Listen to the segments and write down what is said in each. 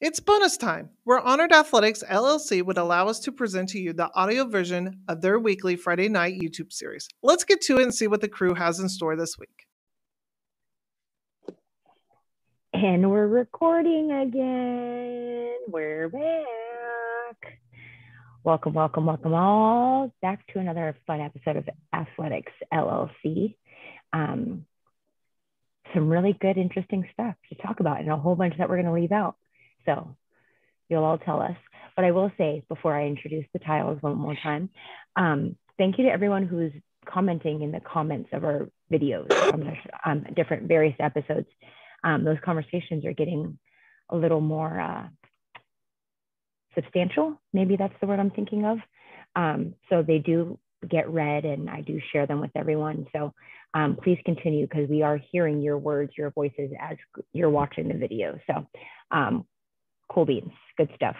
It's bonus time, where Honored Athletics LLC would allow us to present to you the audio version of their weekly Friday night YouTube series. Let's get to it and see what the crew has in store this week. And we're recording again. We're back. Welcome, welcome, welcome all back to another fun episode of Athletics LLC. Um, some really good, interesting stuff to talk about, and a whole bunch that we're going to leave out. So you'll all tell us. But I will say before I introduce the tiles one more time, um, thank you to everyone who's commenting in the comments of our videos on the um, different various episodes. Um, those conversations are getting a little more uh, substantial. Maybe that's the word I'm thinking of. Um, so they do get read and I do share them with everyone. So um, please continue because we are hearing your words, your voices as you're watching the video. So um, cool beans, good stuff.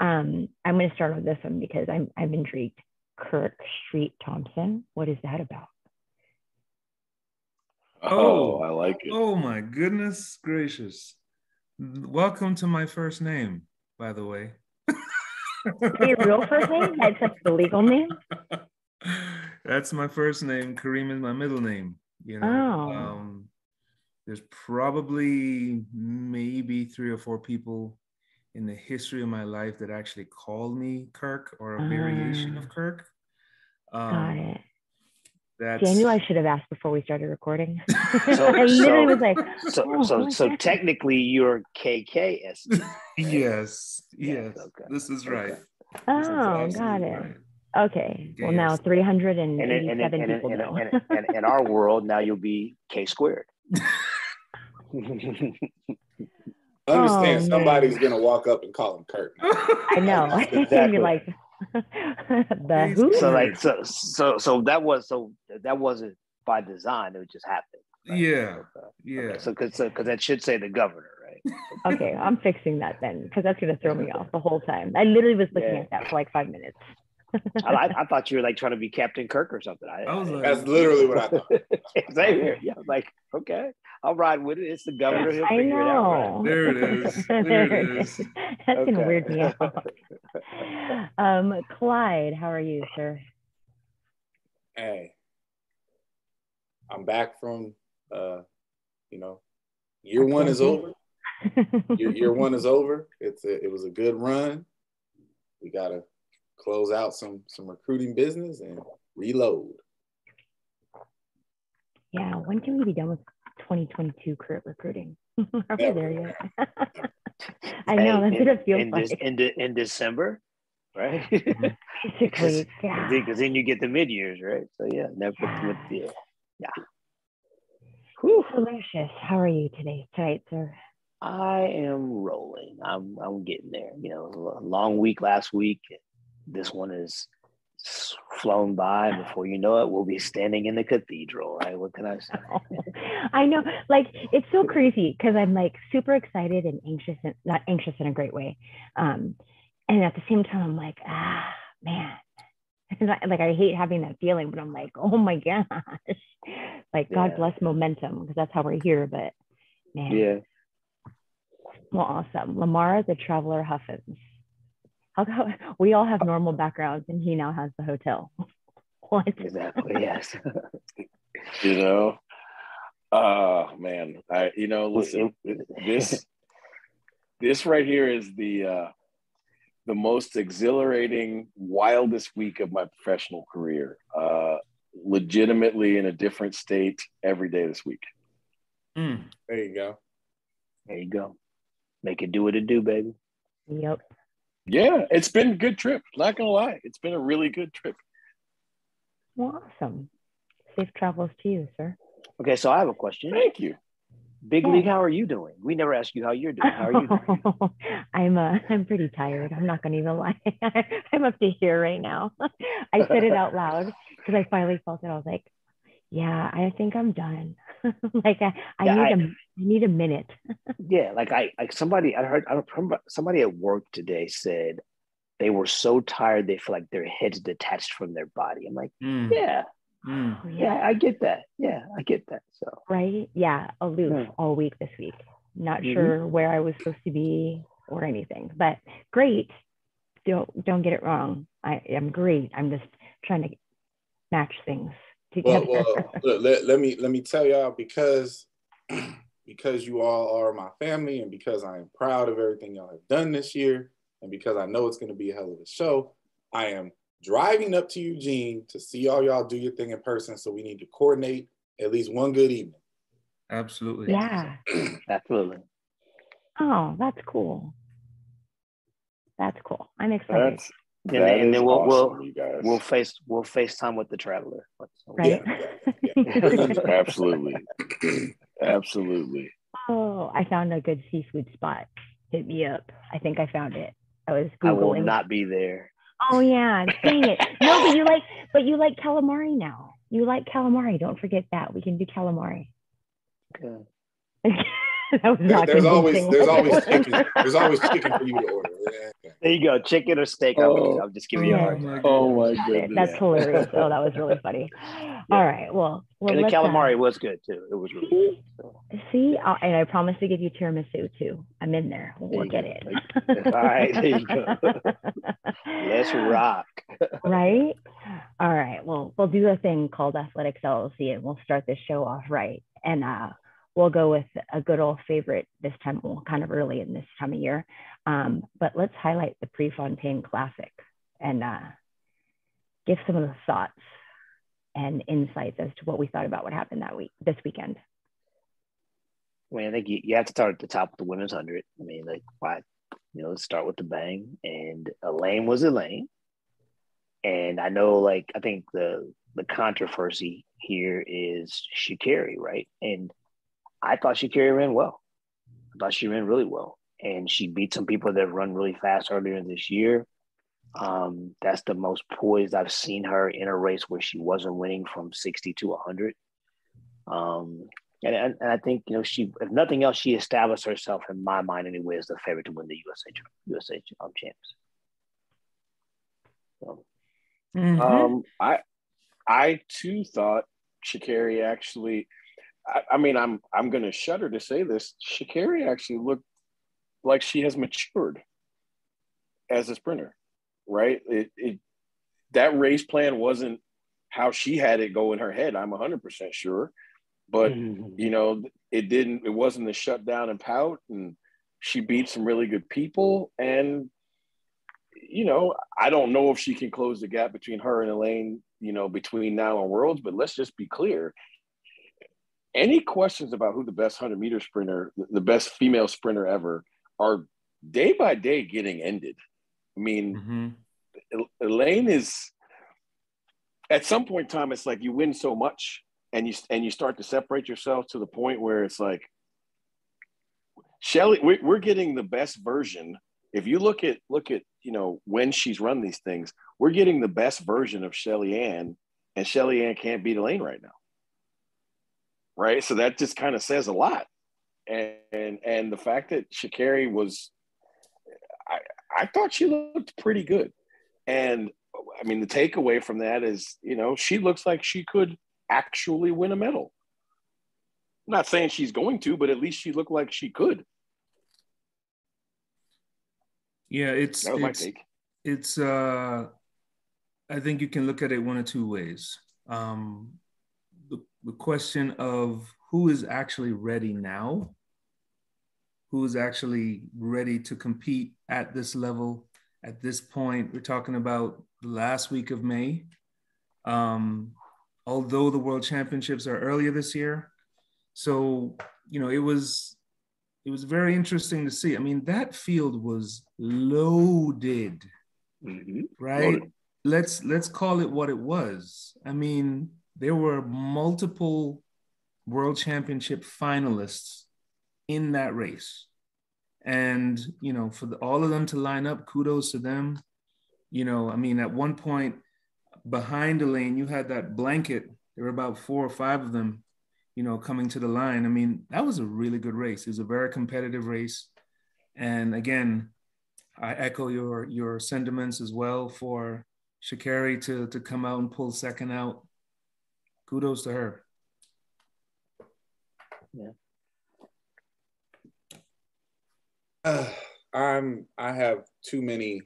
Um, I'm going to start with this one because I'm, I'm intrigued. Kirk Street Thompson, what is that about? Oh, I like it. Oh my goodness gracious. Welcome to my first name, by the way. Your real first name? That's like the legal name? That's my first name. Kareem is my middle name. You know, Oh. um, there's probably maybe three or four people in the history of my life that actually called me Kirk or a variation of Ah. Kirk. Um, Got it. That's See, I knew I should have asked before we started recording. So- I literally so- was like, So, Oh, so, my so technically, you're KKS. yes, Yeah, yes. okay, This is right. okay. oh, is got it. right. Okay. Well, now Yes. 387 And in, and in, and in, people know. and in, in our world, now you'll be K squared. Understand Oh, somebody's gonna walk up and call him Kurt. I know. Exactly. You're like, the who? so like so so so that was so that wasn't by design. It just happened. right? Yeah, Okay. yeah. Okay. So because so, 'cause that should say the governor, right? Okay, I'm fixing that then because that's going to throw me off the whole time. I literally was looking Yeah. at that for like five minutes. I, I, I thought you were like trying to be Captain Kirk or something. I, I was like- That's literally what I thought. Same here. Yeah, like okay, I'll ride with it. It's the governor. He'll I figure it out. Right? know. There it is. There it is. That's going to Okay. weird me out. Um, Clyde, how are you, sir? Hey, I'm back from uh, you know, year one is over. Year, year one is over. It's a, it was a good run. We gotta close out some some recruiting business and reload. yeah, when can we be done with 2022 career recruiting? Are we there yet? I know, Hey, that's in, what it feels in, like. This, in, de- in December, right? Basically, yeah. Because then you get the mid years, right? So yeah, never Yeah. with the yeah. Whew, Lucius, how are you today, tonight, sir? I am rolling. I'm I'm getting there. You know, a long week last week. This one is flown by. Before you know it, we'll be standing in the cathedral. Right? What can I say? I know, like it's so crazy because I'm like super excited and anxious, and not anxious in a great way. Um, and at the same time, I'm like, ah, man, like I hate having that feeling, but I'm like, oh my gosh, like God Yeah. bless momentum because that's how we're here. But man, Yeah. well, awesome. Lamar, the traveler Huffins. How come we all have normal backgrounds and he now has the hotel? What? Exactly. Yes. you know oh man i you know listen this this right here is the uh the most exhilarating wildest week of my professional career uh legitimately in a different state every day this week Mm. There you go. There you go. Make it do what it do, baby. Yep. Yeah it's been a good trip not gonna lie it's been a really good trip Well, awesome. Safe travels to you, sir. Okay, so I have a question. thank you Big Yeah. League, how are you doing? We never asked you how you're doing. How are you doing? I'm uh, I'm pretty tired. I'm not gonna even lie. I'm up to here right now. I said it out loud because I finally felt it. I was like, yeah, I think I'm done. like I, I Yeah, need I- a I need a minute. Yeah, like I like somebody I heard I don't remember somebody at work today said they were so tired they feel like their heads detached from their body. I'm like, Mm. yeah, Mm. yeah, I get that. Yeah, I get that. So Right? Yeah, aloof Yeah. all week this week. Not Mhm. sure where I was supposed to be. or anything. But great. Don't don't get it wrong. I am great. I'm just trying to match things together. Well, well let, let me let me tell y'all because because you all are my family and because I am proud of everything y'all have done this year and because I know it's going to be a hell of a show, I am driving up to Eugene to see all y'all do your thing in person. So we need to coordinate at least one good evening. Absolutely. Yeah. Absolutely. Oh, that's cool. That's cool. I'm excited. That's And, that and is then we'll awesome, we'll we'll face we'll FaceTime with the traveler. right? Absolutely. Absolutely. oh, I found a good seafood spot. Hit me up. I think I found it. I was I will not be there. Oh yeah, dang it. No, but you like, but you like calamari now. You like calamari. Don't forget that. We can do calamari. Okay. that was not there's always convincing. there's always chicken. There's always chicken for you to order. Yeah. There you go, chicken or steak. I'm, Oh. I'm just giving you a Yeah. hard my. Oh my Got it. goodness. That's hilarious. Oh, that was really funny. All right. Well, well and the let's, uh, calamari was good too. It was really good. So, See, uh, and I promise to give you tiramisu too. I'm in there. We'll There look you at go. it. All right, there you go. let's rock. right? All right. Well, we'll do a thing called Athletics LLC and we'll start this show off right. And uh, we'll go with a good old favorite this time, well, kind of early in this time of year. Um, but let's highlight the Prefontaine Classic and uh, give some of the thoughts and insights as to what we thought about what happened that week, this weekend. I mean, I think you, you have to start at the top of the women's hundred. I mean, like why, you know, let's start with the bang. And Elaine was Elaine. And I know, like, I think the the controversy here is Sha'Carri, right? And I thought Sha'Carri ran well. I thought she ran really well, and she beat some people that run really fast earlier this year. Um, that's the most poised I've seen her in a race where she wasn't winning from sixty to hundred. Um, and, and, and I think you know she, if nothing else, she established herself in my mind anyway as the favorite to win the USA USA um, champs. So, Mm-hmm. Um, I I too thought Sha'Carri actually. I, I mean, I'm I'm going to shudder to say this. Sha'Carri actually looked like she has matured as a sprinter, right? It, it that race plan wasn't how she had it go in her head. I'm 100 percent sure, but mm-hmm. you know, it didn't. It wasn't the shut down and pout, and she beat some really good people and you know, I don't know if she can close the gap between her and Elaine, you know, between now and Worlds, but let's just be clear. Any questions about who the best 100 meter sprinter, the best female sprinter ever, are day by day getting ended. I mean, Mhm. Elaine is at some point in time, it's like you win so much and you and you start to separate yourself to the point where it's like Shelly, we're getting the best version. If you look at look at you know when she's run these things, we're getting the best version of Shelly Ann, and Shelly Ann can't beat Elaine right now. Right, so that just kind of says a lot, and and, and the fact that Sha'Carri was, I I thought she looked pretty good, and I mean the takeaway from that is you know she looks like she could actually win a medal. I'm not saying she's going to, but at least she looked like she could. Yeah, it's That was my it's, take. it's uh I think you can look at it one of two ways. Um the, question of who is actually ready now, who is actually ready to compete at this level at this point. We're talking about the last week of May. Um, although the world championships are earlier this year. So, you know, it was it was very interesting to see. I mean, that field was loaded, Mhm. right? Loaded. Let's let's call it what it was. I mean, there were multiple world championship finalists in that race. And, you know, for the, all of them to line up, kudos to them. You know, I mean, at one point behind Elaine, you had that blanket. There were about four or five of them, you know, coming to the line. I mean, that was a really good race. It was a very competitive race. And again, I echo your your sentiments as well for Sha'Carri to to come out and pull second out. Kudos to her. Uh, I'm I have too many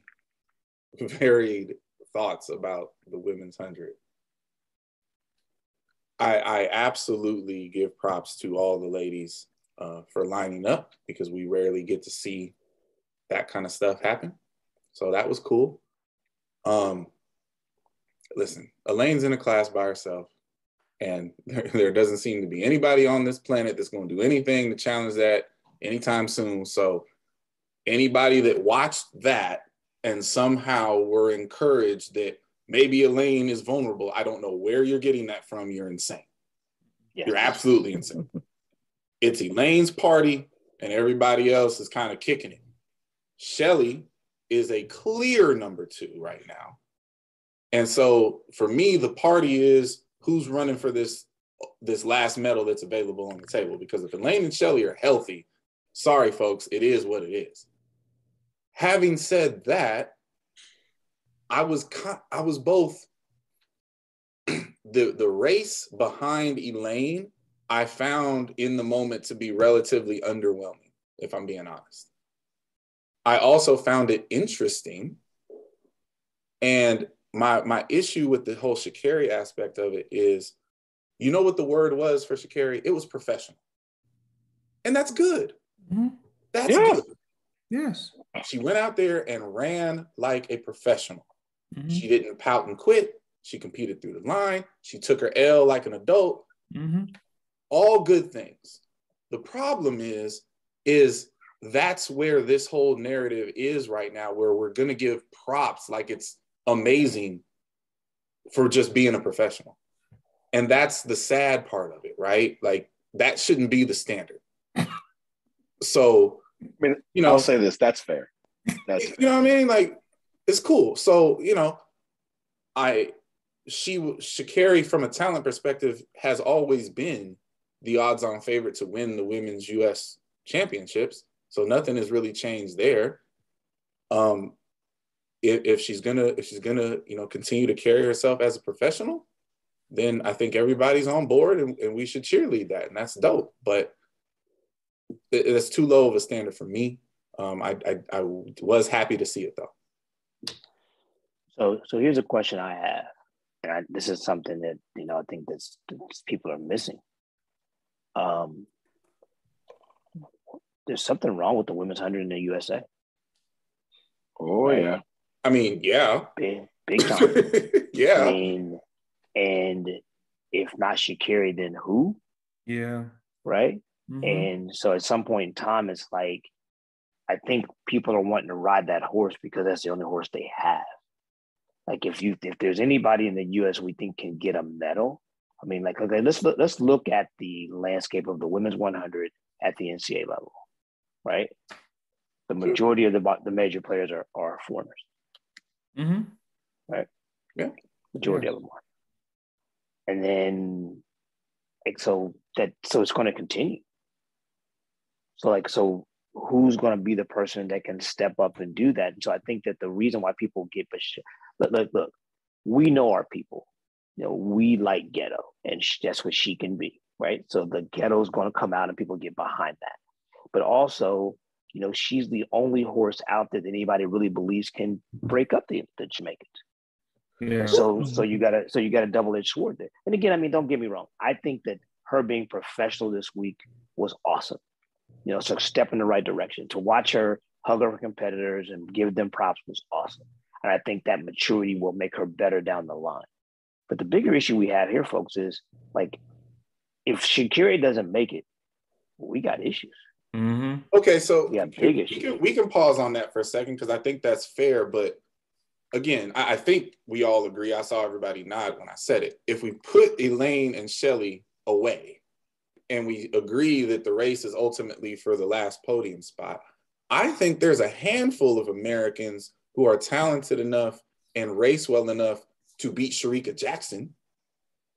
varied thoughts about the women's hundred. I, I absolutely give props to all the ladies uh, for lining up because we rarely get to see that kind of stuff happen. So that was cool. Um, listen, Elaine's in a class by herself, and there, there doesn't seem to be anybody on this planet that's going to do anything to challenge that anytime soon. So anybody that watched that and somehow were encouraged that maybe Elaine is vulnerable, I don't know where you're getting that from. You're insane. You're absolutely insane. it's Elaine's party, and everybody else is kind of kicking it. Shelly is a clear number two right now. And so for me, the party is who's running for this this last medal that's available on the table. Because if Elaine and Shelly are healthy, sorry folks, it is what it is. Having said that, I was I was both the the race behind Elaine I found in the moment to be relatively underwhelming, if I'm being honest. I also found it interesting. And my my issue with the whole Sha'Carri aspect of it is, you know what the word was for Sha'Carri? It was professional. And that's good. Mm-hmm. That's yeah. good. Yes. She went out there and ran like a professional. Mm-hmm. She didn't pout and quit. She competed through the line. She took her L like an adult. Mm-hmm. All good things. The problem is, is that's where this whole narrative is right now, where we're going to give props like it's amazing for just being a professional. And that's the sad part of it, right? Like that shouldn't be the standard. So, I mean, you know, I'll say this, that's fair. That's fair. you know what I mean? Like it's cool. So, you know, I she Sha'Carri from a talent perspective has always been the odds on favorite to win the women's US championships. So nothing has really changed there. Um, if, if she's gonna if she's gonna you know continue to carry herself as a professional, then I think everybody's on board and, and we should cheerlead that, and that's dope. But it, it's too low of a standard for me. Um, I, I I was happy to see it though. So, so here's a question I have, and I, this is something that you know I think that people are missing. Um, there's something wrong with the women's hundred in the USA. Oh right? yeah, I mean yeah, big big time. yeah, I mean, and if not Sha'Carri, then who? Yeah, right. Mm-hmm. And so at some point in time, it's like I think people are wanting to ride that horse because that's the only horse they have. Like if you if there's anybody in the U.S. we think can get a medal, I mean, like okay, let's look, let's look at the landscape of the women's 100 at the NCAA level, right? The majority of the the major players are are foreigners, mm-hmm. right? Yeah, majority yeah. of them are. And then, like, so that so it's going to continue. So like so who's going to be the person that can step up and do that. And so I think that the reason why people get, but look, look, look, we know our people. You know, we like ghetto, and that's what she can be, right? So the ghetto is going to come out, and people get behind that. But also, you know, she's the only horse out there that anybody really believes can break up the, the Jamaicans. Yeah. So, so mm-hmm. you gotta, so you got a double edged sword there. And again, I mean, don't get me wrong. I think that her being professional this week was awesome you know, so step in the right direction. To watch her hug her competitors and give them props was awesome. And I think that maturity will make her better down the line. But the bigger issue we have here, folks, is like if Sha'Carri doesn't make it, we got issues. Mm-hmm. Okay, so yeah, big we, issues. Can, we can pause on that for a second because I think that's fair. But again, I, I, think we all agree. I saw everybody nod when I said it. If we put Elaine and Shelly away, and we agree that the race is ultimately for the last podium spot, I think there's a handful of Americans who are talented enough and race well enough to beat Shericka Jackson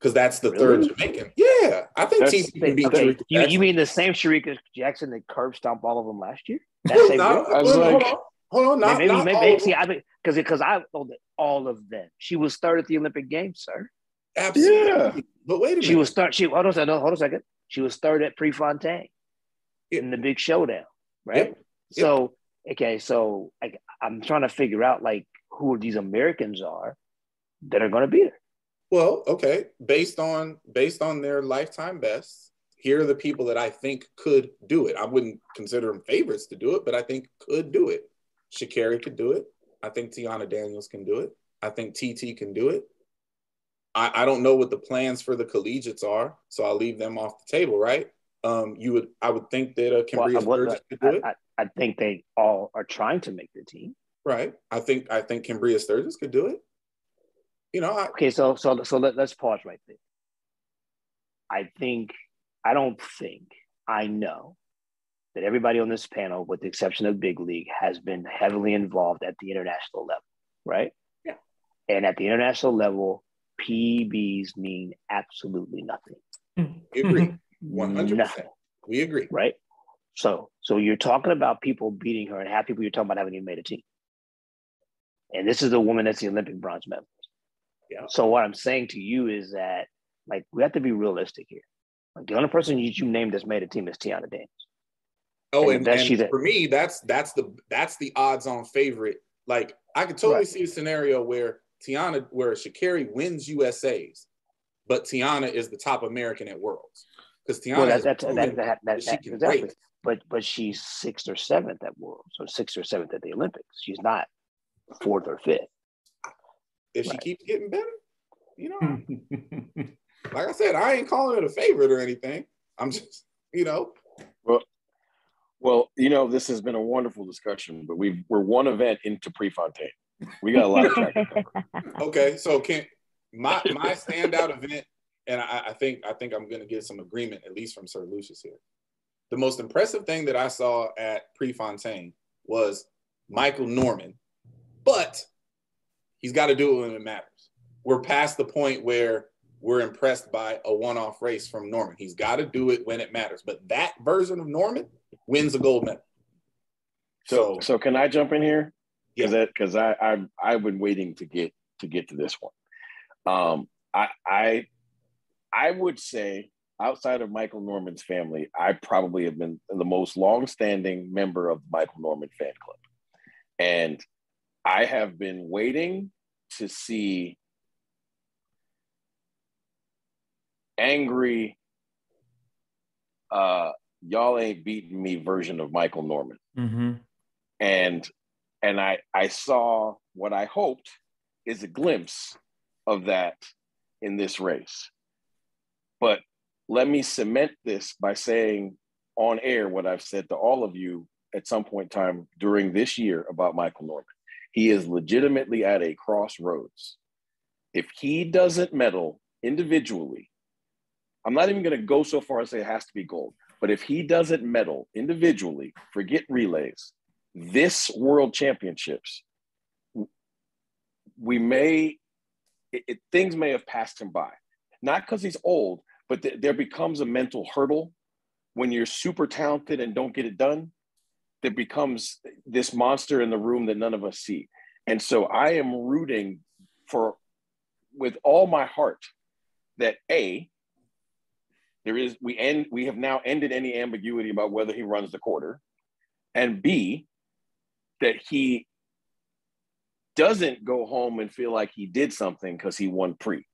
because that's the really? third Jamaican. Yeah, I think TP can beat okay. You, You mean the same Shericka Jackson that curb stomped all of them last year? Well, not, well, like, hold on, hold on, not, maybe, not maybe, maybe see, I because because I told all of them. She was third at the Olympic Games, sir. Absolutely. Yeah. But wait a minute. She was third. She hold on a second. Hold on a second. She was third at Prefontaine in the big showdown, right? Yep. So Okay, so like I'm trying to figure out like who these Americans are that are going to be there. Well, okay, based on based on their lifetime bests, here are the people that I think could do it. I wouldn't consider them favorites to do it, but I think could do it. Sha'Carri could do it. I think Teahna Daniels can do it. I think TT can do it. I, I don't know what the plans for the collegiates are, so I'll leave them off the table, right? Um, you would, I would think that uh, Cambrea Well, Sturgis could do I, it, I, I think they all are trying to make the team. right? I think, I think Cambrea Sturgis could do it. You know, I, Okay, so so so let, let's pause right there. I think I don't think I know that everybody on this panel, with the exception of Big League, has been heavily involved at the international level, right? Yeah. And at the international level, PBs mean absolutely nothing. Mm. we agree, one hundred Nothing. percent. We agree. right? So, so you're talking about people beating her, and half people you're talking about haven't even made a team. And this is the woman that's the Olympic bronze medalist. Yeah. So what I'm saying to you is that, like, we have to be realistic here. Like, the only person you, you named that's made a team is Teahna Daniels. Oh, And and, and for me, that's that's the that's the odds-on favorite. Like I could totally Right. see a scenario where Teahna, where Sha'Carri wins USA's, but Teahna is the top American at Worlds because Teahna Well, has that, that's that, that, that, that she can exactly. race. But but she's sixth or seventh at Worlds, or sixth or seventh at the Olympics. She's not fourth or fifth. If she Right. keeps getting better, you know, like I said, I ain't calling it a favorite or anything. I'm just, you know, Well, well, you know, this has been a wonderful discussion, but we've we're one event into Prefontaine. We got a lot of track. okay. So can my my standout event, and I, I think I think I'm gonna get some agreement at least from Sir Lucius here. The most impressive thing that I saw at Prefontaine was Michael Norman, but he's got to do it when it matters. We're past the point where we're impressed by a one-off race from Norman. He's got to do it when it matters. But that version of Norman wins a gold medal. So, So, can I jump in here? Yeah. Because that because I I I've been waiting to get to get to this one. Um, I I I would say outside of Michael Norman's family, I probably have been the most long-standing member of the Michael Norman fan club, and I have been waiting to see angry uh y'all ain't beating me version of Michael Norman hmm and and I I saw what I hoped is a glimpse of that in this race. But let me cement this by saying on air what I've said to all of you at some point in time during this year about Michael Norman. He is legitimately at a crossroads. If he doesn't medal individually, I'm not even going to go so far as say it has to be gold, but if he doesn't medal individually, forget relays, this world championships we may it, it- things may have passed him by not because he's old but th- there becomes a mental hurdle when you're super talented and don't get it done there becomes this monster in the room that none of us see. And so i am rooting for with all my heart that a there is we end we have now ended any ambiguity about whether he runs the quarter. And b that he doesn't go home and feel like he did something because he won pre.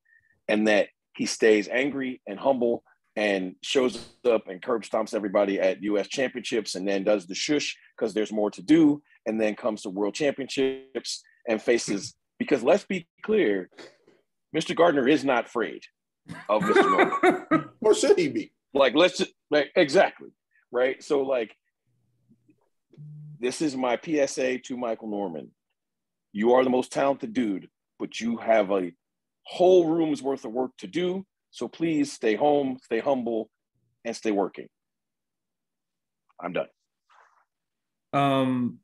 And that he stays angry and humble and shows up and curb stomps everybody at us championships and then does the shush because there's more to do and then comes to world championships and faces because let's be clear mr gardner is not afraid of mr Norman. Or should he be? like let's just like exactly right? So like this is my psa to michael norman. You are the most talented dude but you have a whole room's worth of work to do so please stay home stay humble and stay working i'm done Um,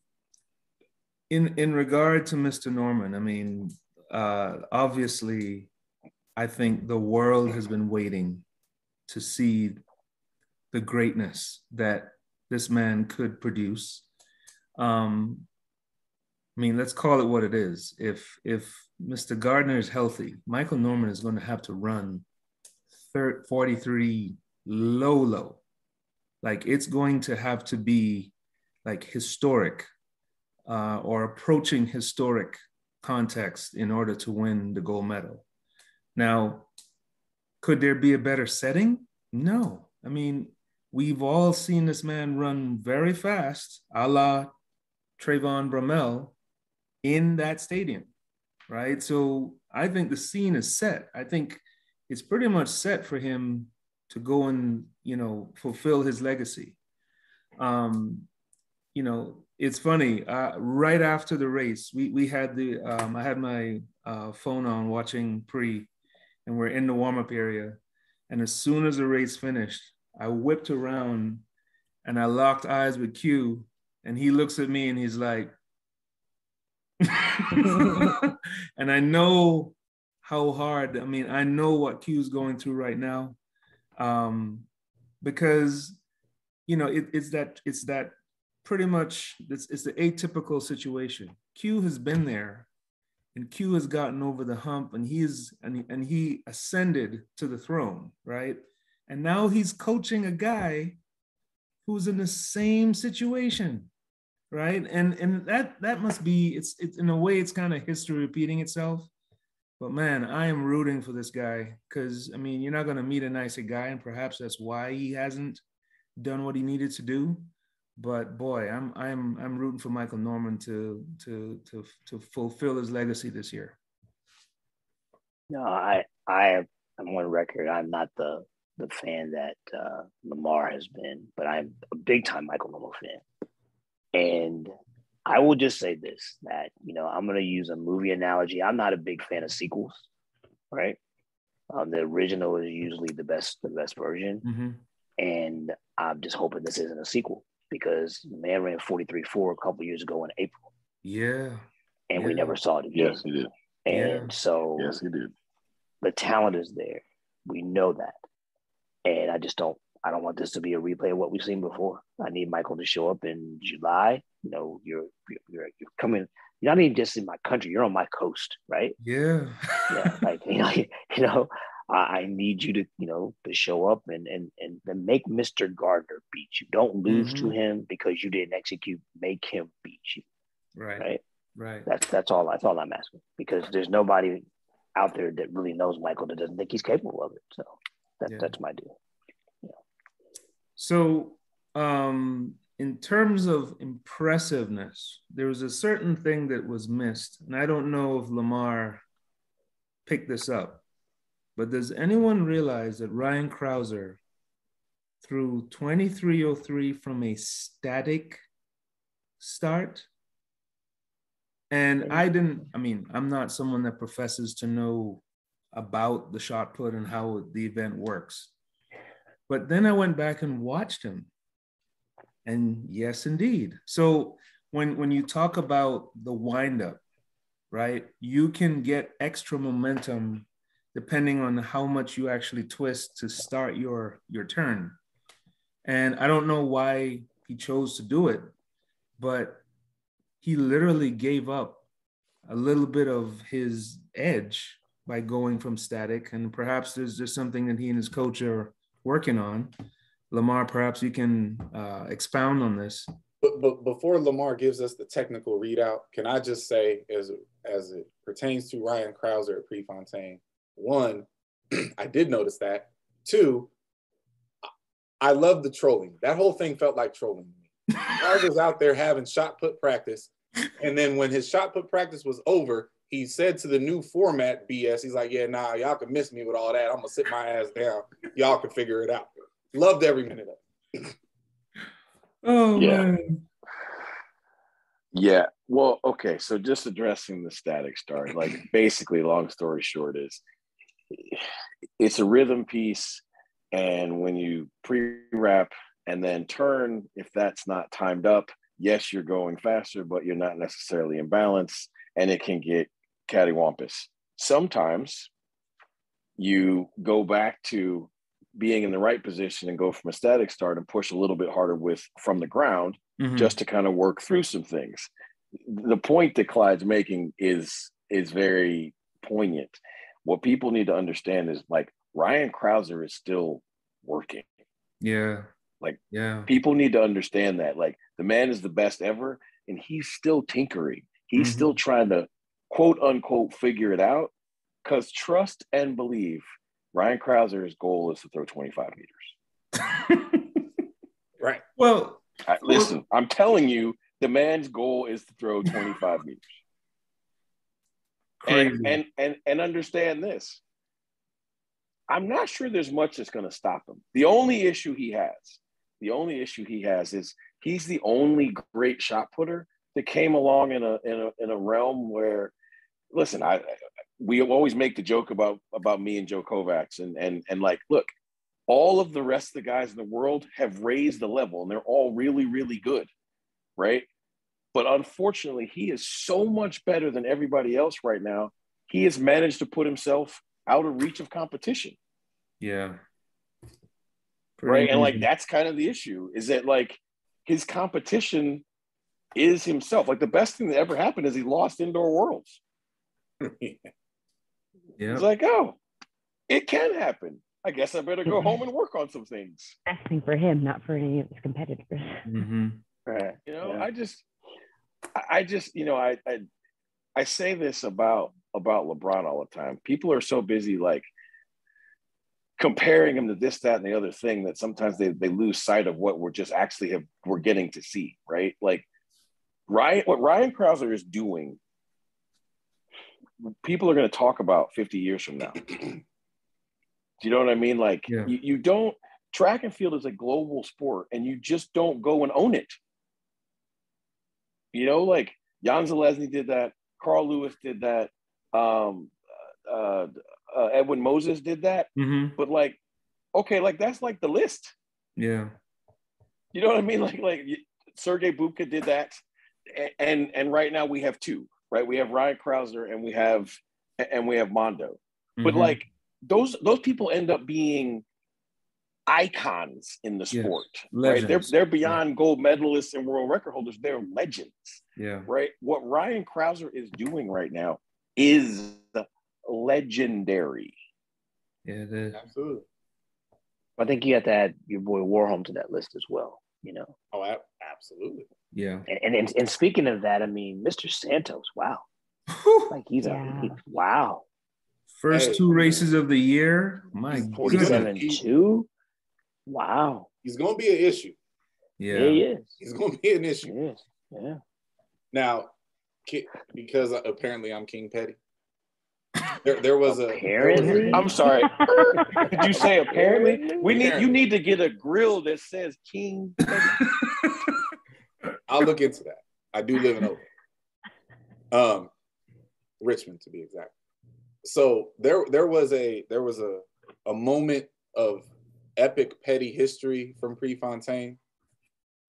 in in regard to Mr. Norman, I mean, uh, obviously, I think the world has been waiting to see the greatness that this man could produce. Um, I mean, let's call it what it is. If if Mr. Gardner is healthy, Michael Norman is going to have to run thir- 43 low low. Like it's going to have to be like historic uh, or approaching historic context in order to win the gold medal. Now, could there be a better setting? No. I mean, we've all seen this man run very fast, a la Trayvon Bromell, in that stadium, right? So I think the scene is set. I think it's pretty much set for him to go and you know fulfill his legacy. Um, you know, it's funny. Uh, right after the race, we we had the um, I had my uh, phone on watching pre, and we're in the warm up area, and as soon as the race finished, I whipped around, and I locked eyes with Q, and he looks at me and he's like, and I know how hard. I mean, I know what Q's going through right now, um, because you know it, it's that it's that pretty much it's, it's the atypical situation. Q has been there, and Q has gotten over the hump, and he's and, and he ascended to the throne, right? And now he's coaching a guy who's in the same situation, right? And and that that must be it's it's in a way it's kind of history repeating itself. But man, I am rooting for this guy because I mean, you're not going to meet a nicer guy, and perhaps that's why he hasn't done what he needed to do but boy, I'm I'm I'm rooting for Michael Norman to to to to fulfill his legacy this year. No, I I am on record. I'm not the the fan that uh, Lamar has been, but I'm a big time Michael Norman fan. And I will just say this: that you know, I'm going to use a movie analogy. I'm not a big fan of sequels, right? Um, the original is usually the best the best version, mm-hmm. and I'm just hoping this isn't a sequel because man ran 43 4 a couple years ago in April. Yeah. And yeah. we never saw it again. Yes, he did. And yeah. so yes, he did. The talent is there. We know that. And I just don't I don't want this to be a replay of what we've seen before. I need Michael to show up in July. You know, you're you're you're coming. You're not even just in my country. You're on my coast, right? Yeah. yeah. Like you know, you know, I need you to, you know, to show up and and and then make Mr. Gardner beat you. Don't lose mm-hmm. to him because you didn't execute. Make him beat you. Right. Right. Right. That's that's all. That's all I'm asking because there's nobody out there that really knows Michael that doesn't think he's capable of it. So that, yeah. that's my deal. Yeah. So, um, in terms of impressiveness, there was a certain thing that was missed, and I don't know if Lamar picked this up but does anyone realize that Ryan Crouser threw 2303 from a static start? And I didn't, I mean, I'm not someone that professes to know about the shot put and how the event works. But then I went back and watched him. And yes, indeed. So when when you talk about the windup, right, you can get extra momentum depending on how much you actually twist to start your your turn. And I don't know why he chose to do it, but he literally gave up a little bit of his edge by going from static. And perhaps there's just something that he and his coach are working on. Lamar, perhaps you can uh, expound on this. But, but before Lamar gives us the technical readout, can I just say, as as it pertains to Ryan Crouser at Prefontaine, one, I did notice that. Two, I love the trolling. That whole thing felt like trolling me. Was out there having shot put practice. And then when his shot put practice was over, he said to the new format BS, he's like, Yeah, nah, y'all can miss me with all that. I'm gonna sit my ass down. Y'all can figure it out. Loved every minute of it. oh yeah. man. Yeah. Well, okay. So just addressing the static start, like basically, long story short, is it's a rhythm piece. And when you pre wrap and then turn, if that's not timed up, yes, you're going faster, but you're not necessarily in balance and it can get cattywampus. Sometimes you go back to being in the right position and go from a static start and push a little bit harder with from the ground mm-hmm. just to kind of work through some things. The point that Clyde's making is is very poignant what people need to understand is like Ryan Crouser is still working. Yeah. Like, yeah, people need to understand that. Like, the man is the best ever. and he's still tinkering. He's Mhm. still trying to quote unquote figure it out. Because trust and believe, Ryan Crouser's goal is to throw 25 meters. Right. well, I, listen, I'm telling you, the man's goal is to throw 25 meters. crazy. And, and and and understand this. I'm not sure there's much that's going to stop him. The only issue he has, the only issue he has is he's the only great shot putter that came along in a in a in a realm where, listen, I we always make the joke about about me and Joe Kovacs and and and like, look, all of the rest of the guys in the world have raised the level and they're all really really good, right? But unfortunately, he is so much better than everybody else right now. He has managed to put himself out of reach of competition, yeah. right? And like that's kind of the issue is that like his competition is himself. Like the best thing that ever happened is he lost indoor worlds. Yeah. It's like, oh, it can happen. I guess I better go home and work on some things. Best thing for him, not for any of his competitors. hmm Right. You know, Yeah. I just, I- I just, you know, I, I, I say this about about LeBron all the time. People are so busy like comparing him to this, that, and the other thing that sometimes they they lose sight of what we're just actually have we're getting to see, right? Like Ryan, what Ryan Crouser is doing, people are going to talk about 50 years from now. Do you know what I mean? Like Yeah. you, you don't track and field is a global sport and you just don't go and own it. You know, like Jan Železný did that, Carl Lewis did that, um, uh, uh, Edwin Moses did that, hmm but like, okay, like that's like the list. Yeah. You know what I mean? Like, like Sergey Bubka did that, A- and and right now we have two, right? We have Ryan Crouser and we have and we have Mondo. But Mhm. like those those people end up being icons in the Yes. sport, right? They're they're beyond gold medalists and world record holders. They're legends, yeah. right? What Ryan Crouser is doing right now is legendary. Yeah, it is. Absolutely. I think you have to add your boy Warholm to that list as well. You know, Oh, absolutely. Yeah. and and, and speaking of that, I mean, Mr. Santos. Wow, like he's Yeah. a he, wow. First Hey. two races of the year. My He's goodness. 47 2. Wow. He's going to be an issue. Yeah, he is. He's going to be an issue. is. Yeah. Now, because apparently I'm King Petty. There, there was a. there was a- Apparently? I'm sorry. Did you say apparently? We need you need to get a grill that says King. I'll look into that. I do live in Oakland. Um, Richmond to be exact. So there, there was a there was a a moment of epic petty history from Prefontaine,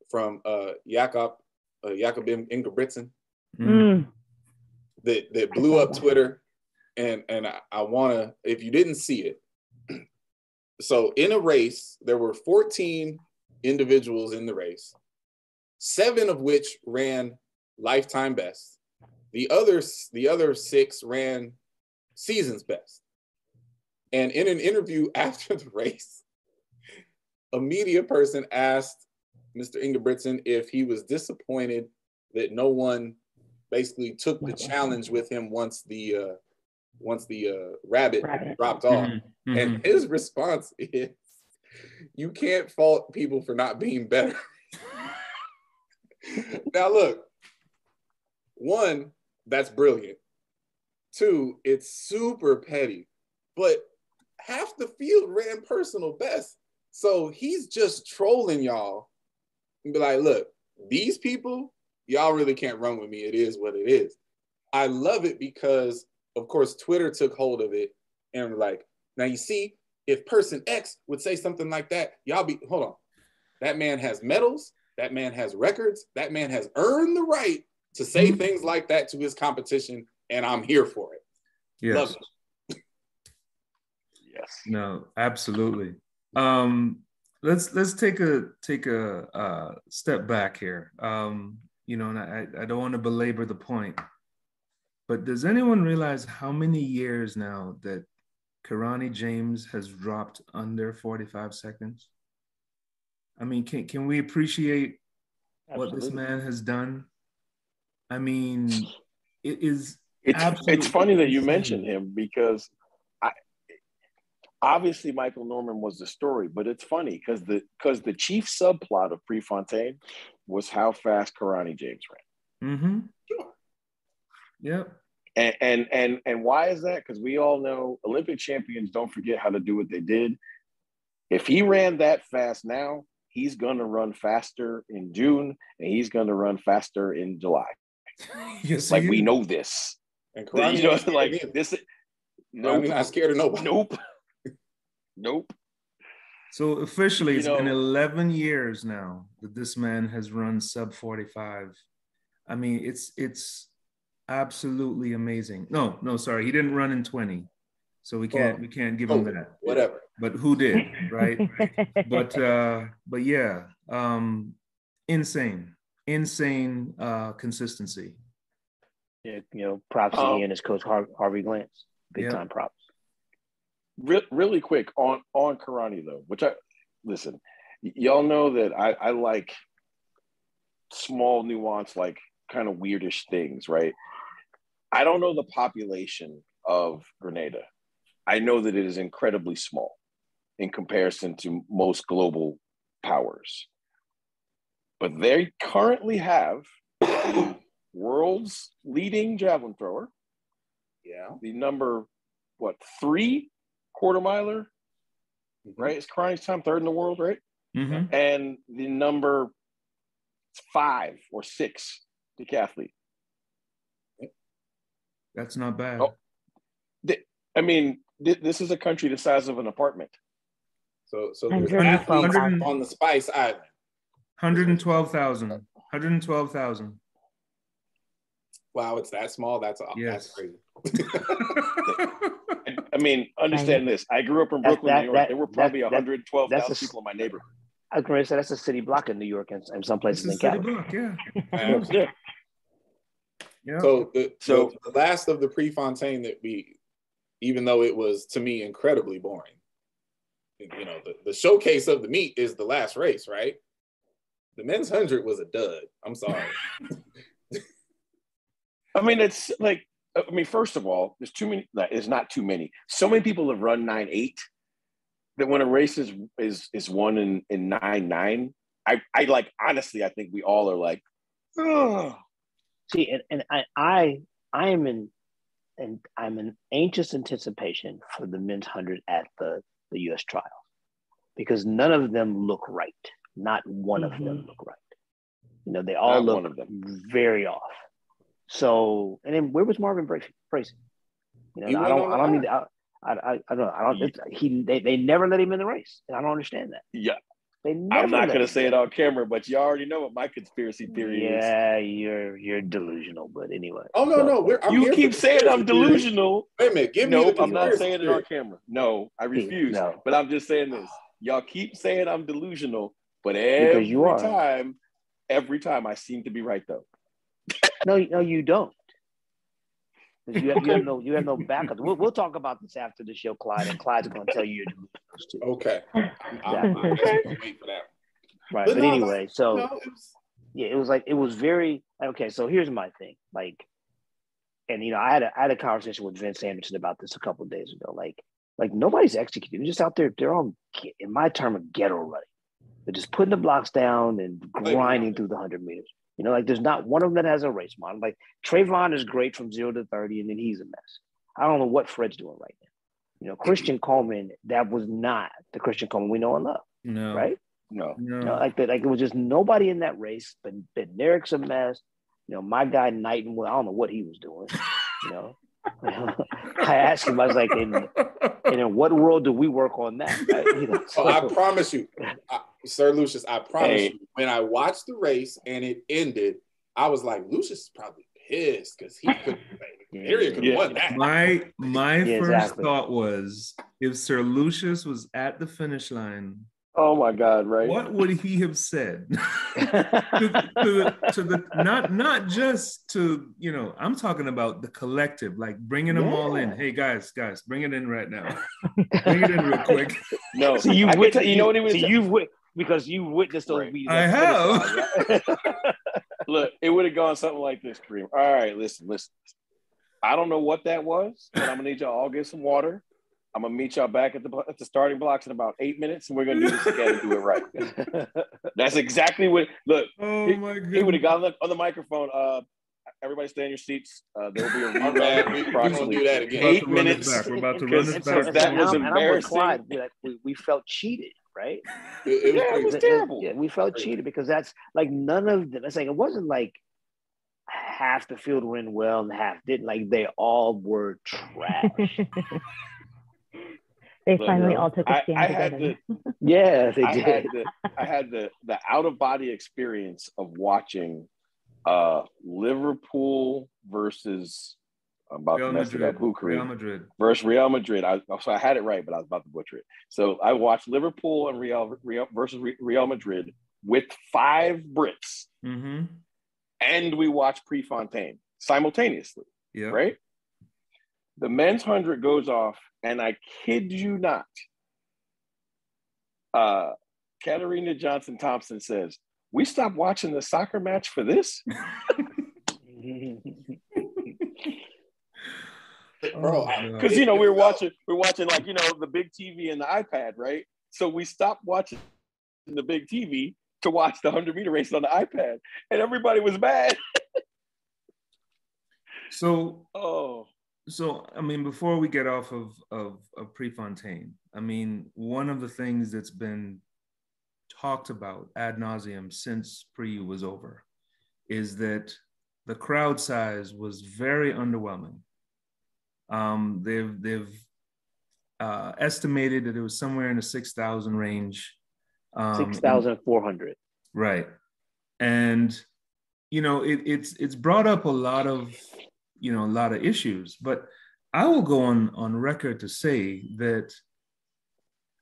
from uh Jakob uh, Jakob Ingebrigtsen Mm. That that blew up Twitter, and and I, I want to if you didn't see it. So in a race, there were 14 individuals in the race, seven of which ran lifetime best. The others, the other six ran season's best. And in an interview after the race, a media person asked Mr. Ingebrigtsen if he was disappointed that no one basically took the challenge with him once the uh, once the uh, rabbit, Rabbit. dropped off. Mhm. Mhm. And his response is, "You can't fault people for not being better." now, look, one, that's brilliant. Two, it's super petty, but half the field ran personal best. So he's just trolling y'all and be like, look, these people, y'all really can't run with me. It is what it is. I love it because, of course, Twitter took hold of it and like, now you see, if person X would say something like that, y'all be, hold on. That man has medals. That man has records. That man has earned the right to say Mhm. things like that to his competition, and I'm here for it. Yes. Love it. Yes. No, absolutely. Um, let's let's take a take a uh, step back here. Um, you know, and I I don't want to belabor the point, but does anyone realize how many years now that Kirani James has dropped under 45 seconds? I mean, can can we appreciate what this man has done I mean, it is. It's absolutely it's funny that you mentioned him because I obviously Michael Norman was the story, but it's funny because the because the chief subplot of Prefontaine was how fast Kirani James ran. Mm-hmm. Sure. Yep. And and and, and why is that? Because we all know Olympic champions don't forget how to do what they did. If he ran that fast now, he's gonna run faster in June and he's gonna run faster in July. Yes, Like he we know this. And You know, like either. this. Kirani Nope. not scared of nobody. Nope. Nope. So officially, You it's been 11 years now that this man has run sub 45. I mean, it's it's absolutely amazing. No, no, sorry, he didn't run in 20, so we can't Well, we can't give him Oh, that. Whatever. But who did, right? but uh, but yeah, um, insane, insane uh, consistency. Yeah, you know, props to Um, he and his coach Har- Harvey Glance. Big Yeah. time props. Re- really quick on on Kirani though, which I listen. y- y'all know that I, I like small nuance, like kind of weirdish things, right? I don't know the population of Grenada. I know that it is incredibly small in comparison to most global powers. But they currently have world's leading javelin thrower, Yeah. the number what three quarter miler, right? It's crying time third in the world, right? Mhm. And the number five or six decathlete. That's not bad. Oh. I mean, th- this is a country the size of an apartment. So so there's 112 athletes thousand. on the Spice Island. 112,000. 112,000. Wow, it's that small. That's all. Yes. That's crazy. I, I mean, understand this. I grew up in Brooklyn, that- New York. that- there were probably that- 112,000 people in my neighborhood. I was going to say that's a city block in New York and, and some places in is City California. Block, yeah. Yeah. Yeah. So the, So- so the last of the Prefontaine that we, even though it was to me incredibly boring, you know, the, the showcase of the meet is the last race, right? The men's hundred was a dud. I'm sorry. I mean, it's like, I mean, first of all, there's too many, like, it's not too many. So many people have run 9 8 that when a race is is, is won in, in 9 9, I, I like, honestly, I think we all are like, oh, See, and, and I, I I am in and I'm in anxious anticipation for the men's hundred at the, the US trial. Because none of them look right. Not one of them mm-hmm. look right. You know, they all Not look one of them. very off. So and then where was Marvin Bracy? Bracy? You know, I don't I don't need I, I, I, I don't know. I don't he they, they never let him in the race. And I don't understand that. yeah. They never I'm not going to say it on camera, but you already know what my conspiracy theory is. Yeah, you're you're delusional, but anyway. Oh no, So- no, we're I'm You keep saying I'm delusional. Wait a minute, give me Nope, I'm not saying it on camera. No, I refuse. No. But I'm just saying this. Y'all keep saying I'm delusional, but every you time, every time I seem to be right though. No, no, you don't. You have, you have no you have no backup. We'll, we'll talk about this after the show, Clyde, and Clyde's going to tell you your. Okay. I'm, I'm, I'm wait for that. Right, But but no, anyway, so No, it was, yeah, it was like it was very okay. So here's my thing, like, and you know, I had a I had a conversation with Vince Anderson about this a couple of days ago. Like, like nobody's executing; They're just out there. They're all in my term, of ghetto running. They're just putting the blocks down and grinding through the hundred meters. You know, like there's not one of them that has a race model. Like Trayvon is great from zero to thirty, and then he's a mess. I don't know what Fred's doing right now. You know, Christian Coleman, that was not the Christian Coleman we know and love, no. right? No. No. You know, like that, like it was just nobody in that race. But but Derek's a mess. You know, my guy Knighton, well, I don't know what he was doing. You know, I asked him, I was like, in, and in what world do we work on that? Right? You know, oh, I promise you, I, Sir Lucius, I promise Hey. you, when I watched the race and it ended, I was like, Lucius is probably pissed because he could Area could have Yeah. won that. My my Yeah, first exactly. thought was if Sir Lucius was at the finish line, Oh my God! Right? what would he have said? to, to the, to the not not just to you know I'm talking about the collective like bringing them all in hey guys guys bring it in right now bring it in real quick No. so you I can you know what he was? So you've wit- because you witnessed those Right. meetings. I at the right? Look, it would have gone something like this, Kareem. All right, listen, listen. I don't know what that was, but I'm gonna need y'all all get some water. I'm gonna meet y'all back at the at the starting blocks in about eight minutes, and we're gonna do this again and do it right. That's exactly what. Look, Oh he, my he would have goodness. got on the, on the microphone. Uh, everybody, stay in your seats. Uh, there will be a My bad. rerun. We- we gonna approximately do that again. We're about Eight to run this minutes. back. We're about to run Because- this And back. so, that and was I'm, and I'm with embarrassing. Clyde. We, like, we, we felt cheated, right? It, it Yeah, it crazy. was That- that- terrible. Yeah, we felt cheated because that's like none of them. It's like it wasn't like half the field went well and half didn't. Like they all were trash. they Look, finally yo, all took a stand I had together. yeah, they I did. had the I had the the out of body experience of watching uh Liverpool versus I'm about Real to mess it up. Who Real Madrid. versus Real Madrid. I so I had it right, but I was about to butcher it. So I watched Liverpool and Real, Real versus Real Madrid with five Brits, Mm-hmm. and we watched Prefontaine simultaneously. Yeah. Right. The men's hundred goes off, and I kid you not. Uh, Katarina Johnson Thompson says, "We stopped watching the soccer match for this." Bro, Oh, because you know we were watching we are watching like you know the big TV and the iPad, right? So we stopped watching the big TV to watch the hundred meter race on the iPad, and everybody was mad. So Oh, so I mean, before we get off of of, of Prefontaine, I mean, one of the things that's been talked about ad nauseum since pre was over is that the crowd size was very underwhelming. Um, they've they've uh, estimated that it was somewhere in the six thousand range. Um, Six thousand four hundred. Right. And you know, it, it's it's brought up a lot of you know a lot of issues, but I will go on on record to say that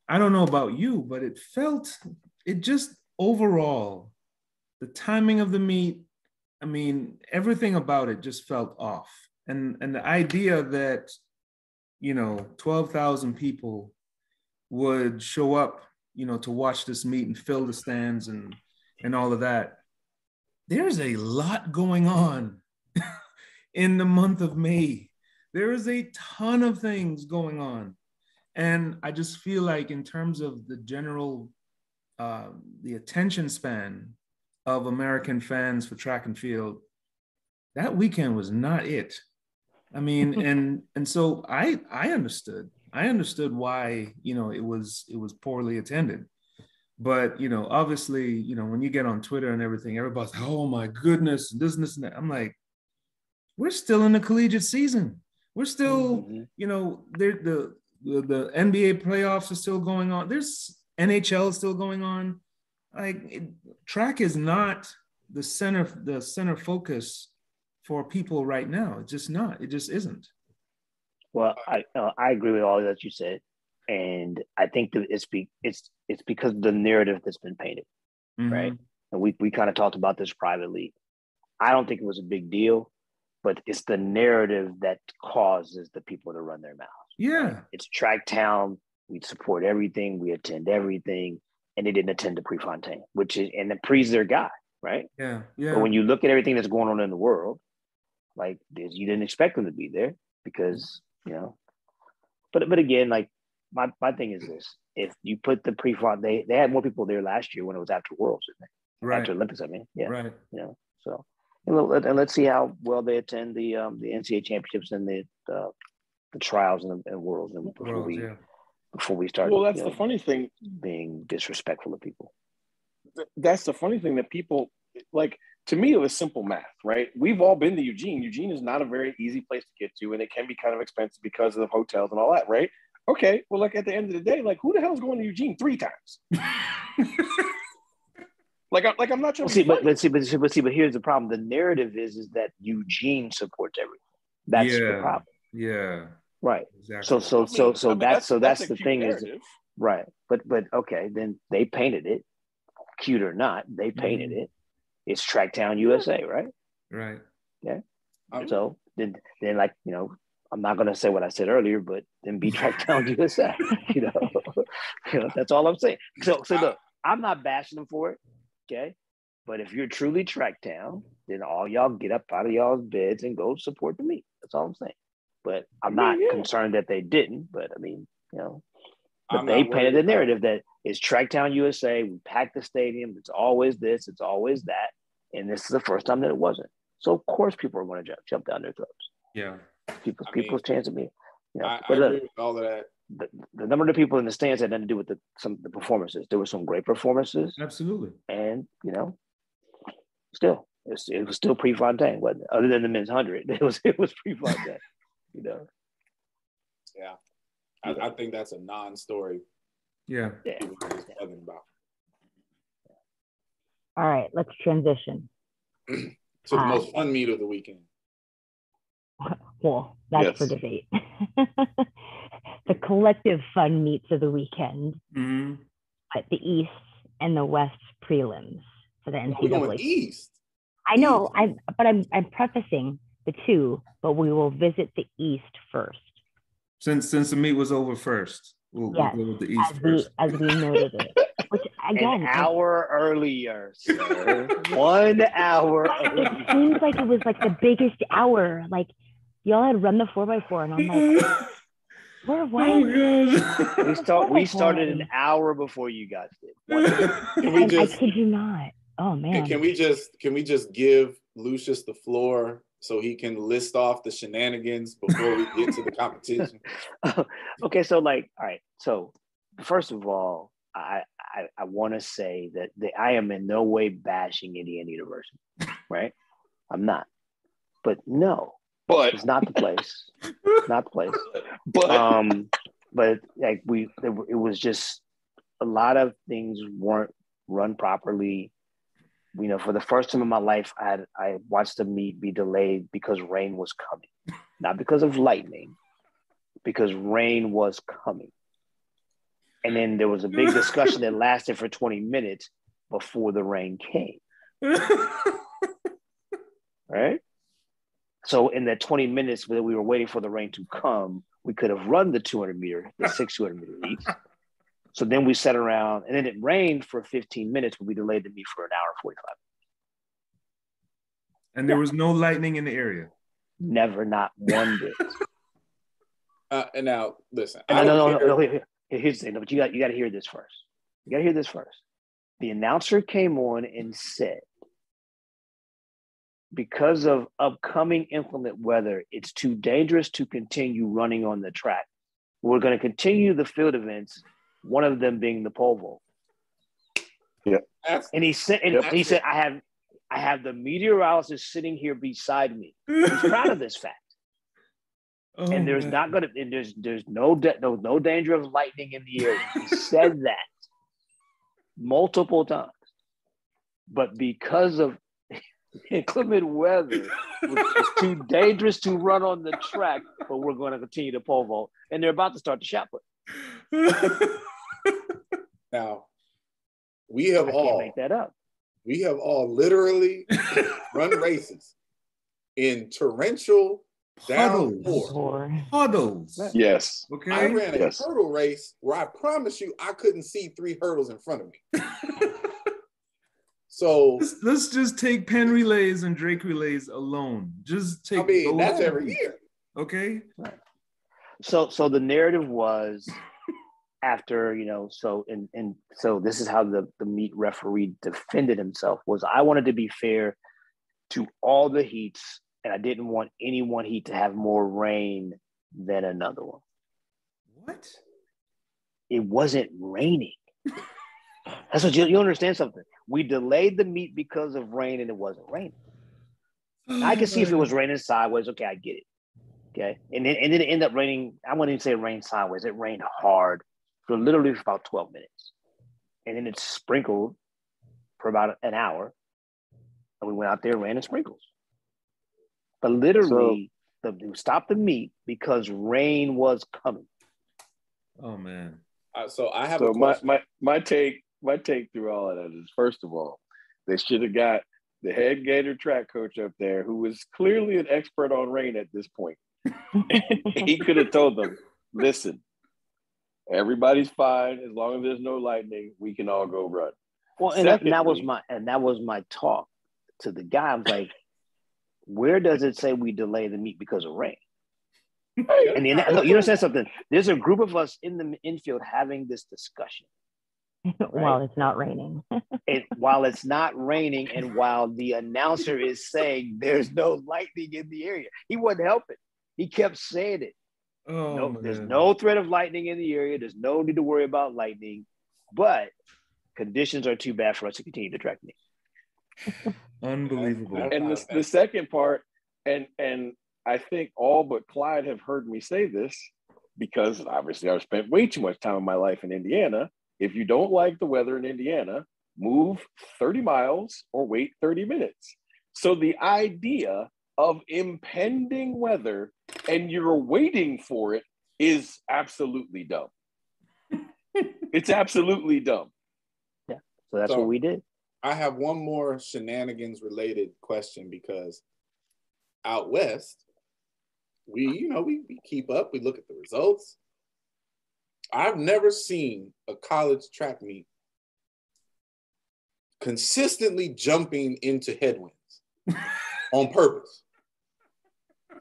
I don't know about you, but it felt it just overall the timing of the meet. I mean, everything about it just felt off, and and the idea that you know twelve thousand people would show up, you know, to watch this meet and fill the stands and and all of that. There's a lot going on in the month of May. There is a ton of things going on. And I just feel like, in terms of the general, uh, the attention span of American fans for track and field, that weekend was not it. I mean, and and so I I understood. I understood why you know it was it was poorly attended. But you know, obviously, you know, when you get on Twitter and everything, everybody's like, "Oh my goodness, this, this, and that." I'm like, we're still in the collegiate season. We're still, Mhm. you know, there the, the the NBA playoffs are still going on. There's NHL is still going on. Like it, track is not the center the center focus for people right now. It's just not. It just isn't. Well, I uh, I agree with all that you said, and I think that it's be it's it's because of the narrative that's been painted, right? And we we kind of talked about this privately. I don't think it was a big deal, but it's the narrative that causes the people to run their mouths. Yeah. It's track town. We support everything. We attend everything, and they didn't attend the Prefontaine, which is and the Pre's their guy, right? Yeah. Yeah. But when you look at everything that's going on in the world, like this, you didn't expect them to be there because you know. But but again, like my my thing is this: if you put the pre-front, they they had more people there last year when it was after Worlds, didn't they? right. After Olympics, I mean, yeah, Right. you know. So and, let, and let's see how well they attend the um the NCAA championships and the uh, the trials and, the, and Worlds, and before Worlds, we yeah. before we start. well, that's you the know, funny thing. being disrespectful of people. Th- That's the funny thing that people like. To me, it was simple math, right? We've all been to Eugene. Eugene is not a very easy place to get to, and it can be kind of expensive because of the hotels and all that, right? Okay, well, like at the end of the day, like who the hell's going to Eugene three times? Like, I, like I'm not trying Well, to see, but, funny. but see, but see, but see, but here's the problem. The narrative is is that Eugene supports everything. That's the problem, yeah. right? Exactly. So, so, so, so I mean, that's, so that's, a the cute thing is right. But, but okay, then they painted it, cute or not, they painted Mhm. it. It's Tracktown USA, right? right. I'm- So then, then like you know, I'm not gonna say what I said earlier, but then be Tracktown USA. You know, you know, that's all I'm saying. So, so look, I'm not bashing them for it, okay, But if you're truly track town, then all y'all get up out of y'all's beds and go support the meet. That's all I'm saying. But I'm not Yeah, yeah. concerned that they didn't. But I mean, you know, but I'm they painted worried the narrative that it's Tracktown USA. We packed the stadium. It's always this. It's always that. And this is the first time that it wasn't. So of course people are going to jump, jump down their throats. Yeah. People's I mean, people's chance of being, you know. I, I but look, with all of that. the, the number of people in the stands had nothing to do with the some the performances. There were some great performances, Absolutely. and you know, still it was, it was still pre-Fontaine, wasn't it? Other than the men's hundred, it was it was pre-Fontaine. you know, Yeah. I, I think that's a non-story Yeah. yeah. people are just bugging about. All right, let's transition. so the Ah. most fun meet of the weekend. Well, that's Yes. for debate. the collective fun meets of the weekend hmm at the East and the West prelims for the We're going NCAA. east. I know, I but I'm I'm prefacing the two, but we will visit the East first, Since since the meet was over first, we'll, Yes, we'll go with the East as we first. as we noted it. Which again, An I- hour earlier, sir. One hour it earlier. seems like it was like the biggest hour. Like y'all had run the four by four, and I'm like, where what? oh god. We start. We started an hour before you guys did. Can we I, I kid you not. Oh man. can we just can we just give Lucius the floor so he can list off the shenanigans before we get to the competition? okay, so like, all right. So first of all, I I, I want to say that the, I am in no way bashing Indiana University, right? I'm not. But no, But it's not the place. Not the place. but Um, but like we, it, it was just a lot of things weren't run properly. You know, for the first time in my life, I had, I watched the meet be delayed because rain was coming, not because of lightning, because rain was coming. And then there was a big discussion that lasted for 20 minutes before the rain came, right? So in that 20 minutes that we were waiting for the rain to come, we could have run the 200 meter, the 600 meter heats. So then we sat around and then it rained for 15 minutes, but we delayed the meet for an hour and 45. and there was no lightning in the area. Never, not one bit. Uh, and now listen, And I no, don't no, no, care- no, here- here- here's the thing, but you got you got to hear this first. You got to hear this first. The announcer came on and said, because of upcoming inclement weather, it's too dangerous to continue running on the track. We're going to continue the field events, one of them being the pole vault. That's- And he said, and Yep. he said, I have, I have the meteorologist sitting here beside me. He's proud of this fact. Oh, and there's man. not gonna and there's there's no da- no no danger of lightning in the air. He said that multiple times, but because of inclement weather, it's too dangerous to run on the track. But we're going to continue to pole vault, and they're about to start the shot put. now we have I all make that up. we have all literally run races in torrential Puddles. downpour. Puddles. yes, I Okay. ran a Yes. hurdle race where I promise you I couldn't see three hurdles in front of me. So let's, let's just take Penn relays and Drake relays alone. Just take. I mean those that's two. every year. Okay. So so the narrative was after you know so and and so this is how the the meet referee defended himself was I wanted to be fair to all the heats and I didn't want any one heat to have more rain than another one. What? It wasn't raining. That's what you, you understand something. We delayed the meet because of rain and it wasn't raining. Now, I can see if it was raining sideways. Okay, I get it. Okay, and then and then it ended up raining. I wouldn't even say it rained sideways. It rained hard for literally for about twelve minutes, and then it sprinkled for about an hour. And we went out there, and ran in sprinkles. But literally, the, we stopped the meet because rain was coming. Oh man. Uh, so I have so a my, my my take my take through all of that is first of all, they should have got the head Gator track coach up there who was clearly an expert on rain at this point. he could have told them, listen, everybody's fine as long as there's no lightning, we can all go run. Well, and that, and that was my and that was my talk to the guy. I was like, "Where does it say we delay the meet because of rain?" And then, look, you understand something? There's a group of us in the infield having this discussion. while it's not raining. And while it's not raining, and while the announcer is saying there's no lightning in the area, he wouldn't help it. He kept saying it. Oh, no, there's no threat of lightning in the area. There's no need to worry about lightning, but conditions are too bad for us to continue to track me. Unbelievable. and the, the second part, and and I think all but Clyde have heard me say this because obviously I've spent way too much time in my life in Indiana. If you don't like the weather in Indiana, move 30 miles or wait 30 minutes. So the idea of impending weather and you're waiting for it is absolutely dumb. it's absolutely dumb. Yeah. So that's So- what we did. I have one more shenanigans related question because out west, we, you know, we, we keep up, we look at the results. I've never seen a college track meet consistently jumping into headwinds on purpose.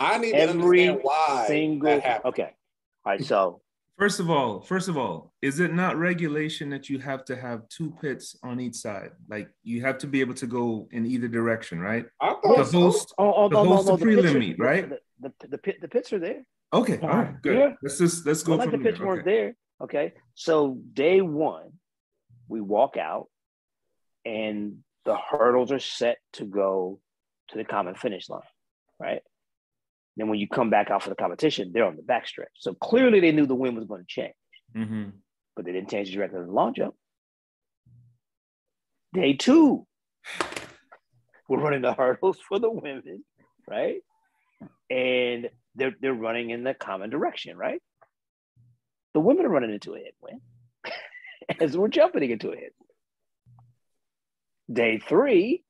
I need to Every understand why single that happened. okay. All right, so First of all, first of all, is it not regulation that you have to have two pits on each side? Like you have to be able to go in either direction, right? I The thought so. host. oh, oh, oh The no, no, host no, of the prelim meet, right? The, the, the, pit, the pits are there. Okay, all right, good. Yeah. Let's just let's go Well, like the pits there. weren't Okay. there. Okay. So day one, we walk out and the hurdles are set to go to the common finish line. Right. Then when you come back out for the competition, they're on the backstretch. So clearly they knew the wind was going to change, Mhm. but they didn't change the direction of the long jump. Day two, we're running the hurdles for the women, right? And they're they're running in the common direction, right? The women are running into a headwind as we're jumping into a headwind. Day three,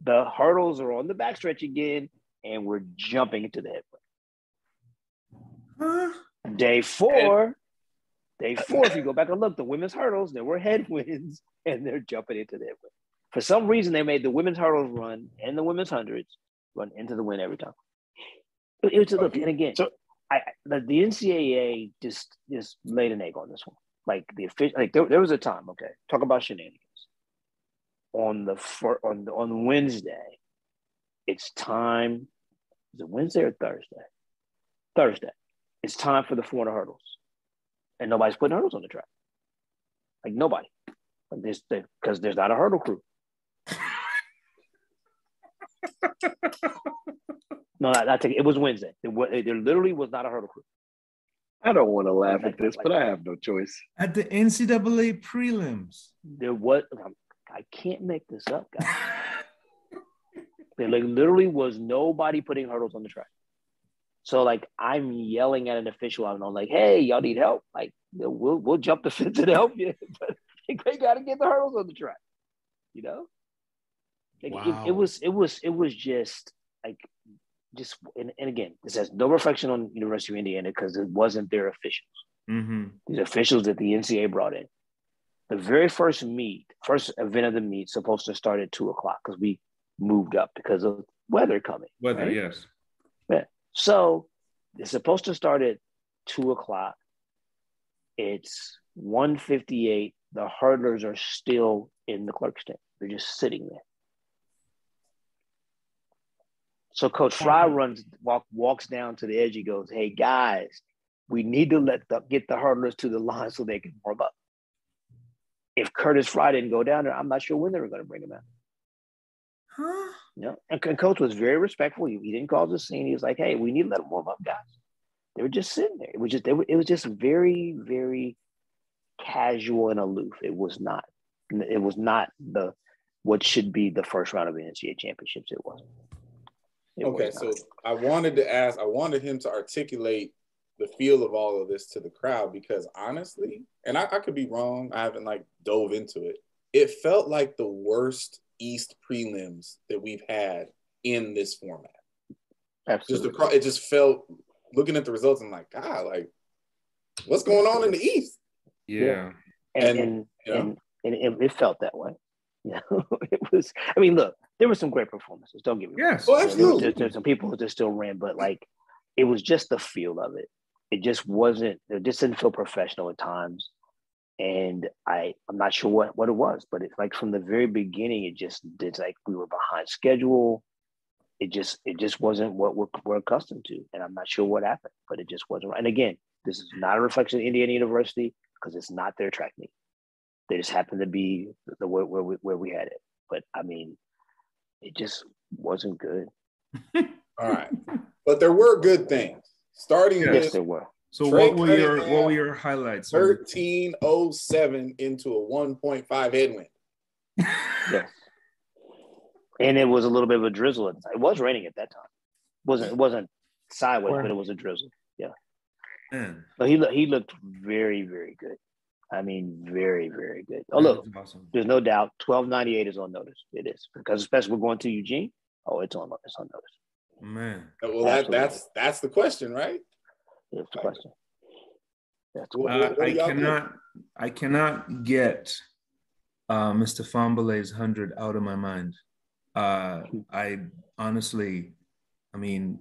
the hurdles are on the backstretch again, and we're jumping into the headwind. Huh? Day four, day four, if you go back and look, the women's hurdles, there were headwinds, and they're jumping into the headwind. For some reason, they made the women's hurdles run and the women's hundreds run into the wind every time. It, it was look, and again, So- I, I the, the NCAA just just laid an egg on this one. Like the official, like there, there was a time. Okay, talk about shenanigans. On the fir- on the, on Wednesday, it's time. Is it Wednesday or Thursday? Thursday. It's time for the 400 hurdles, and nobody's putting hurdles on the track. Like nobody. Like this, because there's not a hurdle crew. No, not, not take, it was Wednesday. There, there literally was not a hurdle crew. I don't want to laugh at this, but I have no choice. At the NCAA prelims. There was. I'm- I can't make this up, guys. There like literally was nobody putting hurdles on the track. So like I'm yelling at an official. I'm like, "Hey, y'all need help? Like we'll we'll jump the fence and help you, but they got to get the hurdles on the track." You know, like, it, Wow. it was it was it was just like just and, and again, this has no reflection on University of Indiana because it wasn't their officials Mm-hmm. these officials that the NCAA brought in. The very first meet, first event of the meet, supposed to start at two o'clock because we moved up because of weather coming. Weather, right? yes. So it's supposed to start at two o'clock. It's 158. The hurdlers are still in the clerk's stand. They're just sitting there. So Coach Frye runs, walk, walks down to the edge. He goes, "Hey guys, we need to let the get the hurdlers to the line so they can warm up. If Curtis Frye didn't go down there, I'm not sure when they were going to bring him out. Huh? You know, and, and coach was very respectful. He, he didn't cause a scene. He was like, "Hey, we need to let them warm up, guys." They were just sitting there. It was just they were, it was just very very casual and aloof. It was not. It was not the what should be the first round of the NCAA championships. It wasn't. It Okay, was so. I wanted to ask, I wanted him to articulate the feel of all of this to the crowd because honestly, and I, I could be wrong, I haven't like dove into it. It felt like the worst East prelims that we've had in this format. Just absolutely. across, it just felt looking at the results. I'm like, God, like, what's going on in the East? Yeah. and and, and you know. and, and it, it felt that way. You know, it was. I mean, look, there were some great performances. Don't get me Yes. Oh, wrong. absolutely. There's, there's some people who just still ran, but like, it was just the feel of it. It just wasn't. It just didn't feel professional at times, and I I'm not sure what what it was, but it's like from the very beginning, it just it's like we were behind schedule. It just it just wasn't what we're, we're accustomed to, and I'm not sure what happened, but it just wasn't. right. And again, this is not a reflection of Indiana University because it's not their track meet. They just happened to be the where, where we where we had it. But I mean, it just wasn't good. All right. But there were good things. Starting Yes. Yes, with there were. So Trey what were your what were your highlights? 1307 into a 1.5 headwind. Yes. And it was a little bit of a drizzle. At the time. It was raining at that time. It wasn't it wasn't sideways, but it was a drizzle. Man, But he looked he looked very very good. I mean, very very good. Oh look, awesome. there's no doubt. 1298 is on notice. It is because especially we're going to Eugene. Oh, it's on it's on notice. Man, Well, that, that's that's the question, right? That's the question. That's the What- question. uh, I y'all cannot I cannot get uh, Mr. Fahnbulleh's hundred out of my mind. Uh, I honestly, I mean,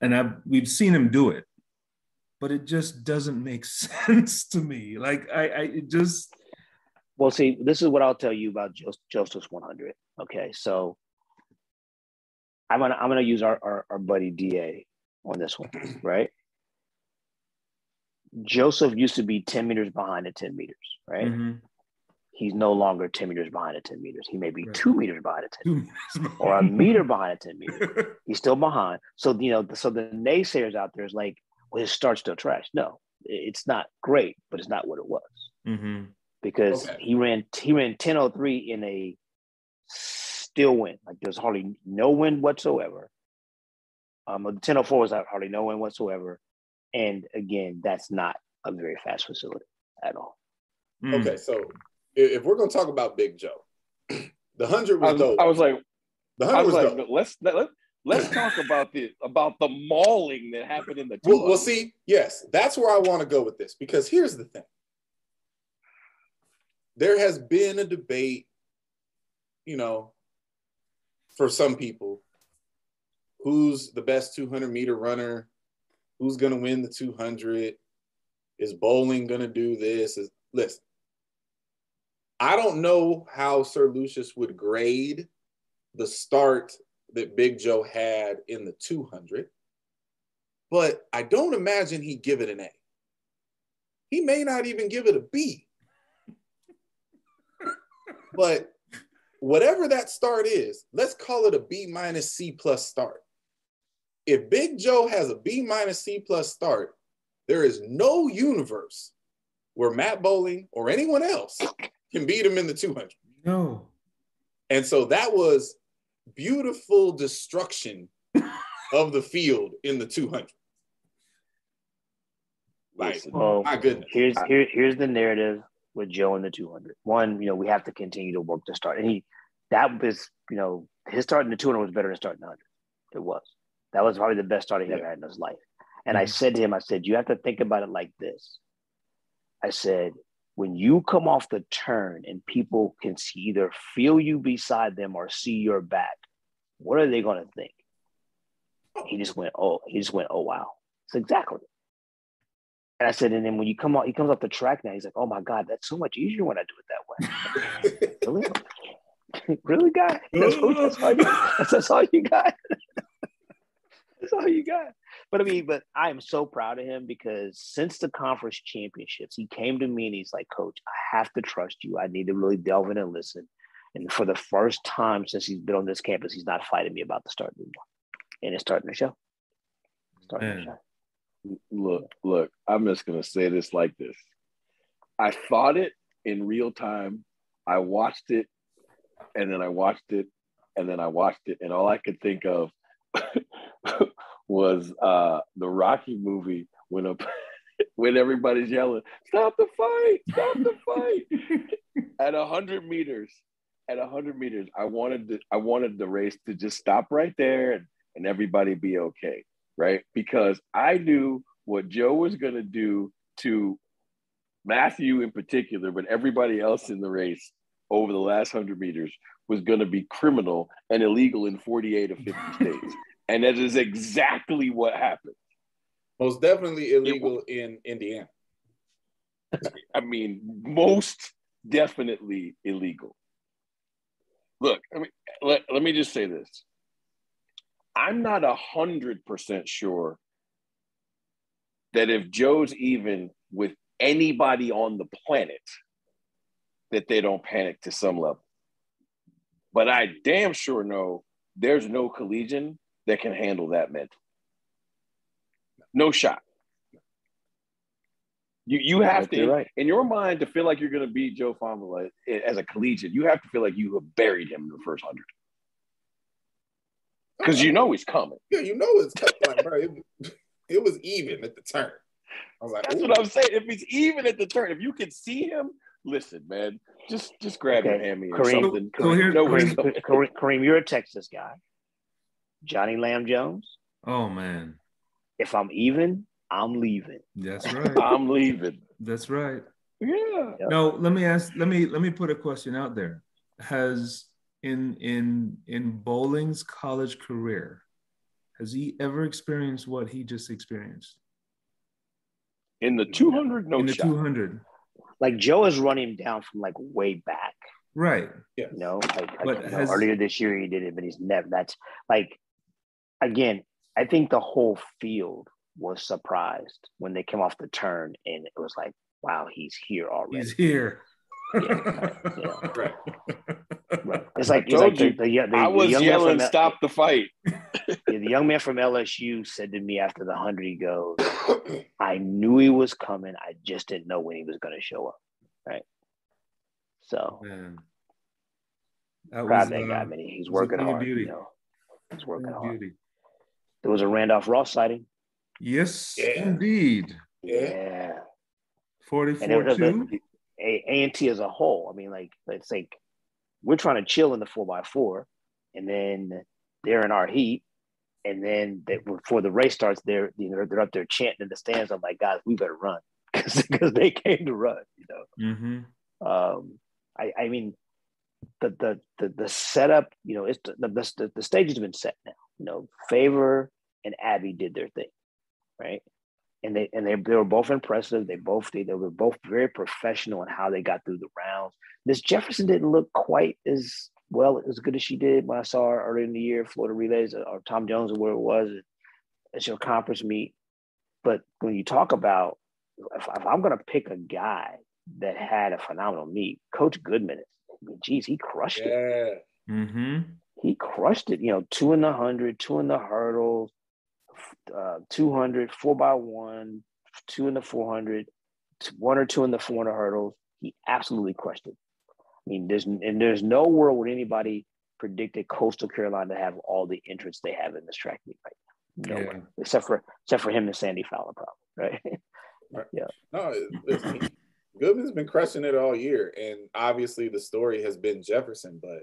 and I we've seen him do it, but it just doesn't make sense to me. Like I, I it just Well, see, this is what I'll tell you about Jo- Joseph's 100. Okay, so I'm gonna I'm gonna use our, our our buddy Da on this one, right? Joseph used to be 10 meters behind at 10 meters, right? mhm. He's no longer 10 meters behind at 10 meters. He may be Right. two meters behind at 10 meters, or a meter behind at 10 meters. He's still behind. So you know, so the naysayers out there is like, well, his start's still trash. No, it's not great, but it's not what it was Mhm. because Okay. he ran he ran 1003 in a still wind. Like there's hardly no wind whatsoever. Um, the 1004 was out hardly no wind whatsoever. And again, that's not a very fast facility at all. Mm. Okay, so if, if we're gonna talk about Big Joe, the hundred I was was, dope. I was like, the hundred was was, like, dope. let's let, let, let's talk about the about the mauling that happened in the. Well, 200. well, see, yes, that's where I want to go with this because here's the thing. There has been a debate, you know, for some people, who's the best 200 meter runner, who's going to win the 200, is Boling going to do this? Is listen, I don't know how Sir Lucius would grade the start that Big Joe had in the 200 but I don't imagine he'd give it an A. He may not even give it a B. but whatever that start is, let's call it a B minus C plus start. If Big Joe has a B minus C plus start, there is no universe where Matt Boling or anyone else can beat him in the 200. No. And so that was beautiful destruction of the field in the 200. Like, Listen, Well, my goodness. here's here, here's the narrative with Joe in the 200. One, you know, we have to continue to work to start. And he, that was, you know, his start in the 200 was better than starting the 100. It was. That was probably the best start he ever had in his life. And I mm-hmm. said to him, I said, you have to think about it like this. I said, when you come off the turn and people can see, either feel you beside them or see your back, what are they going to think? He just went, oh, he just went, oh wow. It's exactly. And I said, and then when you come out, he comes off the track now. He's like, oh my god, that's so much easier when I do it that way. really, really, guy? That's, that's all that's all you got. That's all you got. But I mean, but I am so proud of him because since the conference championships, he came to me and he's like, Coach, I have to trust you. I need to really delve in and listen. And for the first time since he's been on this campus, he's not fighting me about the start anymore. And it's starting to show. Starting to show. look, look, I'm just gonna say this like this. I thought it in real time. I watched it, and then I watched it, and then I watched it, and all I could think of was uh the Rocky movie when a when everybody's yelling, "Stop the fight! Stop the fight!" At a hundred meters, at a hundred meters, I wanted the I wanted the race to just stop right there and, and everybody be okay, right? Because I knew what Joe was going to do to Matthew in particular, but everybody else in the race over the last 100 meters was going to be criminal and illegal in 48 of 50 states. And that is exactly what happened. Most definitely illegal in Indiana. I mean, most definitely illegal. Look, I mean, let, let me just say this. I'm not a hundred percent sure that if Joe's even with anybody on the planet, that they don't panic to some level. But I damn sure know there's no collegian that can handle that mental. No shot. You you have to right. in your mind to feel like you're going to beat Joe Fahnbulleh as a collegian. You have to feel like you have buried him in the first hundred because you know he's coming. Yeah, you know it's like, bro. It, it, was even at the turn. I was like, that's Ooh. what I'm saying. If he's even at the turn, if you can see him, listen, man, just just grab Okay. your hammy or Kareem, something. so here- You know Kareem, coming. Kareem, Kareem, you're a Texas guy. Johnny Lam Jones. Oh man, If I'm even, I'm leaving. that's right. I'm leaving. That's right. Yeah. No, let me ask. Let me let me put a question out there. Has in in in Boling's college career, has he ever experienced what he just experienced In the 200, no in the shot. two hundred? Like Joe is running down from like way back. Right. Yeah. You know, like, like, But you know, has- earlier this year he did it, but he's never. That's like, again, I think the whole field was surprised when they came off the turn, and it was like, wow, he's here already. He's here. Yeah. Right. Right. It's like, it's told like the, you, the, the, the I was young yelling, from, "Stop the fight!" The, the young man from LSU said to me after the hundred, he goes, "I knew he was coming. I just didn't know when he was going to show up." Right. So Man. That proud was, of that guy, uh, man. He's working thing of hard. beauty. You know, he's working thing hard. beauty. There was a Randolph Ross sighting. Yes, Yeah. indeed. Yeah. Yeah. And it Forty-four was two. A and T as a whole. I mean, like, it's like we're trying to chill in the four by four, and then they're in our heat, and then they, before the race starts, they're you know they're up there chanting in the stands. I'm like, guys, we better run because they came to run. You know. Mm-hmm. Um, I, I mean, the, the the the setup, you know, it's the the, the the stage has been set now. You know, Favour and Abby did their thing, right? And they and they, they were both impressive. They both they, they were both very professional in how they got through the rounds. Miss Jefferson didn't look quite as well as good as she did when I saw her earlier in the year, Florida Relays or Tom Jones or where it was at your conference meet. But when you talk about if, if I'm going to pick a guy that had a phenomenal meet, Coach Goodman, I mean, geez, he crushed it. Yeah. Mm-hmm. He crushed it. You know, two in the hundred, two in the hurdles, uh, 200, four by one, two in the 400, one or two in the 400 hurdles. He absolutely crushed it. I mean, there's and there's no world where anybody predicted Coastal Carolina to have all the entrants they have in this track meet right now. No Yeah. way. Except for except for him and Sandy Fowler, probably, right? Yeah. No, it's, Goodman's been crushing it all year, and obviously the story has been Jefferson. But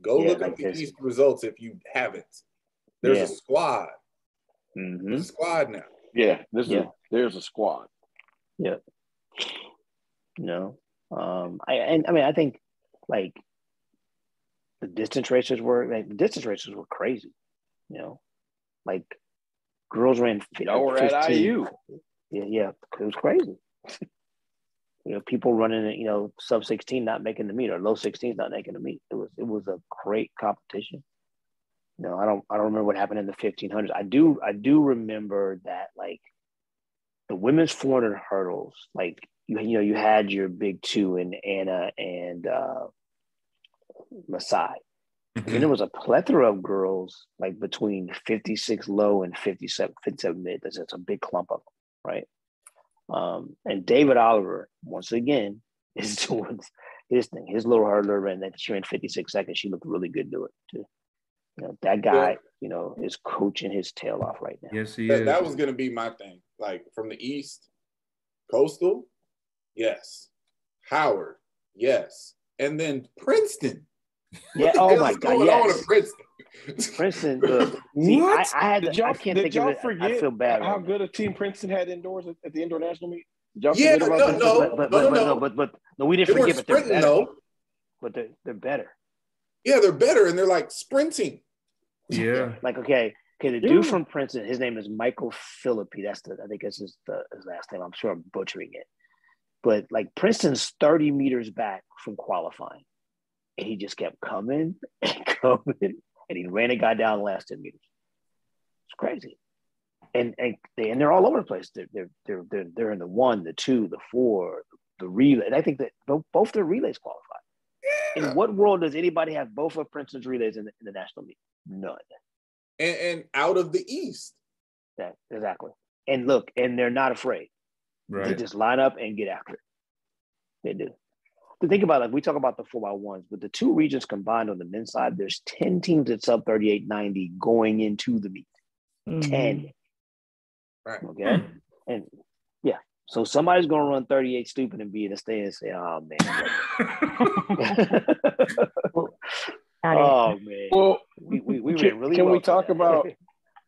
go Yeah, look like up the this. East results if you haven't. There's Yeah. a squad. Hmm There's a squad now. Yeah, this Yeah. is there's a squad. Yeah. No. Um, I and I mean I think like the distance racers were like the distance racers were crazy, you know, like girls ran. fi- Y'all were at IU. Yeah, yeah, it was crazy. you know, people running you know, sub sixteen not making the meet or low 16s not making the meet. It was it was a great competition. You know, I don't I don't remember what happened in the fifteen hundreds. I do I do remember that like the women's 400 hurdles, like you you know you had your big two in Anna and uh, Masai. And there was a plethora of girls like between 56 low and 57, 57 mid. That's, that's a big clump of them, right? Um, and David Oliver, once again, is doing his thing. His little hurdler ran that she ran 56 seconds. She looked really good doing it too. You know, that guy, Yeah. you know, is coaching his tail off right now. Yes, he That, is. that was going to be my thing. Like from the East, Coastal, yes. Howard, yes. And then Princeton. Yeah. What the Oh my is God. going on Yes. at Princeton? Princeton. Look, see, I, What? I had. Did To, y'all, I can't did think y'all of it. forget I feel bad. how right good a team Princeton had indoors at, at the indoor national meet? Y'all Yeah, forget no, no. but, but, but, but, no, but, but no, we didn't They forget. But they're sprinting better. though. but they're they're better. Yeah, they're better, and they're like sprinting. Yeah. Like okay, okay, the Yeah. dude from Princeton, his name is Michael Philippi. That's the I think this is the, his last name. I'm sure I'm butchering it, but like Princeton's 30 meters back from qualifying, and he just kept coming and coming, and he ran a guy down the last 10 meters. It's crazy. And and they and they're all over the place. They're they're they're they're, they're in the one, the two, the four, the relay. And I think that both, both their relays qualify. Yeah. In what world does anybody have both of Princeton's relays in the, in the national meet? None. And, and out of the East. That exactly. And look, and they're not afraid. They just line up and get after it. They do. To think about it, like we talk about the four by ones, but the two regions combined on the men's side, there's 10 teams at sub 3890 going into the meet. Mhm. 10. Right. Okay. And yeah. So somebody's gonna run 38 stupid and be in the stand and say, oh man. Not oh man. Well, We, we, we Can- really can we talk today. about-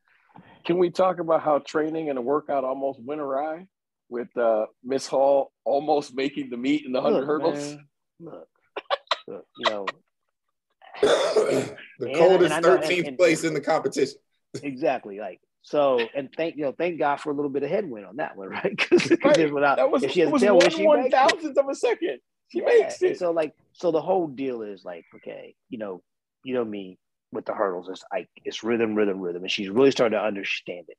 can we talk about how training and a workout almost went awry with uh, Miss Hall almost making the meet in the 100 hurdles? man, look, look, you know, the And- coldest and know- 13th and- place in the competition. exactly. Like so, and thank you know, thank God for a little bit of headwind on that one, right? Because Right. without That was, if she it has was tailwind, one she one makes it. thousandth of a second. She Yeah, makes and it. So like, so the whole deal is like, okay, you know, you know me with the hurdles. It's like it's rhythm, rhythm, rhythm, and she's really starting to understand it.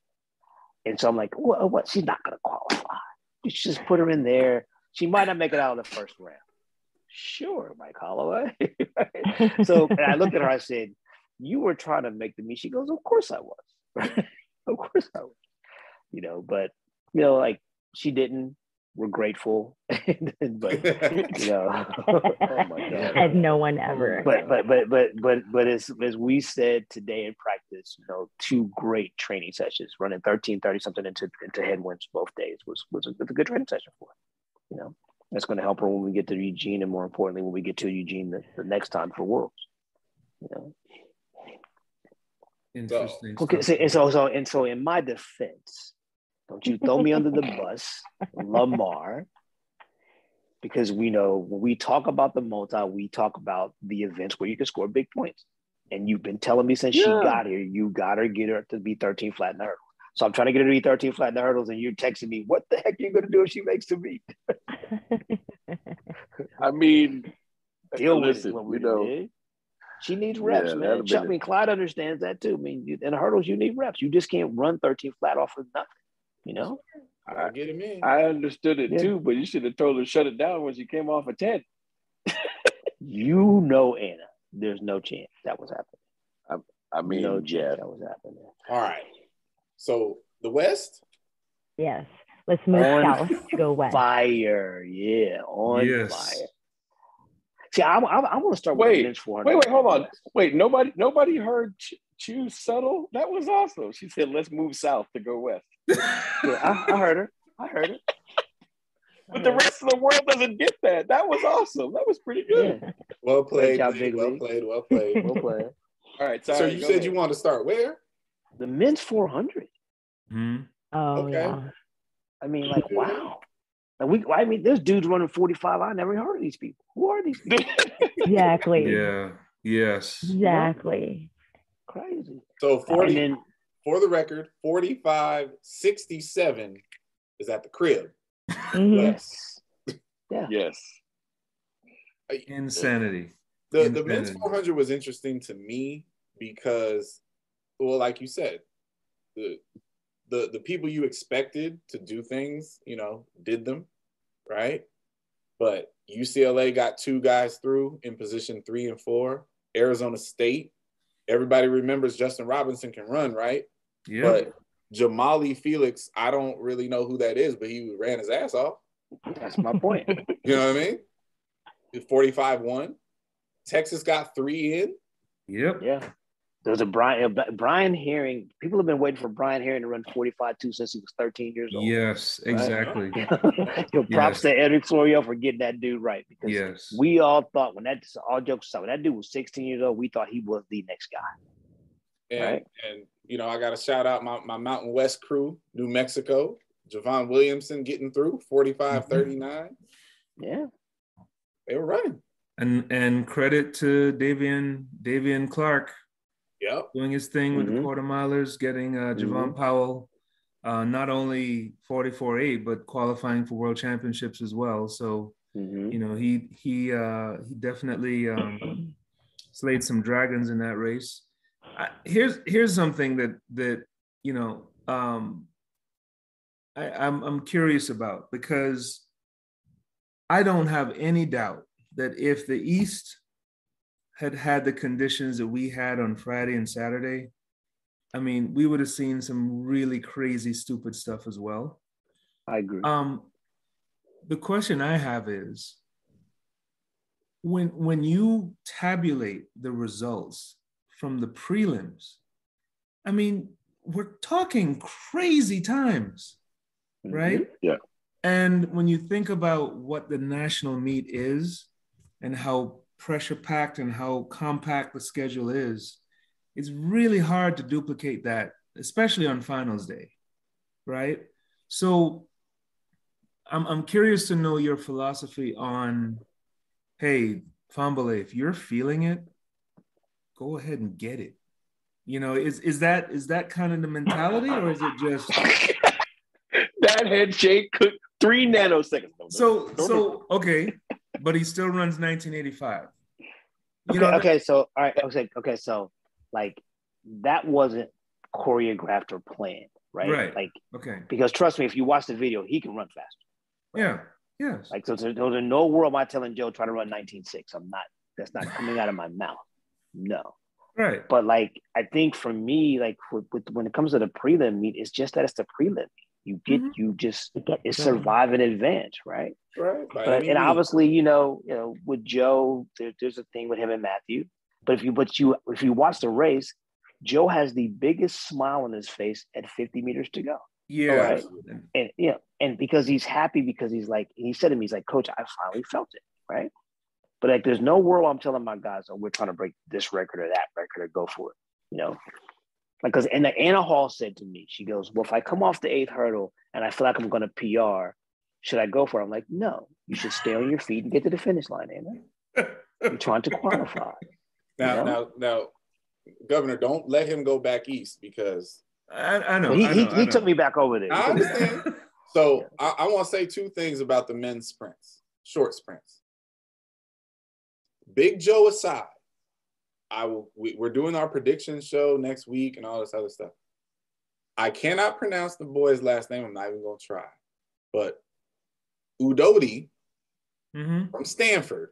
And so I'm like, what? what? She's not going to qualify. You just put her in there. She might not make it out of the first round. Sure, Mike Holloway. so and I looked at her. I said, "You were trying to make the meet." She goes, "Of course I was. of course I was." You know, but you know, like she didn't. We're grateful, but you know, oh my god. As no one ever. But but but but but but as as we said today in practice, you know, two great training sessions, running 13, 30 something into into headwinds both days was was a, was a good training session for her. You know, that's going to help her when we get to Eugene, and more importantly, when we get to Eugene the, the next time for Worlds. You know, Interesting. okay. So, stuff. and so so and so in my defense, don't you throw me under the bus, Lamar. Because we know when we talk about the multi, we talk about the events where you can score big points. And you've been telling me since she got here, you got her get her to be 13 flat in the hurdles. So I'm trying to get her to be 13 flat in the hurdles, and you're texting me, what the heck are you gonna do if she makes the meet? I mean, Deal with listen, it. We you know, did. She needs reps, Yeah, man. Chuck, I mean, Clyde understands that too. I mean, you, in hurdles, you need reps. You just can't run 13 flat off of nothing, you know? I get him in. I understood it Yeah. too, but you should have told her shut it down when she came off a 10. You know, Anna, there's no chance that was happening. I mean, no yeah. chance that was happening. All right. So the West, yes. Let's move On south to go west. Fire, yeah, on Yes. fire. See, I, I, I want to start with Wait, the men's 400. Wait, wait, hold on. Wait, nobody nobody heard Ch- Choose Subtle? That was awesome. She said, let's move south to go west. Yeah, I, I heard her. I heard it. But the rest of the world doesn't get that. That was awesome. That was pretty good. Yeah, well played, job, Big well Lee. played, well played. well played. All right, so you said ahead. you want to start where? The men's 400. Hmm. Oh, Okay. yeah. I mean, like, wow. And we, I mean, there's dudes running 45. I never heard of these people. Who are these people? Exactly. Yeah. Yes. Exactly. Crazy. So 40 And then, for the record, 45 67 is at the crib. Mhm. yes. Yeah. Yes. Insanity. The the men's 400 was interesting to me because, well, like you said, the the the people you expected to do things, you know, did them, right? But UCLA got two guys through in position three and four. Arizona State, everybody remembers Justin Robinson can run, right? Yeah. But Jamali Felix, I don't really know who that is, but he ran his ass off. That's my point. You know what I mean? 45 1. Texas got three in. Yep. Yeah. There was a Brian Brian Herring. People have been waiting for Brian Herring to run 45 2 since he was 13 years old. Yes. Exactly. Yo, props Yes. to Edrick Floreal for getting that dude right because Yes. we all thought when that all jokes aside, when that dude was 16 years old, we thought he was the next guy. And, Right. and you know, I got to shout out my, my Mountain West crew, New Mexico, Javon Williamson getting through 45 mm-hmm. 39. Yeah. They were running. And and credit to Davian Davian Clark Yep. doing his thing with the Mhm. quarter milers, getting uh, Javon Powell uh, not only 44-8, but qualifying for world championships as well. So, Mhm. you know, he he uh, he definitely um, slayed some dragons in that race. I, here's here's something that that you know um, I, I'm I'm curious about because I don't have any doubt that if the East had had the conditions that we had on Friday and Saturday, I mean, we would have seen some really crazy, stupid stuff as well. I agree. Um, the question I have is when when you tabulate the results from the prelims, I mean, we're talking crazy times, right? Yeah. And when you think about what the national meet is and how pressure packed and how compact the schedule is, it's really hard to duplicate that, especially on finals day, right? So I'm, I'm curious to know your philosophy on hey, Fahnbulleh, if you're feeling it, go ahead and get it. You know, is is that is that kind of the mentality, or is it just that head shake could three nanoseconds. So so okay, but he still runs 1985. You Okay, know, okay, so all right, okay, okay, so like that wasn't choreographed or planned, right? Right. Like Okay. because trust me, if you watch the video, he can run faster. Yeah. Yes. Like so, there's in no world am I telling Joe try to run 19.6. I'm not. That's not coming out of my mouth. No. right. But like I think for me, like with, with when it comes to the prelim meet, it's just that it's the prelim. meet. You get Mhm. you just get it's going. survive and advance, right? Right. By But any and obviously, you know, you know, with Joe, there, there's a thing with him and Matthew. But if you but you if you watch the race, Joe has the biggest smile on his face at 50 meters to go. Yeah. right. And yeah, and because he's happy because he's like he said to me, he's like, Coach, I finally felt it, right? But like there's no world I'm telling my guys, oh, we're trying to break this record or that record or go for it, you know. Like because and Anna Hall said to me, she goes, Well, if I come off the eighth hurdle and I feel like I'm gonna PR, should I go for it? I'm like, no, you should stay on your feet and get to the finish line, Anna. You're trying to qualify. now, you know? now, now, Governor, don't let him go back east because I, I know. he I he, know, I he know. took me back over there. I understand. So I, I want to say two things about the men's sprints, short sprints. Big Joe aside, I will. We, we're doing our prediction show next week and all this other stuff. I cannot pronounce the boy's last name. I'm not even gonna try. But Udodi Mhm. from Stanford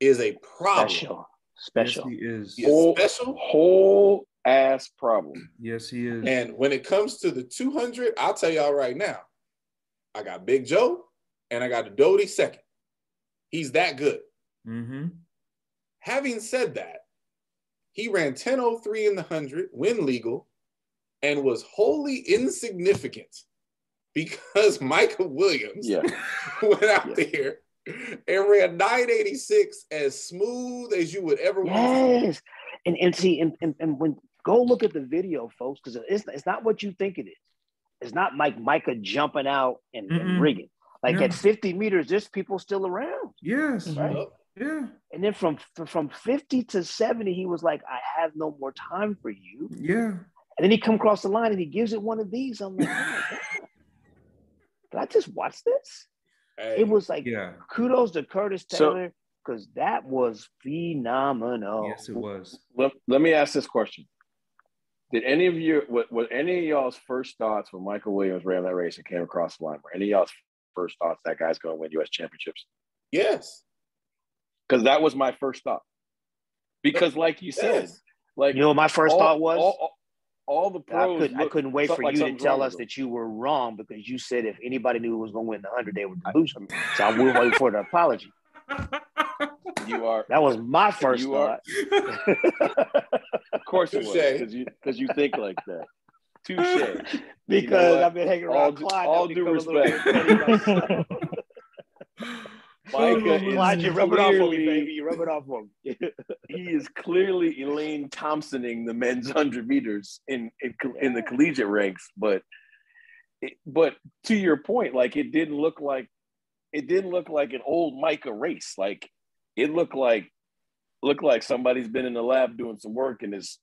is a problem. Special. Yes, he is. He is Whole- special. whole ass problem. Yes, he is. And when it comes to the 200, I'll tell y'all right now, I got Big Joe and I got Doty second. He's that good. hmm Having said that, he ran 10.03 in the 100, win legal, and was wholly insignificant because Micah Williams Yeah. went out Yeah. there and ran 986 as smooth as you would ever want. Yes. And and see, and, and, and when go look at the video, folks, because it's it's not what you think it is. It's not like Micah jumping out and, and Mm-mm. rigging. Like No. at 50 meters, there's people still around. Yes. Right. Yup. Yeah. And then from from 50 to 70, he was like, I have no more time for you. Yeah. And then he come across the line and he gives it one of these. I'm like, oh. Did I just watch this? Hey, It was like Yeah. kudos to Curtis Taylor because that was phenomenal. Yes, it was. Let, let me ask this question. Did any of you, what, what any of y'all's first thoughts when Michael Williams ran that race and came across the line? Were any of y'all's first thoughts that guy's going to win U.S. championships? yes. Because that was my first thought. Because, like you said, Yes. like You know my first all, thought was? all, all, all the I, pros. could, I look- couldn't wait for like you to tell us that you were wrong because you said if anybody knew who was going to win the 100, they were the loser. So I'm waiting for the apology. You are, That was my first You are- thought. of course, it was because you because you think like that. Touche. because what? I've been hanging All around due- Clyde. all I've due become a respect. bit petty. Micah is Clyde, you rub it off on me, clearly- baby. You rub it off on me. he is clearly Elaine Thompsoning the men's hundred meters in in, in the collegiate ranks, but but to your point, like it didn't look like it didn't look like an old Micah race. Like it looked like looked like somebody's been in the lab doing some work and is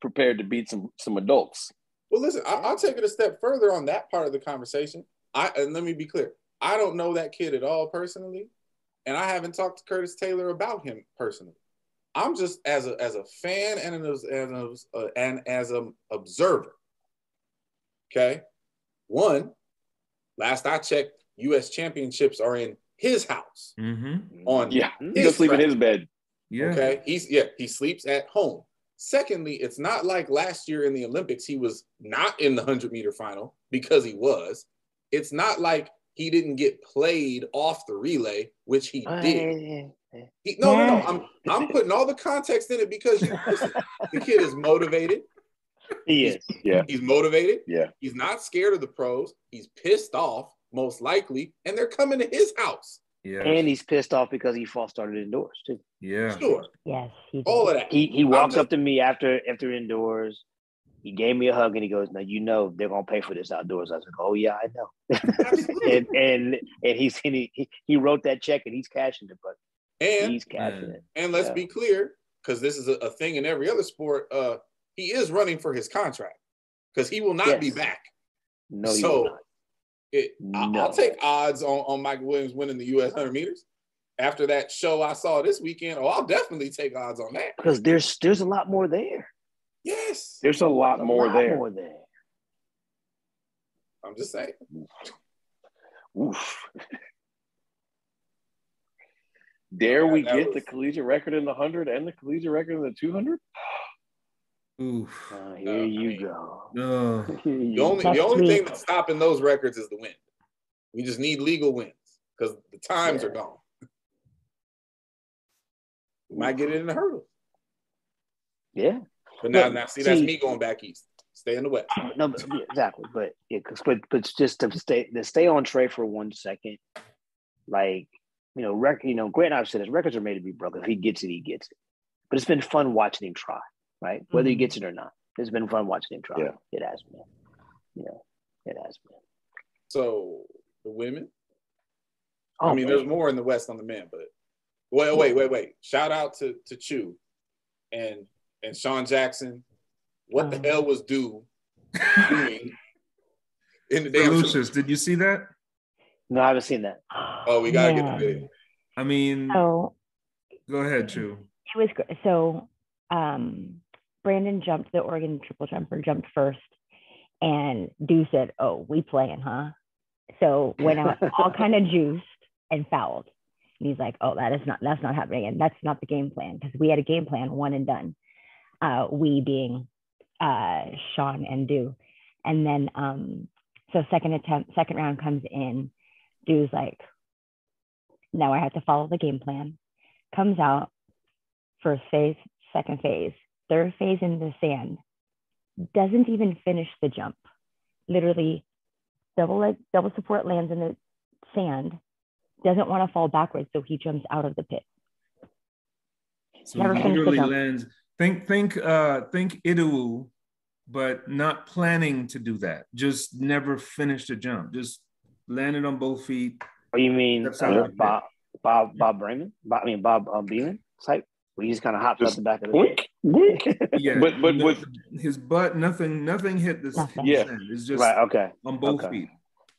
prepared to beat some some adults. Well, listen, I, I'll take it a step further on that part of the conversation. I and let me be clear. I don't know that kid at all personally, and I haven't talked to Curtis Taylor about him personally. I'm just as a as a fan and an as an, uh, and as an observer. Okay, one. Last I checked, U.S. championships are in his house Mm-hmm. on Yeah, his he'll sleep in his bed. Yeah. Okay. He's yeah, he sleeps at home. Secondly, it's not like last year in the Olympics, he was not in the 100 meter final because he was. It's not like he didn't get played off the relay, which he oh, did. He- no, no, no. Hmm. I'm I'm putting all the context in it because you, listen, the kid is motivated. He is. Yeah, He's motivated. yeah. He's not scared of the pros. He's pissed off, most likely, and they're coming to his house. Yeah. And he's pissed off because he false started indoors too. yeah. Sure. Yes, he. All of that. He he walked just- up to me after after indoors. He gave me a hug and he goes, "Now you know they're gonna pay for this outdoors." I was like, "Oh yeah, I know." And and and he's and he he- he wrote that check and he's cashing it, but And he's cashing Man. it. And let's Yeah. be clear, because this is a, a thing in every other sport. Uh, he is running for his contract because he will not be back. No, he So- will not. It, I, No. I'll take odds on, on Michael Williams winning the U.S. 100 meters. After that show I saw this weekend, oh, I'll definitely take odds on that. because there's there's a lot more there. Yes, There's a lot A more lot there. More there. I'm just saying. Oof. Dare we get was- the collegiate record in the 100 and the collegiate record in the 200? Oof. Uh, here Uh, I you mean- go. No. Here you The only the only thing that's stopping those records is the wind. We just need legal wins because the times Yeah. are gone. We might get it in the hurdle, Yeah. But now, But now see that's see- me going back east. Stay in the west. No, but, yeah, exactly. But yeah, 'cause- but but just to stay to stay on Trey for one second, like you know, rec, you know, Grant and I've said his records are made to be broken. If he gets it, he gets it. But it's been fun watching him try, right? Whether he Mhm. gets it or not, it's been fun watching him try. Yeah. It has been. You know, it has been. So the women. Oh, I mean, man. there's more in the West on the men, but wait, wait, wait, wait. Shout out to to Chew and and Sean Jackson. What the Um. hell was due doing in the damn? Lucius, did you see that? No, I haven't seen that. Oh, we gotta get Man. the video. I mean, So go ahead, Chu. it was gr- so um Brandon jumped the Oregon triple jumper jumped first and Dew said, Oh, we playing, huh? So went out all kind of juiced and fouled. And he's like, Oh, that is not that's not happening. And that's not the game plan because we had a game plan, one and done. Uh we being uh Sean and Dew. And then um so second attempt, second round comes in, Dew's like, now I have to follow the game plan. Comes out, first phase, second phase, third phase in the sand, doesn't even finish the jump. Literally, double leg, double support lands in the sand, doesn't want to fall backwards, so he jumps out of the pit. So Never he literally lands. Think, think, uh, think Idu, but not planning to do that. Just never finished the jump. Just landed on both feet. Oh, you mean uh, I. Bob Bob Bob Brayman? Bob, I mean Bob um, Beamon type. Where he just kind of hops Just up the back of the Boink, boink. Yeah, But- but no- with- his butt, nothing, nothing hit the Yeah. sand. It's just right. Okay. on both Okay. feet.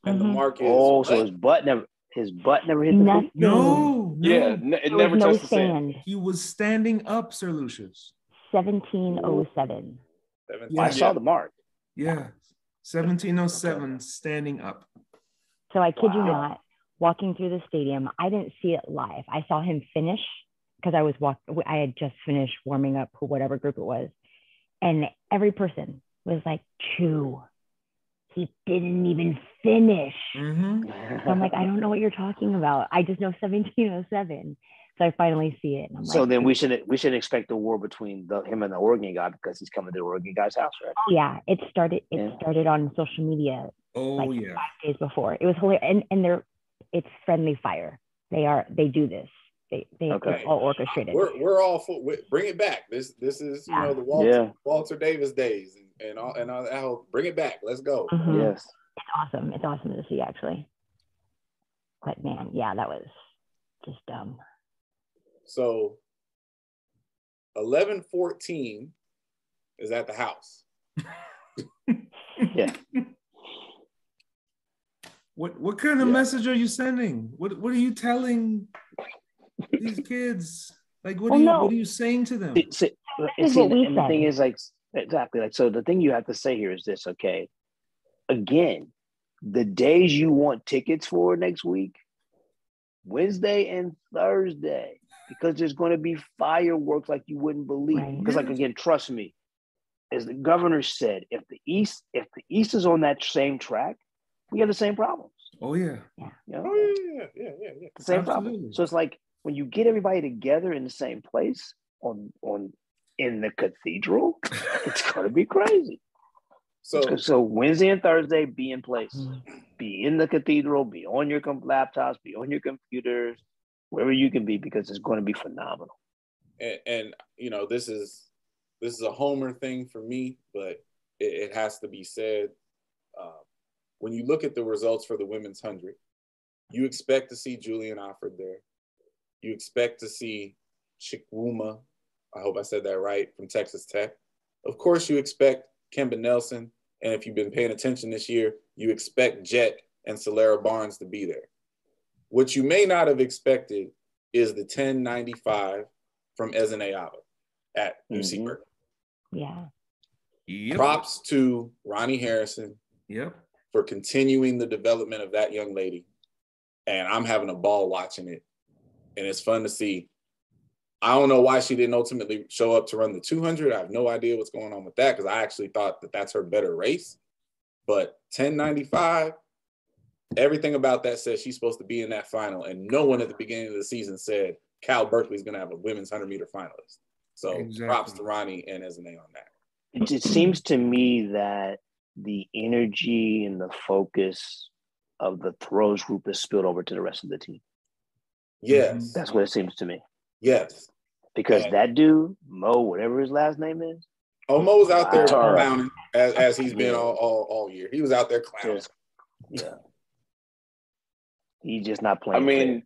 And the Mhm. mark is Oh, so his butt never his butt never hit the Nothing. feet. No, no. Yeah, it never no touched the sand. sand. He was standing up, Sir Lucius. 1707. Seventeen. I saw the mark. Yeah, 1707, standing up. So I kid you not, walking through the stadium, I didn't see it live. I saw him finish because I was walk. I had just finished warming up for whatever group it was, and every person was like, "Chew." He didn't even finish. hmm So I'm like, I don't know what you're talking about. I just know 1707. So I finally see it. And I'm So like, then we should we should expect a war between the, him and the Oregon guy because he's coming to the Oregon guy's house, right? oh, yeah, it started. It Yeah. started on social media Oh Like- yeah. five days before. It was hilarious, and and they're it's friendly fire. They are they do this. They they Okay. it's all orchestrated. We're we're all for we- bring it back. This this is you know the Walter Yeah. Walter Davis days and and all and all that bring it back. Let's go. Mhm. Yes. It's awesome. It's awesome to see actually. But man, yeah, that was just dumb. So 1114 is at the house. Yeah. What what kind of Yeah. message are you sending? What what are you telling these kids? Like what Well, are you no. what are you saying to them? See, see, and is see, what we and the thing is like exactly like so the thing you have to say here is this okay again the days you want tickets for next week wednesday and thursday because there's going to be fireworks like you wouldn't believe Right. because like again trust me as the governor said if the east if the east is on that same track we have the same problems Oh yeah. you know Oh yeah, yeah, yeah, yeah. the same Absolutely. problem. So it's like when you get everybody together in the same place on on in the cathedral, it's gonna be crazy. So So Wednesday and Thursday, be in place, Mm. be in the cathedral, be on your com- laptops, be on your computers, wherever you can be, because it's going to be phenomenal. and, and you know this is this is a homer thing for me but it, it has to be said uh, when you look at the results for the women's hundred you expect to see Julien Alfred there. You expect to see Chukwuma i hope i said that right from texas tech. Of course you expect kemba nelson and if you've been paying attention this year you expect jet and solera barnes to be there what you may not have expected is the 1095 from Ezinne Abba at UC Mhm. Berkeley. Yeah. Yep. Props to Ronnie Harrison Yep. for continuing the development of that young lady. And I'm having a ball watching it. And it's fun to see. I don't know why she didn't ultimately show up to run the 200. I have no idea what's going on with that because I actually thought that that's her better race. But 1095, everything about that says she's supposed to be in that final. And no one at the beginning of the season said Cal Berkeley's going to have a women's 100 meter finalist. So Exactly. props to Ronnie and Ezinne on that. It just seems to me that the energy and the focus of the throws group is spilled over to the rest of the team. Yes. Mm-hmm. That's what it seems to me. Yes. Because Yeah. that dude, Mo, whatever his last name is, Oh, Mo was out there clowning as, as he's been all, all, all year. He was out there clowning. yeah. He's just not playing. I mean,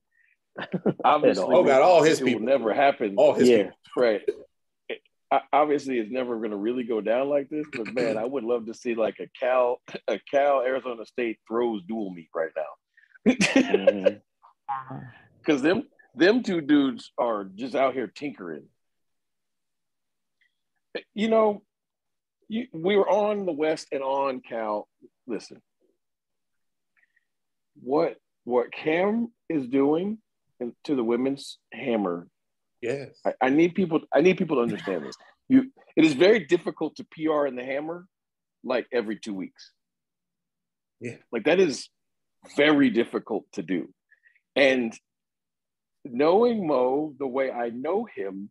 obviously, Oh, got all his people. never happen. All his yeah. people. right. I- Obviously, it's never going to really go down like this. But man, I would love to see like a Cal, a Cal Arizona State throws dual meet right now, mm-hmm. because them them two dudes are just out here tinkering. You know, you, we were on the West and on Cal. Listen, what what Cam is doing to the women's hammer Yes. I, I need people. I need people to understand this. You, it is very difficult to PR in the hammer, like every two weeks. Yeah. like that is very difficult to do, and knowing Mo the way I know him,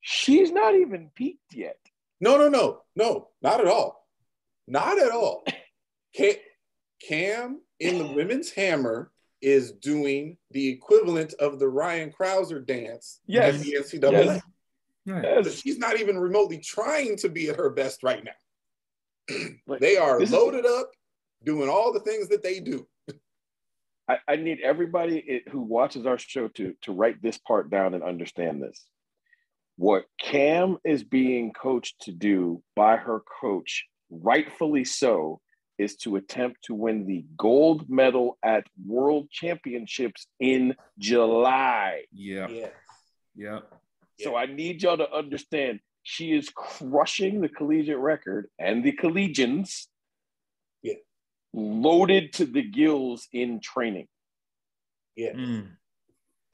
she's not even peaked yet. No, no, no, no, not at all. Not at all. Cam, Cam in the women's hammer is doing the equivalent of the Ryan Crouser dance Yes. at the NCAA. Yes. Right. But Yes. she's not even remotely trying to be at her best right now. They are this is- loaded up, doing all the things that they do. I, I need everybody it, who watches our show to to write this part down and understand this. What Cam is being coached to do by her coach, rightfully so, is to attempt to win the gold medal at World Championships in July. Yeah. Yes. Yeah. So I need y'all to understand she is crushing the collegiate record and the collegians. Yeah. Loaded to the gills in training. Yeah. Mm.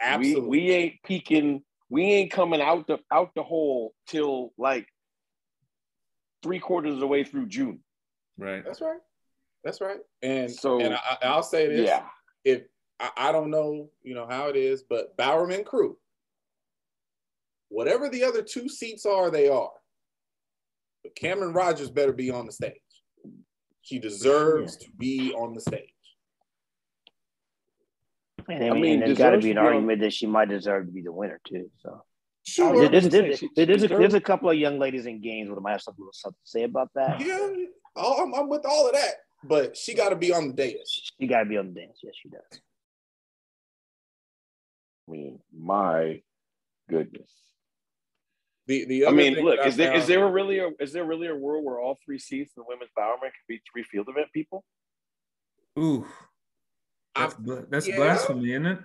Absolutely. We, we ain't peeking. We ain't coming out the out the hole till like three quarters of the way through June. Right. That's right. That's right. And So- and I, I'll say this: Yeah, if I, I don't know, you know how it is, but Bowerman Crew, whatever the other two seats are, they are. But Camryn Rogers better be on the stage. She deserves to be on the stage. And I I mean, mean, and there's got to be an to be on- argument that she might deserve to be the winner too. So Sure. was there's, gonna there's, there's, a, there's a couple of young ladies in games that might have something, something to say about that. yeah, oh, I'm, I'm with all of that, but she got to be on the dais. She got to be on the dance. Yes, she does. I mean, my goodness. The the I mean, thing look, that I is there is found- there really a is there really a world where all three seats in the women's Bowerman could be three field event people? Ooh, that's, that's yeah. blasphemy, isn't it?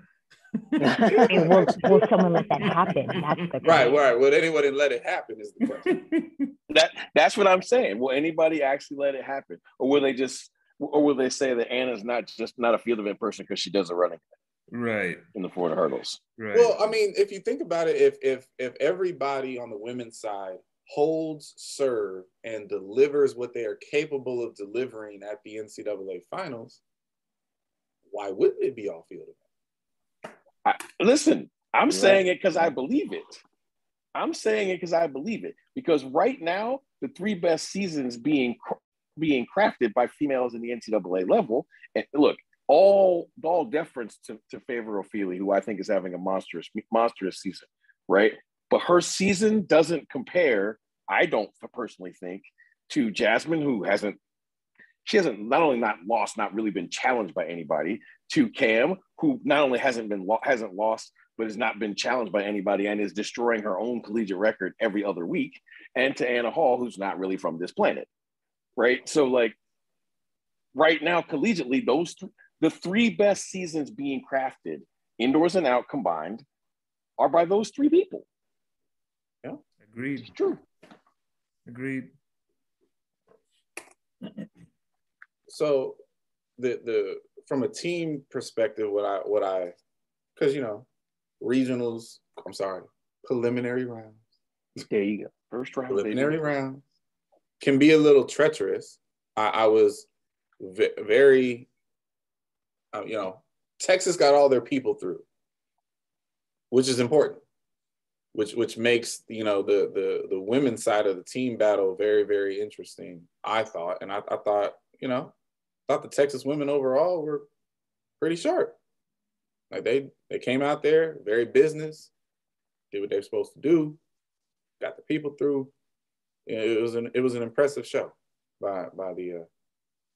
I mean, will, will someone let that happen? That's the right, question. right. Would anybody let it happen? Is the question. That that's what I'm saying. Will anybody actually let it happen, or will they just, or will they say that Anna's not just not a field event person because she does a running right, in the 400 hurdles? right. Well, I mean, if you think about it, if if if everybody on the women's side holds serve and delivers what they are capable of delivering at the NCAA finals, why wouldn't it be all field event? I, listen, I'm saying it because I believe it. I'm saying it because I believe it. Because right now, the three best seasons being being crafted by females in the NCAA level, and look, all all deference to, to Favour Ofili, who I think is having a monstrous monstrous season, right? But her season doesn't compare. I don't personally think to Jasmine, who hasn't she hasn't not only not lost, not really been challenged by anybody, to Cam, who not only hasn't been lo- hasn't lost, but has not been challenged by anybody and is destroying her own collegiate record every other week, and to Anna Hall, who's not really from this planet, right? So like, right now, collegiately, those th- the three best seasons being crafted, indoors and out combined, are by those three people. Yeah, agreed. It's true. Agreed. So the the from a team perspective, what I what I because you know regionals. I'm sorry, preliminary rounds. There you go. First round. baby. preliminary rounds can be a little treacherous. I, I was ve- very, uh, you know, Texas got all their people through, which is important, which which makes you know the the the women's side of the team battle very very interesting. I thought, and I, I thought you know, thought the Texas women overall were pretty sharp. Like they they came out there very business, did what they're supposed to do, got the people through. It was an it was an impressive show by by the uh,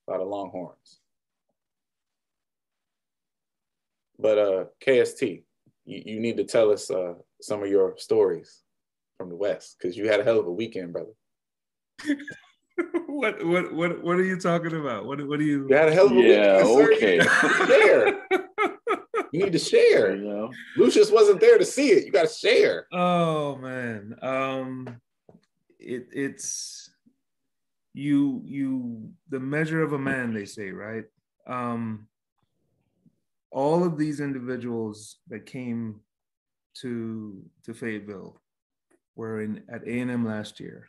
by the Longhorns. But uh, KST, you, you need to tell us uh, some of your stories from the West because you had a hell of a weekend, brother. what what what what are you talking about? What what are you? You had a hell of a Yeah, weekend. sir. You share. You need to share. You know. Lucius wasn't there to see it. You got to share. Oh man, um, it it's you you the measure of a man they say right. Um, all of these individuals that came to to Fayetteville were in at A and M last year.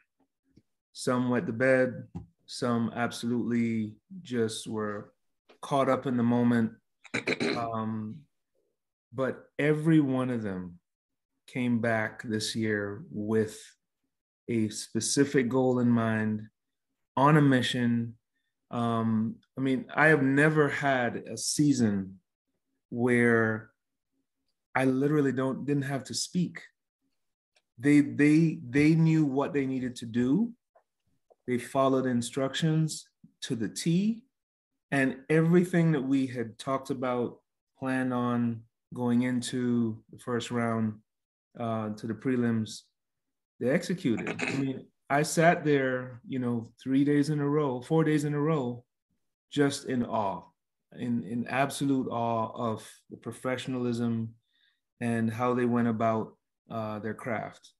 Some wet the bed. Some absolutely just were caught up in the moment. Um, but every one of them came back this year with a specific goal in mind, on a mission. Um, I mean, I have never had a season where I literally don't didn't have to speak. They they they knew what they needed to do. They followed instructions to the T, and everything that we had talked about, planned on going into the first round uh, to the prelims, they executed. I mean, I sat there, you know, three days in a row, four days in a row, just in awe, in, in absolute awe of the professionalism and how they went about uh, their craft.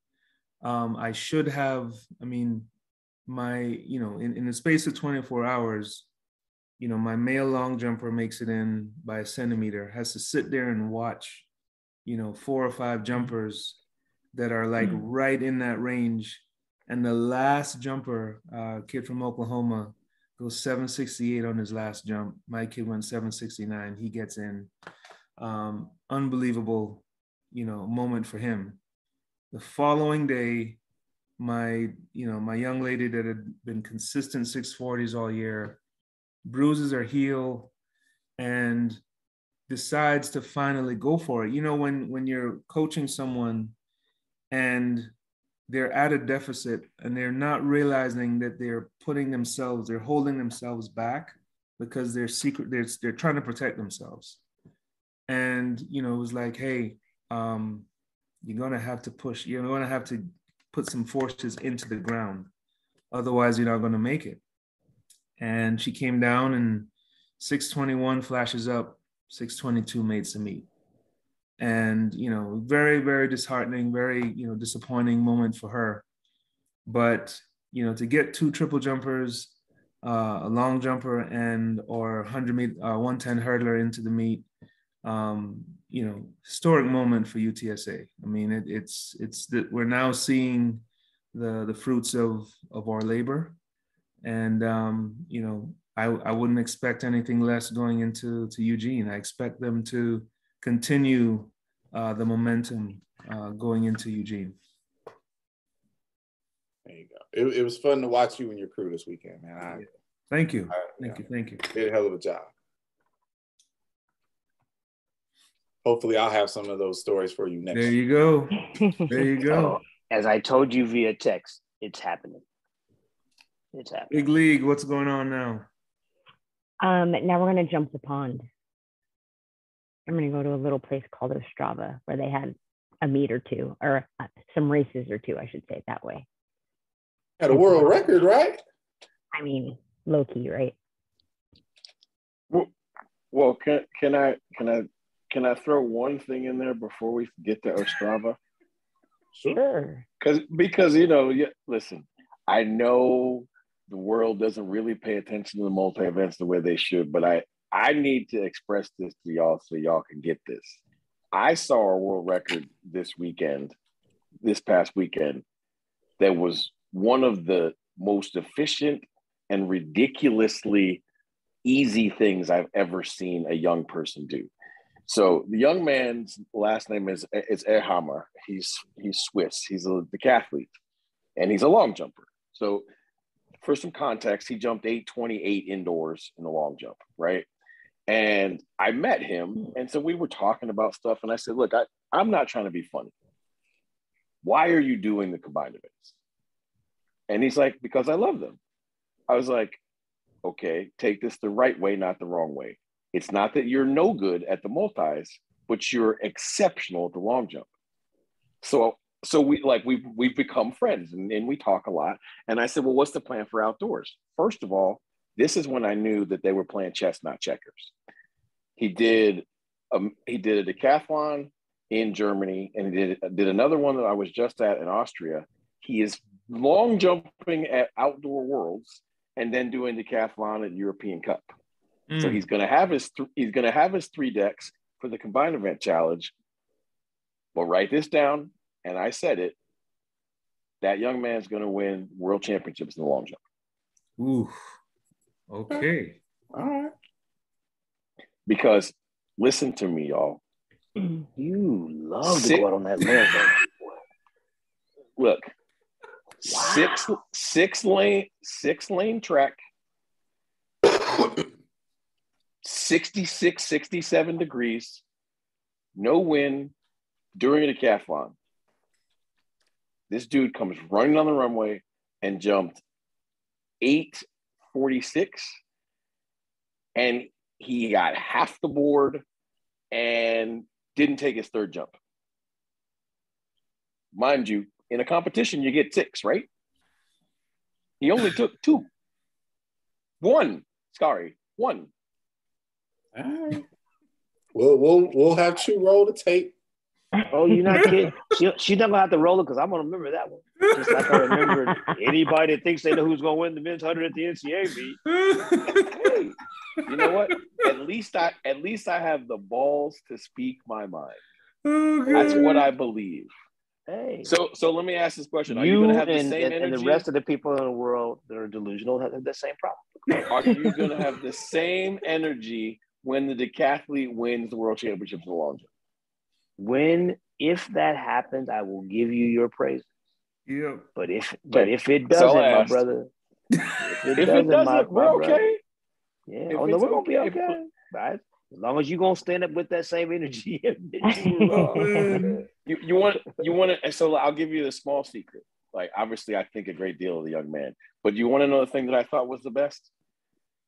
Um, I should have, I mean, my, you know, in, in the space of 24 hours, you know, my male long jumper makes it in by a centimeter, has to sit there and watch, you know, four or five jumpers that are like right in that range. And the last jumper, uh, kid from Oklahoma, goes 768 on his last jump. My kid went 769. He gets in. Um, unbelievable, you know, moment for him. The following day, my, you know, my young lady that had been consistent 640s all year, bruises her heel and decides to finally go for it. You know, when when you're coaching someone and they're at a deficit and they're not realizing that they're putting themselves, they're holding themselves back because they're secret, they're they're trying to protect themselves. And you know, it was like, hey, um, you're gonna have to push. You're gonna have to put some forces into the ground, otherwise you're not gonna make it. And she came down and 621 flashes up, 622 made some meat. And you know, very very disheartening, very you know disappointing moment for her. But you know, to get two triple jumpers, uh, a long jumper, and or 100 meter, uh, 110 hurdler into the meet um, you know, historic moment for UTSA. I mean, it, it's it's that we're now seeing the the fruits of of our labor, and um, you know, I I wouldn't expect anything less going into to Eugene. I expect them to continue uh, the momentum uh, going into Eugene. There you go. It, it was fun to watch you and your crew this weekend, man. I, thank you, I, thank you, thank you. Did a hell of a job. Hopefully I'll have some of those stories for you next. There you go. There you go. as I told you via text, it's happening. It's happening. Big league, what's going on now? Um, now we're gonna jump the pond. I'm gonna go to a little place called Ostrava where they had a meet or two, or uh, some races or two, I should say it that way. Had a world record, right? I mean, low key, right? Well, well, can can I can I can I throw one thing in there before we get to Ostrava? Sure. Because because you know, yeah, listen, I know the world doesn't really pay attention to the multi events the way they should, but I I need to express this to y'all so y'all can get this. I saw a world record this weekend, this past weekend, that was one of the most efficient and ridiculously easy things I've ever seen a young person do. So the young man's last name is is Ehammer. He's he's Swiss. He's a decathlete, and he's a long jumper. So for some context, he jumped 828 indoors in the long jump, right? And I met him, and so we were talking about stuff, and I said, "Look, I, I'm not trying to be funny. Why are you doing the combined events?" And he's like, "Because I love them." I was like, "Okay, take this the right way, not the wrong way." It's not that you're no good at the multis, but you're exceptional at the long jump. So so we like we've we've become friends and, and we talk a lot. And I said, Well, what's the plan for outdoors? First of all, this is when I knew that they were playing chess, not checkers. He did um, he did a decathlon in Germany and he did did another one that I was just at in Austria. He is long jumping at outdoor worlds and then doing decathlon at European Cup. Mm. So he's going to have his th- he's going to have his three decks for the combined event challenge. But write this down, and I said it. That young man's going to win world championships in the long jump. Ooh, okay, all right. Because listen to me, y'all. You love to go out on that limb. Look, wow. six six lane six lane track 66, 67 degrees, no wind during a decathlon. This dude comes running on the runway and jumped 846 and he got half the board and didn't take his third jump. Mind you, in a competition, you get six, right? He only took two. One, sorry, one. All right. We'll we'll we'll have to roll the tape. Oh, you're not kidding. She, she's not gonna have to roll it because I'm gonna remember that one. Just like I remember anybody that thinks they know who's gonna win the men's hundred at the NCAA meet. hey, you know what? At least I at least I have the balls to speak my mind. Oh, That's what I believe. Hey. So so let me ask this question: Are you, you going to have and, the same and, energy? And the rest of the people in the world that are delusional have the same problem. Are you going to have the same energy when the decathlete wins the world championships in the long jump. When if that happens, I will give you your praise. Yeah. But if but if it doesn't, my brother, if it if doesn't, it doesn't my, we're okay. Brother, yeah. If oh no, we're gonna be okay. Right? As long as you're gonna stand up with that same energy. Oh, you, you want you want to so I'll give you the small secret. Like obviously I think a great deal of the young man. But you want to know the thing that I thought was the best?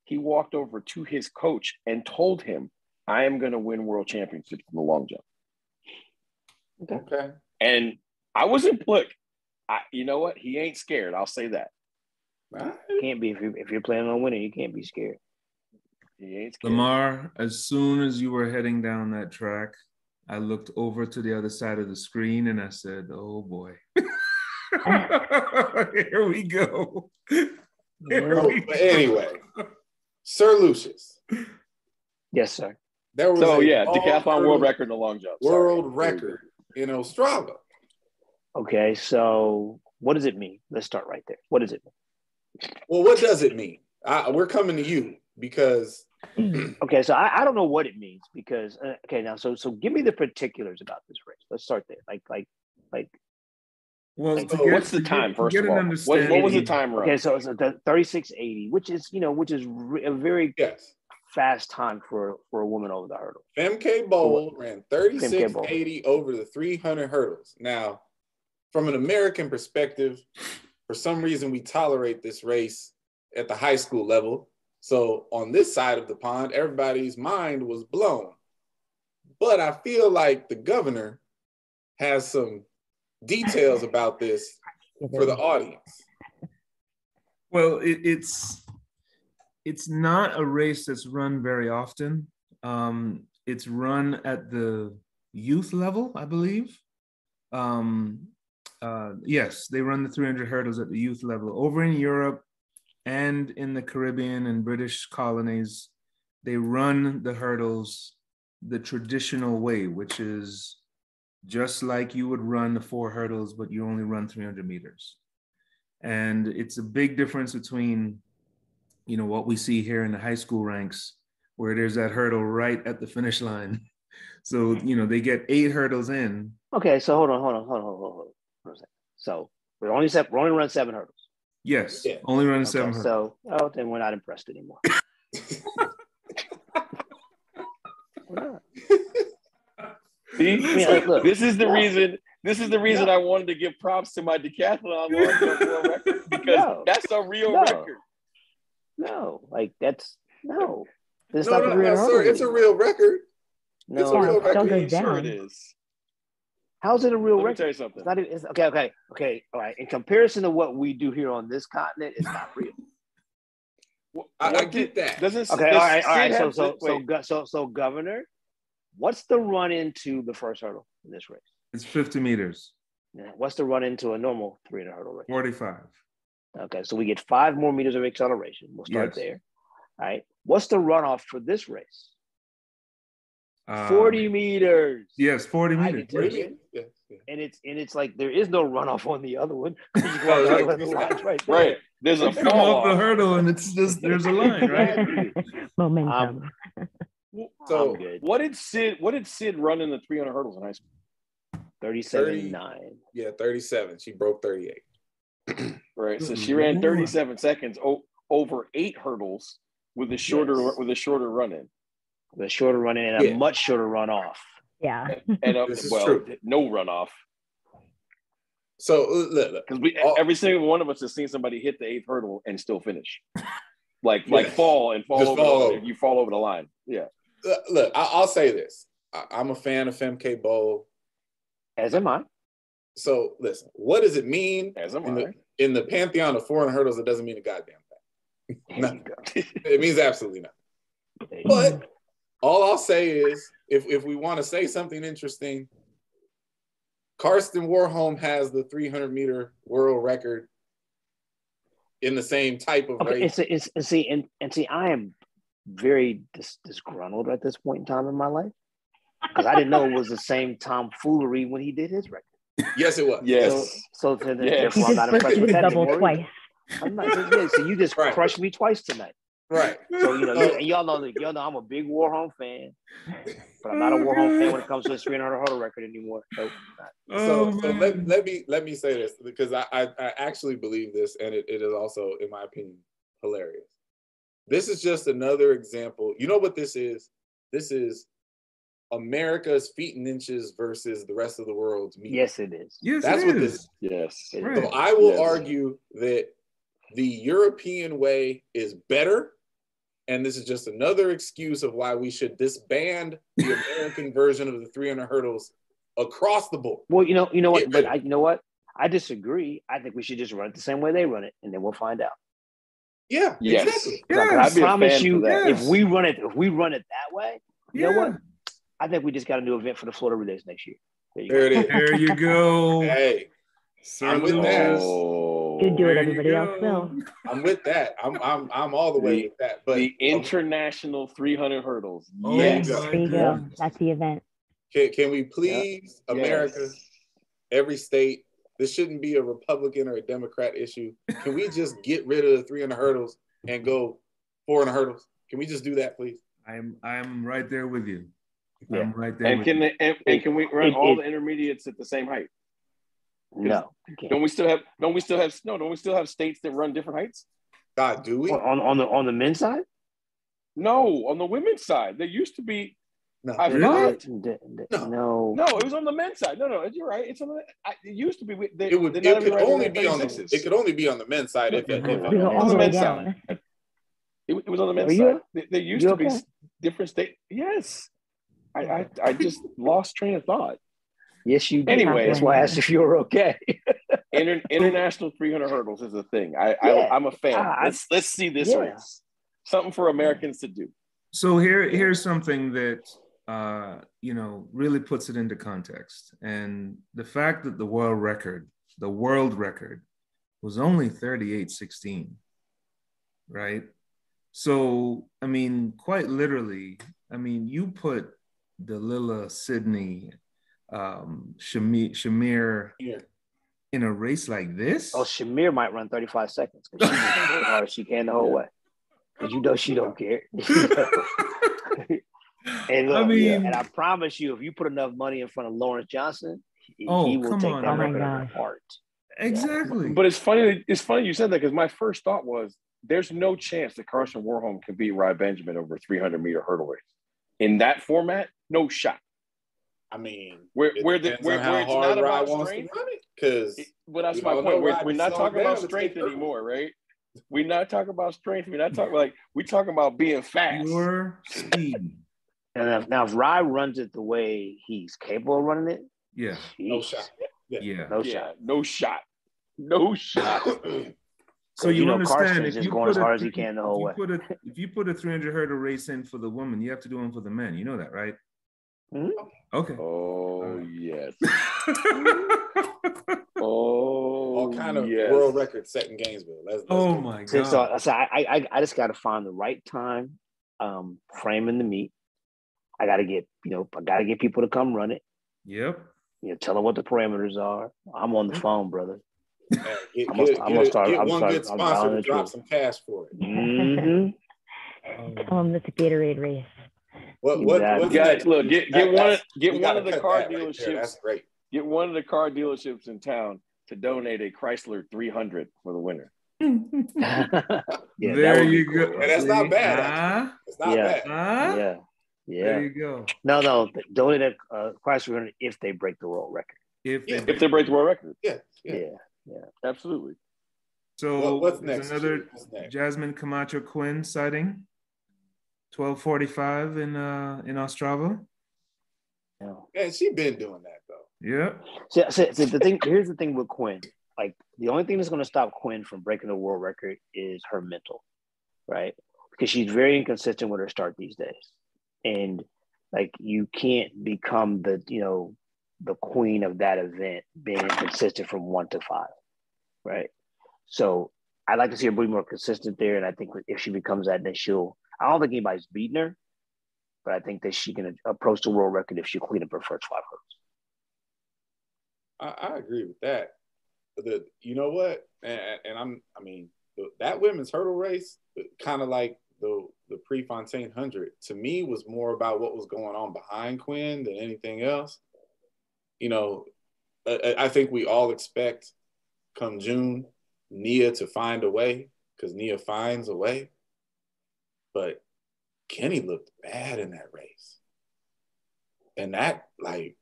He walked over to his coach and told him, I am going to win world championships in the long jump. Okay. And I wasn't look. I, you know what? He ain't scared. I'll say that. All right. Can't be if you if you're planning on winning, you can't be scared. He ain't scared. Lamar, as soon as you were heading down that track, I looked over to the other side of the screen and I said, "Oh boy, here we go." Here we But anyway, Sir Lucius, Yes, sir. there was So yeah, decathlon world record in the long jump. Sorry. world record in Ostrava. Okay, so what does it mean? Let's start right there. What does it mean? Well, what does it mean? I, we're coming to you because Okay, so I, I don't know what it means because uh, okay now so so give me the particulars about this race. Let's start there. Like like like Well, So get- What's the to get- time to first get of an all? What, what was the time run? okay so it's the 3680 which is you know which is re- a very yes, fast time for for a woman over the hurdle. Femke Bol ran 3680 over the 300 hurdles. Now, from an American perspective, for some reason we tolerate this race at the high school level. So on this side of the pond, everybody's mind was blown. But I feel like the governor has some details about this for the audience. Well, it, it's it's not a race that's run very often. Um, it's run at the youth level, I believe. Um, uh, yes, they run the 300 hurdles at the youth level. Over in Europe and in the Caribbean and British colonies, they run the hurdles the traditional way, which is just like you would run the four hurdles, but you only run 300 meters and it's a big difference between you know what we see here in the high school ranks where there's that hurdle right at the finish line so mm-hmm. you know they get eight hurdles in Okay, so hold on, hold on, hold on, hold on, hold on, hold on. So we're only set, we're only run seven hurdles. yes Yeah. only running Okay, seven hurdles so oh then we're not impressed anymore. we're not. See? I like, look. this is the reason. This is the reason I wanted to give props to my decathlon long jump world record because No. that's a real No. record. No, like that's no. It's no, not no, the no, real sir, it's a real record. No, it's a real Yeah, it still record. goes Sure, it down. is. how's it a real Let me record? tell you something. It's not even. It's, okay, okay, okay. All right. In comparison to what we do here on this continent, it's not real. I, I get that. Doesn't Okay. does All right. All So so so so so governor, what's the run into the first hurdle in this race? it's 50 meters Yeah, What's the run into a normal 300 hurdle race? 45 Okay, so we get five more meters of acceleration. We'll start Yes. there. All right. What's the runoff for this race? Uh, 40 meters. yes 40 meters can What do tell you you. mean? Yes, yes. And it's and it's like there is no runoff on the other one. 'cause you go on the right. other one, right there. right. There's a You come fall off the hurdle and it's just there's a line right Momentum. So What did Sid? What did Sid run in the 300 hurdles in high school? 37 9. yeah, 37. She broke 38. Right. So she ran 37 seconds o- over eight hurdles with a shorter Yes. with a shorter run in. The shorter run in and Yeah. a much shorter run off. Yeah. And a, This is well, true. no runoff. So uh, look, look, Because we Oh. every single one of us has seen somebody hit the eighth hurdle and still finish. Like like fall and fall Just over fall the, over. you fall over the line. Yeah. Look, I, I'll say this. I, I'm a fan of Femke Bol. As am I. So listen, what does it mean As am in I. the, in the pantheon of 400 hurdles? It doesn't mean a goddamn thing. No. It means absolutely nothing. There you go. But all I'll say is, if if we want to say something interesting, Karsten Warholm has the 300 meter world record in the same type of Okay, race. it's see, and, and see, I am very dis- disgruntled at this point in time in my life because I didn't know it was the same tomfoolery when he did his record. yes, it was. Yes. So, so then, Yes. Therefore, I'm just not pushed impressed you with that double anymore. twice. I'm not. So, yeah, so you just Right. crushed me twice tonight. Right. So you know, you, oh. and y'all know, y'all know, I'm a big Warholm fan, but I'm not a Warholm fan when it comes to his 300 hurdle record anymore. Oh, so, So, oh, so man. let, let me let me say this because I, I, I actually believe this, and it, it is also, in my opinion, hilarious. This is just another example. You know what this is? This is America's feet and inches versus the rest of the world's meat. yes, it is. yes that's it what is. this. Yes. Right. So I will Yes. argue that the European way is better, and this is just another excuse of why we should disband the American version of the 300 hurdles across the board. Well, you know, you know what, but I, you know what? I disagree. I think we should just run it the same way they run it, and then we'll find out. Yeah, Yes. exactly. 'Cause I- Yes. I'd be I a promise you, for that. if we run it, if we run it that way, you know what? I think we just got a new event for the Florida Relays next year. There you There it is. There you go. hey, Sir I'm with that. Oh, You do There what everybody else go. will. I'm with that. I'm I'm I'm all the way The- with that. But the international 300 hurdles. Oh Yes. There you go. That's the event. can, can we please, Yes. America, every state, this shouldn't be a Republican or a Democrat issue. Can we just get rid of the 300 hurdles and go 400 hurdles? Can we just do that, please? I'm I'm right there with you. Yeah. I'm right there. And with can you. they, and, and can we run all the intermediates at the same height? No, you. Don't we still have? Don't we still have? No, don't we still have states that run different heights? God, do we? on on the on the men's side. No, on the women's side, there used to be. No. I Really? thought D- d- No. No, no, it was on the men's side. No, no, you're right. It's on the. I, it used to be. They, It would. they're It could even only be on the. 36s. It could only be on the men's side if. if, if We We on the the men's down. side. It, it was on the men's you- side. There, there used you to be okay? s- different state. Yes, I, I, I just lost train of thought. yes, you. Did. Anyway. that's why I asked if you were okay. Inter, international 300 hurdles is a thing. I, Yeah. I I'm a fan. Ah, let's let's see this yeah. race. Something for Americans to do. So here, here's something that uh, you know really puts it into context, and the fact that the world record, the world record, was only 38.16, right? So I mean, quite literally, I mean, you put Dalilah Sydney, um, Shamier, Shamier Yeah. in a race like this. oh, Shamier might run 35 seconds because she's as hard as she can the whole way. Because you know she don't care. and look, I mean- and I promise you, if you put enough money in front of Lawrence Johnson, he, Oh, he will come take on, that man. record Oh my apart. exactly. But it's funny. It's funny you said that because my first thought was there's no chance that Karsten Warholm can beat Rai Benjamin over 300 meter hurdle race in that format. No shot. I mean, Where it where the depends where, how where it's hard not Rod about wants strength. to run it. Because But that's my point. We're, we're not talking about strength take hurdles. anymore, right? We're not talking about strength. We're not talking like we're talking about being fast. Pure speed. And if, now, if Rai runs it the way he's capable of running it, Yeah. no shot. Yeah. no yeah, shot. no shot. No shot. So you, you know understand Karsten's if just you going put as a- hard as he can the whole way. if you Put a, if you put a 300 hurdle race in for the woman, you have to do one for the men. You know that, right? Mhm. Okay. Oh yes. Oh, All kind of yes. world record set in Gainesville. Let's, let's oh go. my god. so, so I, I, I just got to find the right time, um, framing the meet. I got to get, you know, I got to get people to come run it. Yep. You know, tell them what the parameters are. I'm on the phone, brother. Man, get, I'm gonna- get- I'm get gonna start- get I'm one start- good sponsor to drop some cash for it. hmm Tell them it's a Gatorade race. What what Exactly. what's Guys, look, get That- one get one of the car that right there. dealerships. That's great. Get one of the car dealerships in town to donate a Chrysler 300 for the winner. yeah, there you cool, go. right? And that's not bad, Huh? It's not Yeah. bad. Huh? Yeah, There yeah. you go. No, no, donate a uh, Chrysler 300 if they break the world record. If Yeah. they, If they break the world record, Yeah. Yeah, Yeah. absolutely. so What- what's next? another What's next? Jasmine Camacho Quinn sighting. 1245 in uh in Ostrava. yeah. Man, she been doing that though. Yeah. See, see, see, the thing here's the thing with Quinn. Like the only thing that's going to stop Quinn from breaking the world record is her mental, right? Because she's very inconsistent with her start these days, and like you can't become the you know the queen of that event being consistent from one to five, right? So I'd like to see her be more consistent there, and I think if she becomes that, then she'll. I don't think anybody's beating her, but I think that she can approach the world record if she clean up her first five hurdles. I, I agree with that. The you know what? And, and I'm I mean that women's hurdle race, kind of like the the Prefontaine hundred, to me was more about what was going on behind Quinn than anything else. You know, I, I think we all expect come June Nia to find a way because Nia finds a way. But Keni looked bad in that race. And that, like,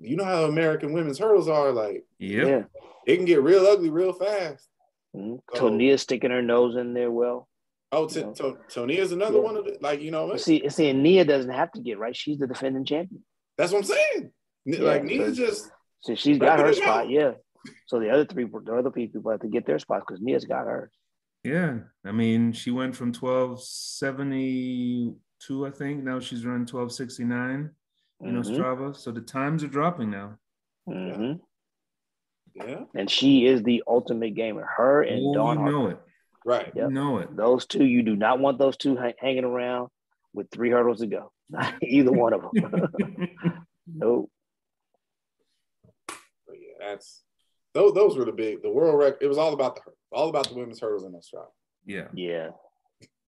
you know how American women's hurdles are, like, Yeah. it can get real ugly real fast. Mhm. So- Tonea sticking her nose in there well. Oh, t- Yeah. to- Tony is another Yeah. one of the, like, you know, But see, see, and Nia doesn't have to get right. She's the defending champion. that's what I'm saying. like Yeah, Nia 'cause- just Since she's got her spot, out. yeah. So the other three, the other people have to get their spots because Nia's got hers. Yeah, I mean, she went from twelve seventy two, I think. Now she's running twelve sixty nine. You know, Mhm, Strava. So the times are dropping now. mhm. yeah, And she is the ultimate gamer. Her and Oh, Dawn you Harper. know it. Right. Yep. You know it. Those two, you do not want those two hang- hanging around with three hurdles to go. Either one of them. nope. But yeah, that's those. Those were the big the world record. It was all about the hurdles, all about the women's hurdles in that stride. yeah. Yeah,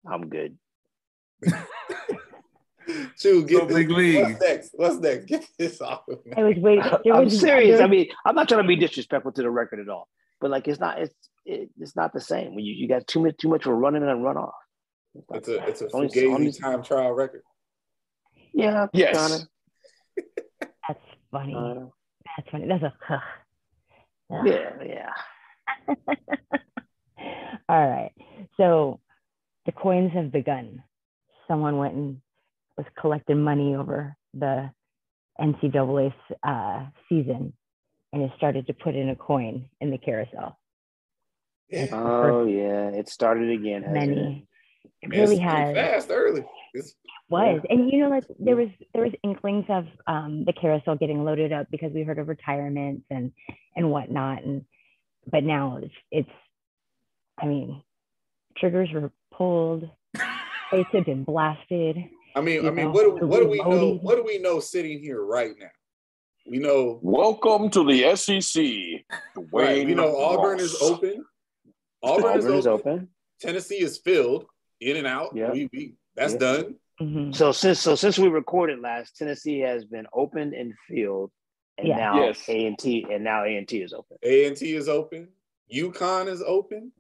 I'm good. Shoot, get So this. big league. What's next? What's next? Get this off of me. I was waiting. I'm serious. I mean, I'm not trying to be disrespectful to the record at all, but like, it's not. It's it, it's not the same when you, you got too much too much for running and run off. not It's a it's a Only- only- time trial record. Yeah. Yes. kinda, that's funny. kinda. That's funny. That's a. Ugh. Yeah. Yeah. All right. So the coins have begun. Someone went and was collecting money over the NCAA uh, season and has started to put in a coin in the carousel. Yeah, Oh yeah. It started again. hasn't it? Many. It really has. fast early. It's, was and you know like there was there was inklings of um the carousel getting loaded up because we heard of retirements and and whatnot and but now it's it's i mean triggers were pulled plates have been blasted I mean, I You mean, know, what do, what do we know? What do we know sitting here right now? We know Welcome to the SEC. Duane right. We know Auburn is open. Auburn, Auburn is, open. open. Tennessee is filled in and out. Yeah. We, we that's Yeah. done. Mhm. So since so since we recorded last, Tennessee has been opened and filled, and Yeah. now Yes. A and T and now A and T is open. A and T is open. UConn is open.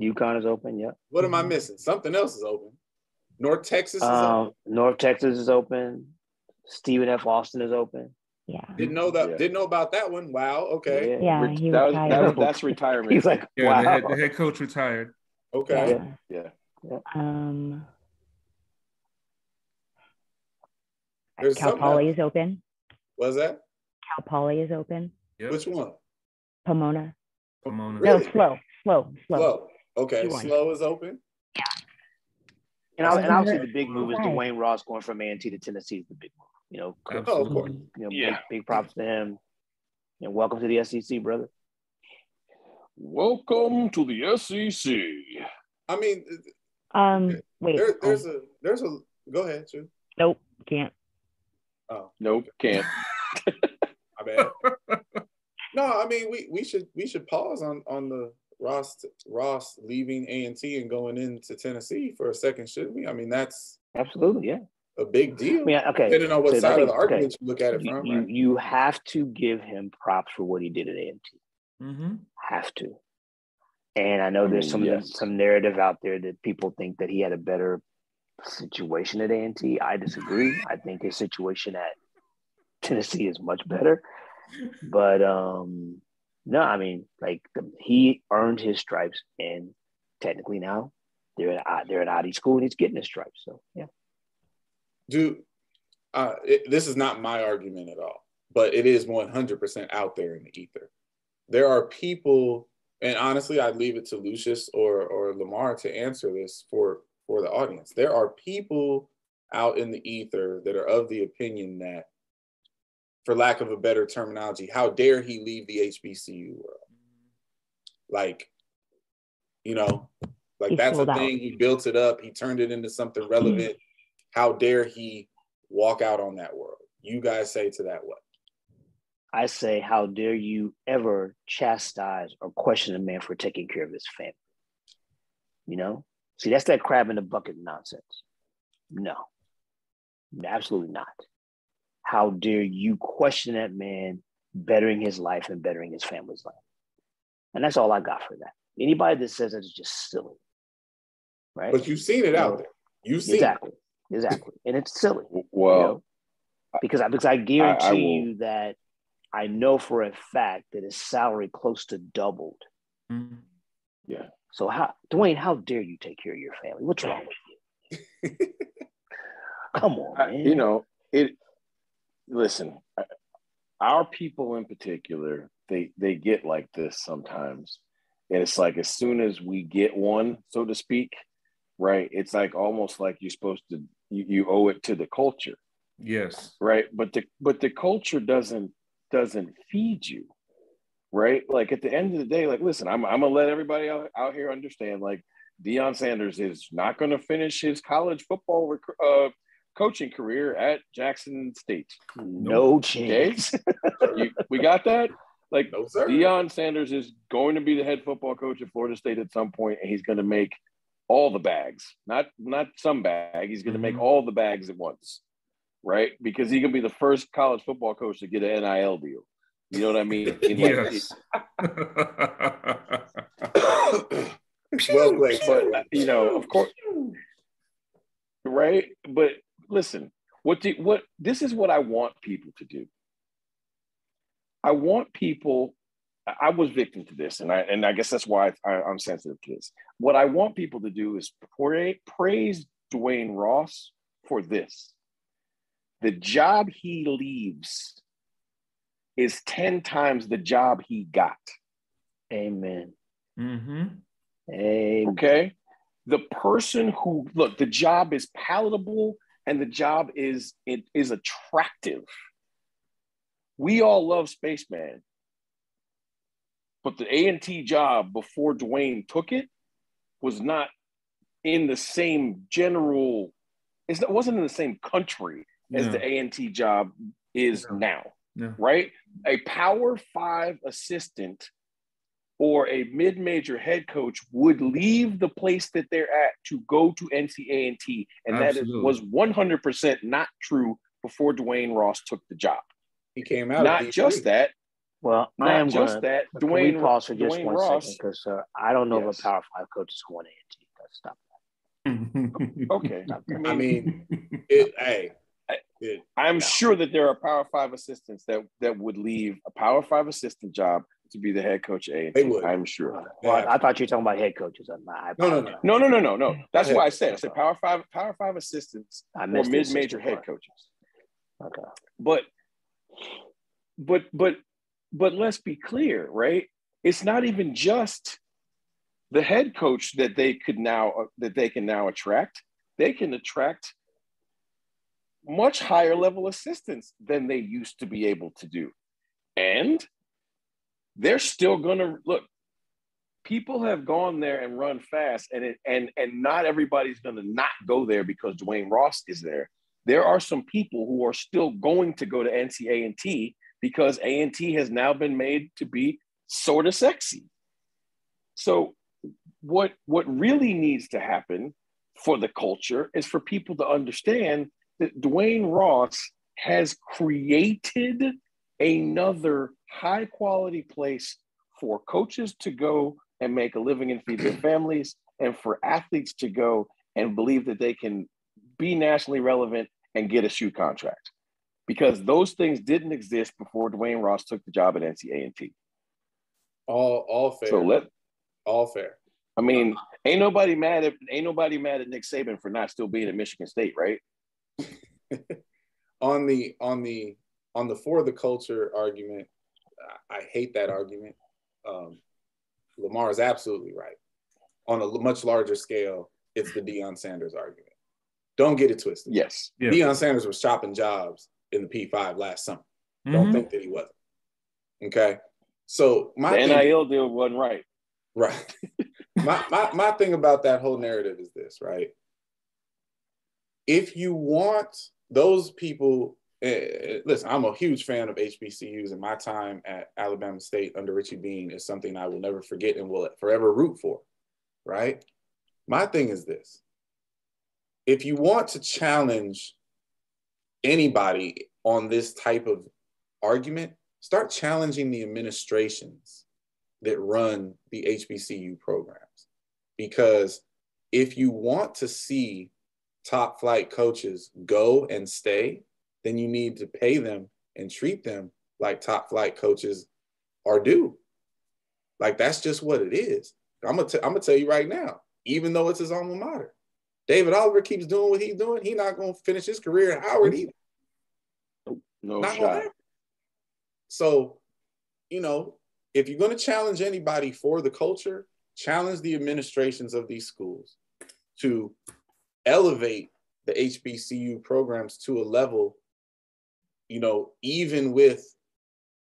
UConn is open. Yep. What am I Mhm. missing? Something else is open. North Texas is Um, open. North Texas is open. Stephen F. Austin is open. Yeah Didn't know that. Yeah. Didn't know about that one. Wow. Okay. yeah Ret- he that was, retired that was, that's retirement. He's like, Yeah, wow. the, head, the head coach retired. Okay. yeah. yeah. um There's cal poly else. is open Was that cal poly is open Yep. which one? pomona Pomona. no slow slow slow Slow. Okay. Slow is open. And, ob- and Wasn't obviously the big move is Duane Ross going from A and T to Tennessee is the big move. You know, Oh, of course. you know, Yeah. big, big props to him. And welcome to the SEC, brother. Welcome to the SEC. I mean, um wait there, there's a there's a. Go ahead, Chu. nope can't Oh, Nope, can't. my bad. no, I mean we we should we should pause on on the Ross Ross leaving A and T and going into Tennessee for a second, shouldn't we? I mean that's Absolutely, yeah. A big deal. I mean, okay. Depending on what so I side of think- the okay, argument you look at it from, you, right? you have to give him props for what he did at A and T. Mm-hmm. Have to. And I know there's some yes. some narrative out there that people think that he had a better situation at A and T. I disagree. I think his situation at Tennessee is much better. But um no, I mean, like the, he earned his stripes, and technically now they're at they're at IE school, and he's getting his stripes. So yeah, do uh, it, this is not my argument at all, but it is 100% out there in the ether. There are people, and honestly, I'd leave it to Lucius or or Lamar to answer this for for the audience. There are people out in the ether that are of the opinion that, for lack of a better terminology, how dare he leave the HBCU world? Like, you know, like He that's a sold out. thing. He built it up. He turned it into something relevant. How dare he walk out on that world? You guys say to that what? I say, how dare you ever chastise or question a man for taking care of his family? You know, see, that's that crab in the bucket nonsense. No, absolutely not. How dare you question that man bettering his life and bettering his family's life? And that's all I got for that. Anybody that says that is just silly, right? But you've seen it out there. You've seen exactly, exactly, and it's silly. you Well, know? because I because I guarantee I will- you that I know for a fact that his salary close to doubled. Mm-hmm. yeah. So how Duane, how dare you take care of your family? What's wrong with you? Come on, I- you know it listen our people in particular, they they get like this sometimes. And it's like as soon as we get one, so to speak, right? It's like almost like you're supposed to you, you owe it to the culture. Yes. Right. But the but the culture doesn't doesn't feed you. Right. Like at the end of the day, like listen, I'm I'm gonna let everybody out, out here understand like Deion Sanders is not going to finish his college football rec- uh, coaching career at Jackson State. No chance. You- we got that? Like No, sir. Deion Sanders is going to be the head football coach at Florida State at some point, and he's going to make all the bags, not not some bag. He's going to make Mhm. all the bags at once, right? Because he can be the first college football coach to get an NIL deal. You know what I mean? In like- yes. well played, but you know, of course, right? But listen, what do what this is what I want people to do. I want people. I- I was victim to this, and I and I guess that's why I, I'm sensitive to this. What I want people to do is pra- praise Duane Ross for this. The job he leaves is ten times the job he got. Amen. hmm Amen. Okay. The person who look, the job is palatable and the job is it is attractive. We all love Spaceman. But the A&T job before Duane took it was not in the same general, it wasn't in the same country as No. the A&T job is No. now No. right? A power five assistant or a mid-major head coach would leave the place that they're at to go to NC A and T that is, Absolutely. was 100% not true before Duane Ross took the job. He came out. Not of just that, Well, I am just gonna. that. Can we Duane pause for just Duane one Ross. second? Because uh, I don't know Yes. if a Power Five coach is going to AT. Let's stop. Okay, I mean, it, hey, it, I'm No. sure that there are Power Five assistants that that would leave a Power Five assistant job to be the head coach at A&T. They would. I'm sure. Well, I, I thought you were talking about head coaches. I, I No, no, apologize. No, no, no, no, no. That's why I said I said Power Five, Power Five assistants I or missed mid-major head part. coaches. Okay. But, but, but, but let's be clear, right? It's not even just the head coach that they could now uh, that they can now attract. They can attract much higher level assistants than they used to be able to do, and they're still going to look. People have gone there and run fast, and it, and and not everybody's going to not go there because Duane Ross is there there are some people who are still going to go to NCA and T because A and T has now been made to be sort of sexy. So what what really needs to happen for the culture is for people to understand that Duane Ross has created another high quality place for coaches to go and make a living and feed their families and for athletes to go and believe that they can be nationally relevant and get a shoe contract because those things didn't exist before Duane Ross took the job at NCA&T. all all fair. So let all fair. I mean, ain't nobody mad at ain't nobody mad at Nick Saban for not still being at Michigan State, right? on the on the on the for the culture argument, I I hate that argument. Um, Lamar is absolutely right. On a much larger scale, it's the Deion Sanders argument. Don't get it twisted. Yes. Yeah. Deion Sanders was chopping jobs in the P5 last summer. Don't Mhm. think that he wasn't. Okay. So my The thing- NIL deal wasn't right. Right. my, my my thing about that whole narrative is this, right? If you want those people, eh, listen, I'm a huge fan of HBCUs, and my time at Alabama State under Richie Bean is something I will never forget and will forever root for, right? My thing is this if you want to challenge anybody on this type of argument, start challenging the administrations that run the HBCU programs. Because if you want to see top flight coaches go and stay, then you need to pay them and treat them like top flight coaches are due. Like that's just what it is. I'm gonna, t- I'm gonna tell you right now, even though it's his alma mater, David Oliver keeps doing what he's doing. He's not gonna finish his career at Howard either. No Not shot. So, you know, if you're going to challenge anybody for the culture, challenge the administrations of these schools to elevate the HBCU programs to a level, you know, even with,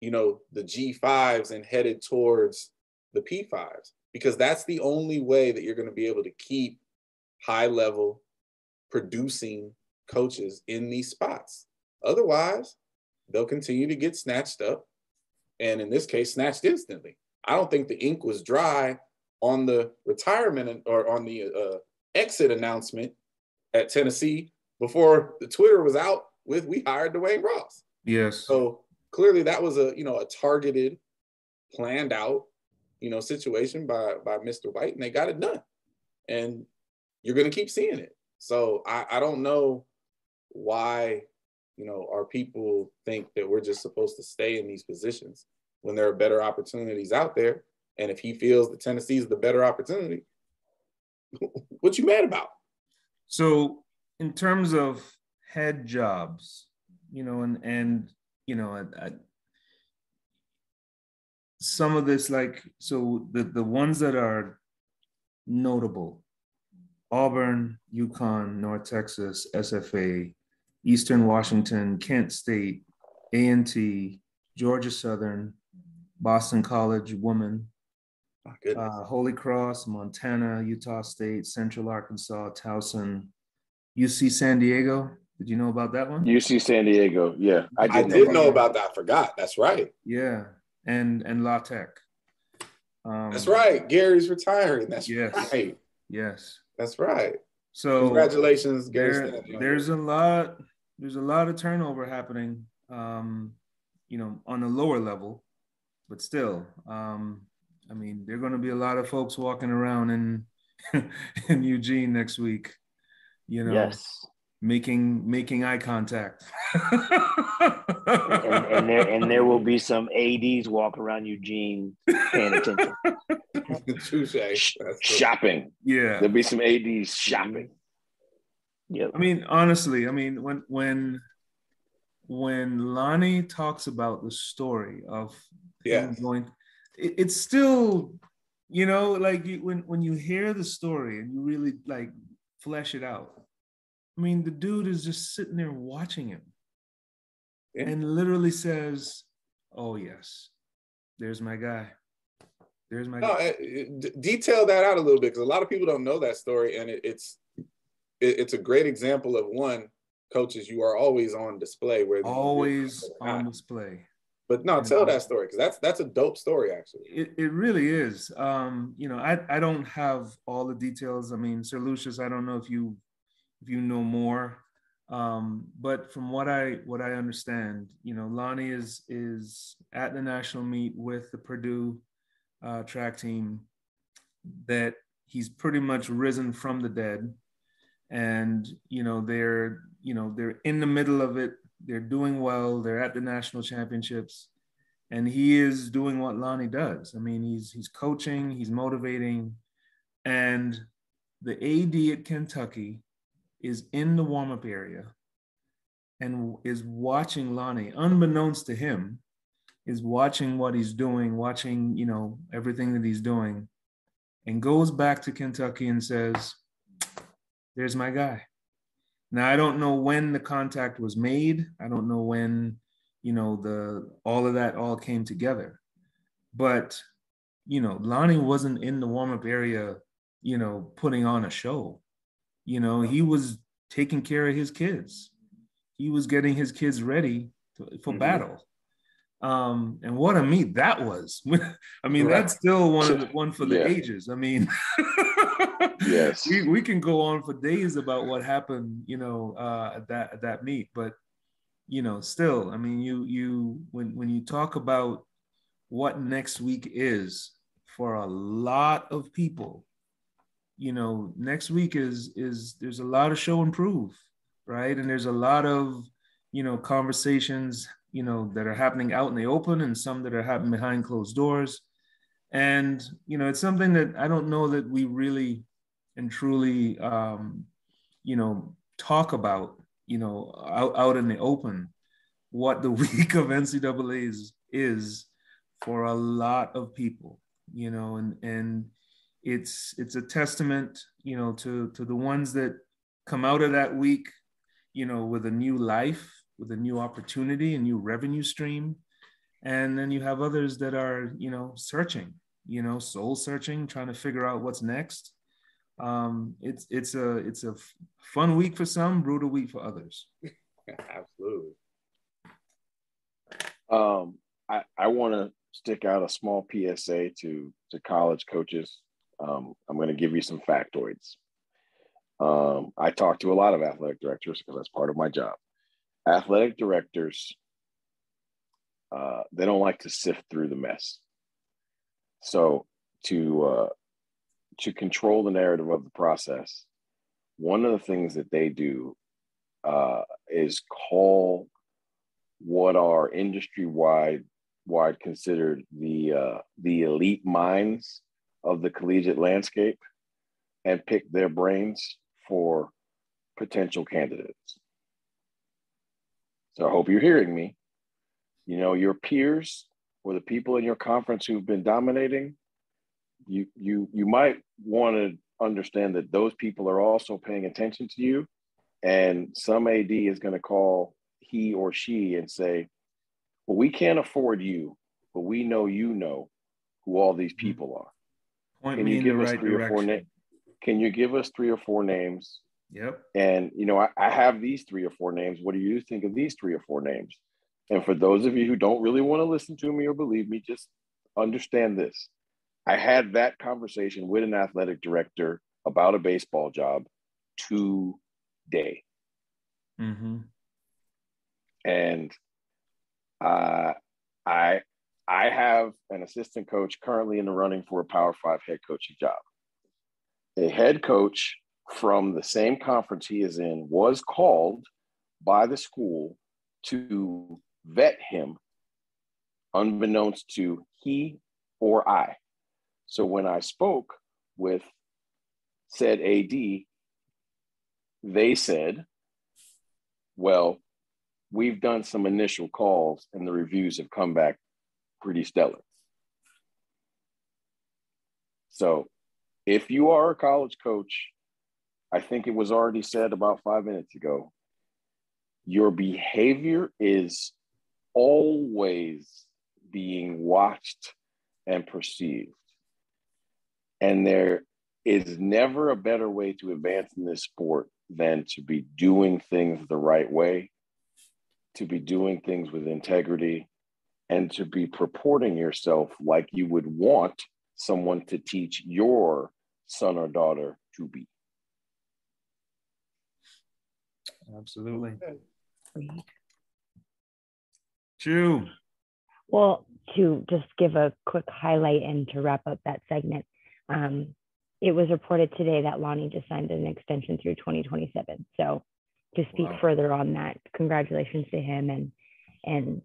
you know, the G5s and headed towards the P5s, because that's the only way that you're going to be able to keep high level producing coaches in these spots. Otherwise, they'll continue to get snatched up. And in this case, snatched instantly. I don't think the ink was dry on the retirement or on the uh, exit announcement at Tennessee before the Twitter was out with we hired Duane Ross. Yes. So clearly that was a you know a targeted, planned out, you know, situation by by Mr. White, and they got it done. And you're gonna keep seeing it. So I, I don't know why you know our people think that we're just supposed to stay in these positions when there are better opportunities out there. And if he feels that Tennessee is the better opportunity, what you mad about? So in terms of head jobs, you know, and and you know, I, I, some of this like so the the ones that are notable Auburn, UConn, North Texas, SFA, Eastern Washington, Kent State, A&T, Georgia Southern, Boston College Woman, uh, Holy Cross, Montana, Utah State, Central Arkansas, Towson, UC San Diego. Did you know about that one? UC San Diego. Yeah, I did, I know, did about know about that. I forgot. That's right. Yeah, and and La Tech. Um, That's right. Gary's retiring. That's yes. right. Yes. That's right. So congratulations, Gary. There, there's a lot. There's a lot of turnover happening. Um, you know, on the lower level, but still, um, I mean, there are going to be a lot of folks walking around in in Eugene next week. You know, yes, making making eye contact. and, and, there and there will be some ads walking around Eugene paying attention. shopping. Yeah, there'll be some ads shopping. Yeah. I mean, honestly, I mean, when when when Lonnie talks about the story of yeah going, it, it's still, you know, like you, when when you hear the story and you really like flesh it out I mean, the dude is just sitting there watching him yeah. and literally says, Oh, yes, there's my guy. There's my no, guy. Eh, d- detail that out a little bit because a lot of people don't know that story. And it, it's it, it's a great example of one coaches you are always on display where always on display but no tell that story because that's that's a dope story actually it, it really is um you know i i don't have all the details i mean sir lucius i don't know if you if you know more. Um, but from what I what I understand, you know, Lonnie is is at the national meet with the Purdue uh, track team. That he's pretty much risen from the dead, and you know they're you know they're in the middle of it. They're doing well. They're at the national championships, and he is doing what Lonnie does. I mean, he's he's coaching, he's motivating, and the AD at Kentucky is in the warm up area and is watching Lonnie, unbeknownst to him, is watching what he's doing, watching, you know, everything that he's doing, and goes back to Kentucky and says, There's my guy. Now I don't know when the contact was made. I don't know when, you know, the all of that all came together. But, you know, Lonnie wasn't in the warm-up area, you know, putting on a show. You know, he was taking care of his kids. He was getting his kids ready to, for mm-hmm. battle. Um, and what a meet that was. I mean, right. that's still one of the one for the yeah. ages. I mean, yes, we, we can go on for days about what happened, you know, uh, at that at that meet. But you know, still, I mean, you you when when you talk about what next week is for a lot of people, you know, next week is is there's a lot of show and prove, right? And there's a lot of, you know, conversations, you know, that are happening out in the open and some that are happening behind closed doors. And, you know, it's something that I don't know that we really and truly um, you know, talk about, you know, out, out in the open. what the week of NCAA is, is for a lot of people, you know, and and it's it's a testament, you know, to to the ones that come out of that week, you know, with a new life, with a new opportunity, a new revenue stream, and then you have others that are, you know, searching, you know, soul searching, trying to figure out what's next. Um, it's it's a it's a fun week for some, brutal week for others. Absolutely. Um, I, I want to stick out a small PSA to to college coaches. Um, I'm going to give you some factoids. Um, I talk to a lot of athletic directors because that's part of my job. Athletic directors, uh, they don't like to sift through the mess. So to uh, to control the narrative of the process, one of the things that they do uh, is call what are industry wide wide considered the uh, the elite minds of the collegiate landscape and pick their brains for potential candidates. So I hope you're hearing me. You know, your peers or the people in your conference who've been dominating, you you you might want to understand that those people are also paying attention to you. And some AD is going to call he or she and say, Well, we can't afford you, but we know you know who all these mm-hmm. people are. Point Can you give us right three direction. or four names? Can you give us three or four names? Yep. And you know, I, I have these three or four names. What do you think of these three or four names? And for those of you who don't really want to listen to me or believe me, just understand this. I had that conversation with an athletic director about a baseball job today. Mm-hmm and uh, I I have an assistant coach currently in the running for a Power Five head coaching job. A head coach from the same conference he is in was called by the school to vet him, unbeknownst to he or I. So when I spoke with said AD, they said, well, we've done some initial calls and the reviews have come back pretty stellar. So if you are a college coach, I think it was already said about five minutes ago, your behavior is always being watched and perceived. And there is never a better way to advance in this sport than to be doing things the right way to be doing things with integrity and to be purporting yourself like you would want someone to teach your son or daughter to be. Absolutely. True. Well, to just give a quick highlight and to wrap up that segment, um, it was reported today that Lonnie just signed an extension through 2027. So to speak wow. further on that. Congratulations to him and and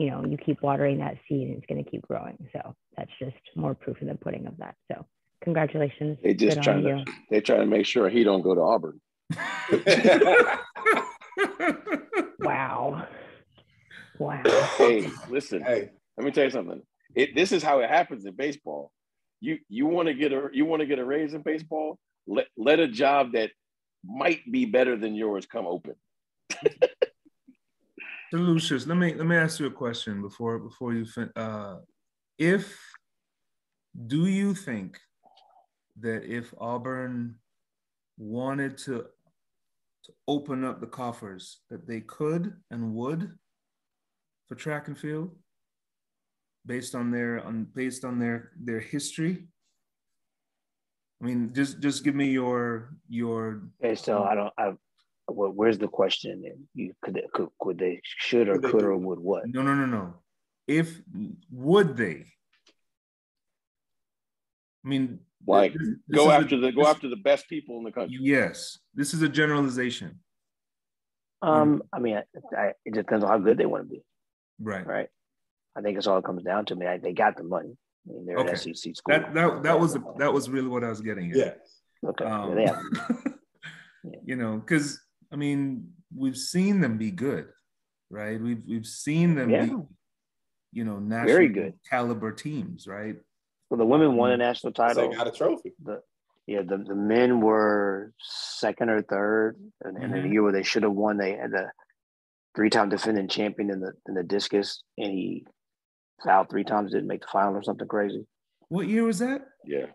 you know you keep watering that seed and it's going to keep growing. So that's just more proof in the pudding of that. So congratulations. They just trying to they trying to make sure he don't go to Auburn. wow. Wow. Hey, listen. Hey. Let me tell you something. It, this is how it happens in baseball. You you want to get a you want to get a raise in baseball. Let let a job that might be better than yours come open. so Lucius, let me let me ask you a question before before you fin- uh if do you think that if Auburn wanted to to open up the coffers that they could and would for track and field based on their on based on their their history I mean, just just give me your your. Okay, so I don't. I, well, where's the question? You could they, could, could they should or could, could or would what? No, no, no, no. If would they? I mean, like this, this go after a, the go this, after the best people in the country. Yes, this is a generalization. Um, I mean, I, I, it depends on how good they want to be. Right. Right. I think it's all it comes down to. Me, I, they got the money. I mean, they're okay. an SEC school. That that, that was that was really what I was getting at. Yeah. Okay. Um, yeah, You know, because I mean, we've seen them be good. right? We've we've seen them Yeah. be, you know, national Very good. caliber teams, right? Well, the women won a national title. They got a trophy. The yeah, the, the men were second or third, and, and in the Mhm. year where they should have won, they had the three-time defending champion in the in the discus, and he fouled three times, didn't make the final or something crazy. What year was that? Yeah.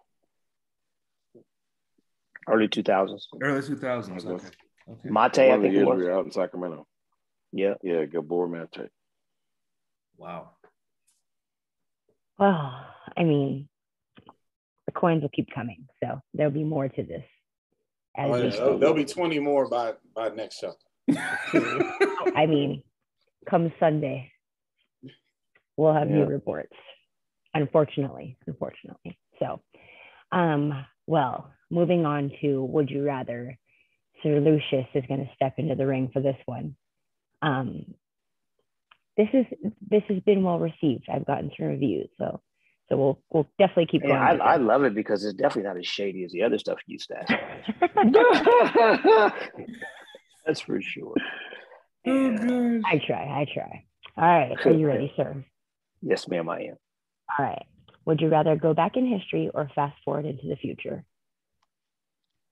Early two thousands. Early 2000s. Okay. Okay. Okay. Mate, One I of the think it years we was. were out in Sacramento. Yeah, Yeah, Gabor Mate. Wow. Well, I mean, the coins will keep coming, so there'll be more to this. As Oh, yeah, there'll, there'll be 20 more by by next show. I mean, come Sunday, we'll have new reports. Unfortunately, unfortunately. So, um, well, moving on to would you rather? Sir Lucius is going to step into the ring for this one. Um, this is this has been well received. I've gotten some reviews, so so we'll we'll definitely keep going. I, I love it because it's definitely not as shady as the other stuff you used to ask. That's for sure. Oh gosh. I try, I try. All right, are you ready, sir? Yes, ma'am, I am. All right. Would you rather go back in history or fast forward into the future?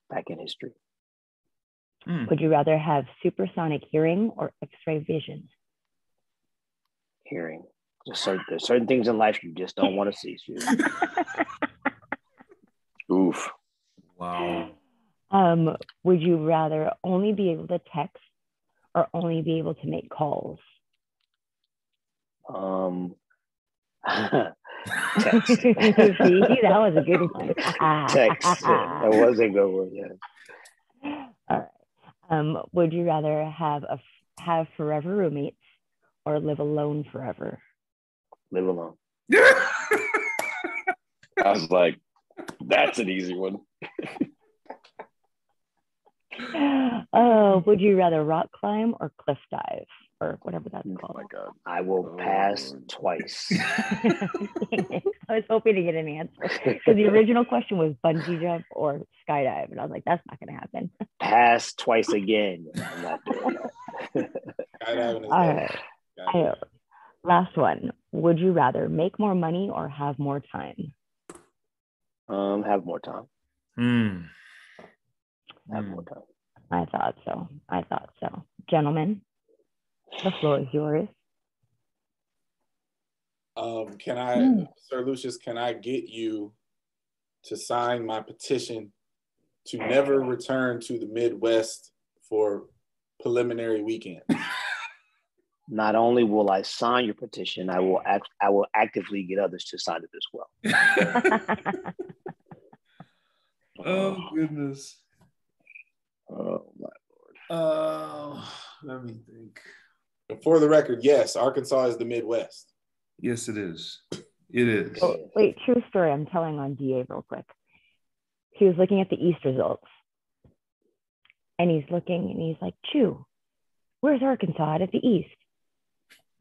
Back in history. Hmm. Would you rather have supersonic hearing or X-ray vision? Hearing. Just certain, there's certain things in life you just don't want to see. Oof. Wow. um, would you rather only be able to text or only be able to make calls? Um, See, that was a good one. text. that was a good one. Yeah. All right. Um, would you rather have a have forever roommates or live alone forever? Live alone. I was like, that's an easy one. Oh, would you rather rock climb or cliff dive or whatever that's Oh called? my God. I will Oh, pass Lord. twice. I was hoping to get an answer because the original question was bungee jump or skydive, and I was like, that's not going to happen. pass twice again. I'm not doing that. Skydiving is All dope. right. Skydiving. I- Last one. Would you rather make more money or have more time? Um, have more time. Hmm. Have Hmm. more time. I thought so. I thought so. Gentlemen, the floor is yours. Um, can I, Hmm. Sir Lucius, can I get you to sign my petition to never return to the Midwest for preliminary weekend? Not only will I sign your petition, I will act, I will actively get others to sign it as well. oh goodness. Oh my. Lord. Oh, let me think. And for the record, yes, Arkansas is the Midwest. Yes, it is. It is. Oh, wait, true story. I'm telling on DA real quick. He was looking at the East results. And he's looking and he's like, Chew, where's Arkansas at the East?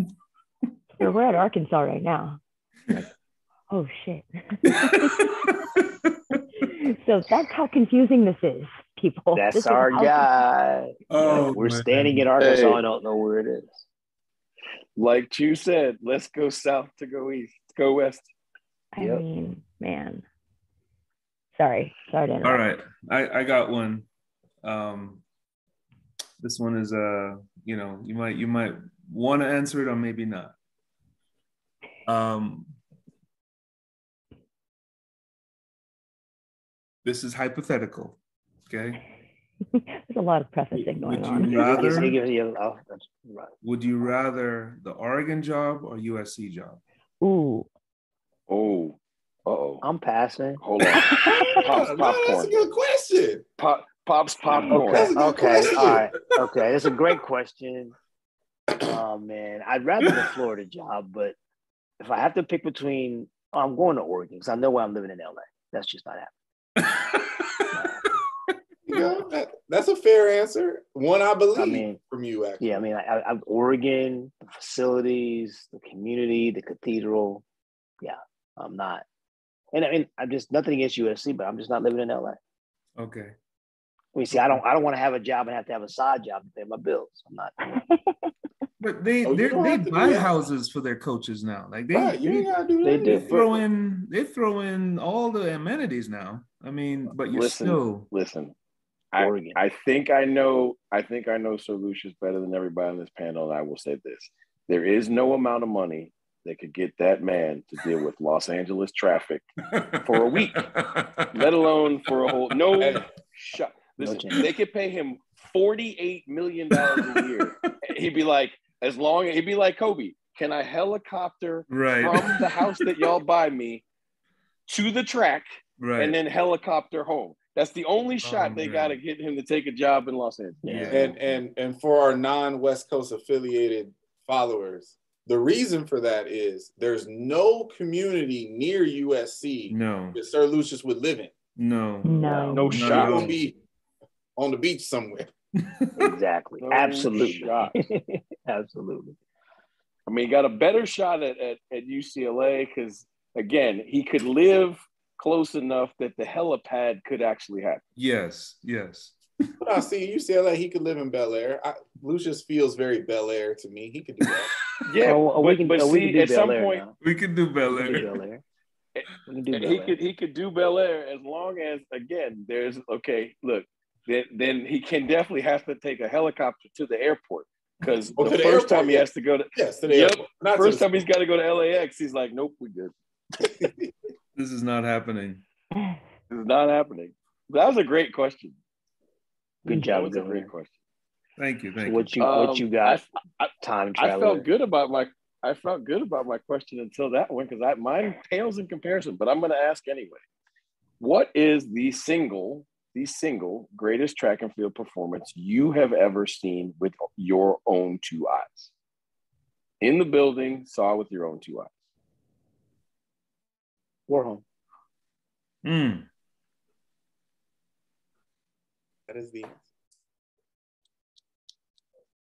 so we're at Arkansas right now. Like, oh shit. so that's how confusing this is, people. That's This our guy. oh, We're man. standing in Arkansas Hey. and don't know where it is. Like Chu said, let's go south to go east, go west. I Yep. mean, man. Sorry. Sorry to All interrupt. right, I, I got one. Um, this one is uh, you know, you might you might want to answer it or maybe not. Um, this is hypothetical. Okay, There's a lot of prefacing going Would on. rather- He's- he gives you- that's right. would you rather the Oregon job or USC job? Ooh. Oh, uh oh. I'm passing. Hold on. Pops No, that's a good question. Pop, pops popcorn. Okay, That's a okay, question. all right, okay. It's a great question. Oh man, I'd rather the Florida job, but if I have to pick between, oh, I'm going to Oregon because I know where I'm living in LA. That's just not happening. You know, that, that's a fair answer. One I believe I mean, from you, actually. yeah, I mean, I, I, Oregon, the facilities, the community, the cathedral. Yeah, I'm not, and I mean, I'm just nothing against USC, but I'm just not living in LA. okay. I mean, see, I don't, I don't want to have a job and have to have a side job to pay my bills. I'm not. But they Oh, they they have to do buy houses for their coaches now. Like they Right, you they, do that. do. they throw in they throw in all the amenities now. I mean, but you're Listen, still Listen, I, Oregon. I think I know I think I know Sir Lucius better than everybody on this panel, and I will say this: there is no amount of money that could get that man to deal with Los Angeles traffic, For a week. let alone for a whole no Hey. shot. Listen, chance. they could pay him forty-eight million dollars a year. he'd be like, as long he'd be like Kobe. Can I helicopter right, from the house that y'all buy me to the track right. and then helicopter home? That's the only shot Oh, they got to get him to take a job in Los Angeles. yeah. And and and for our non-West Coast affiliated followers, the reason for that is there's no community near USC no, that Sir Lucius would live in. no, No. No He's shot. gonna be on the beach somewhere. Exactly. No Absolutely. Absolutely. I mean, he got a better shot at, at, at UCLA because, again, he could live close enough that the helipad could actually happen. Yes, yes. But I see UCLA, he could live in Bel Air. Lucius feels very Bel Air to me. He could do that. Yeah, Oh, oh, but, we can, but oh, we see, can do at Bel some Air point, now. We can do Bel We can do Air. Bel Air. We can do he could he could do Bel Air as long as again there's okay look then then he can definitely have to take a helicopter to the airport because Oh, the the first airport, time he has to go to Yes, to the Yep. airport. Not to first the time he's got to go to LAX he's like nope we good This is not happening. this is not happening that was a great question Good that job, was a Governor. great question Thank you, thank you. What you Um, what you got? I, time I felt good about my I felt good about my question until that one because I mine pales in comparison, but I'm going to ask anyway. What is the single the single greatest track and field performance you have ever seen with your own two eyes? In the building, saw with your own two eyes. Warholm. Mm, That is the answer.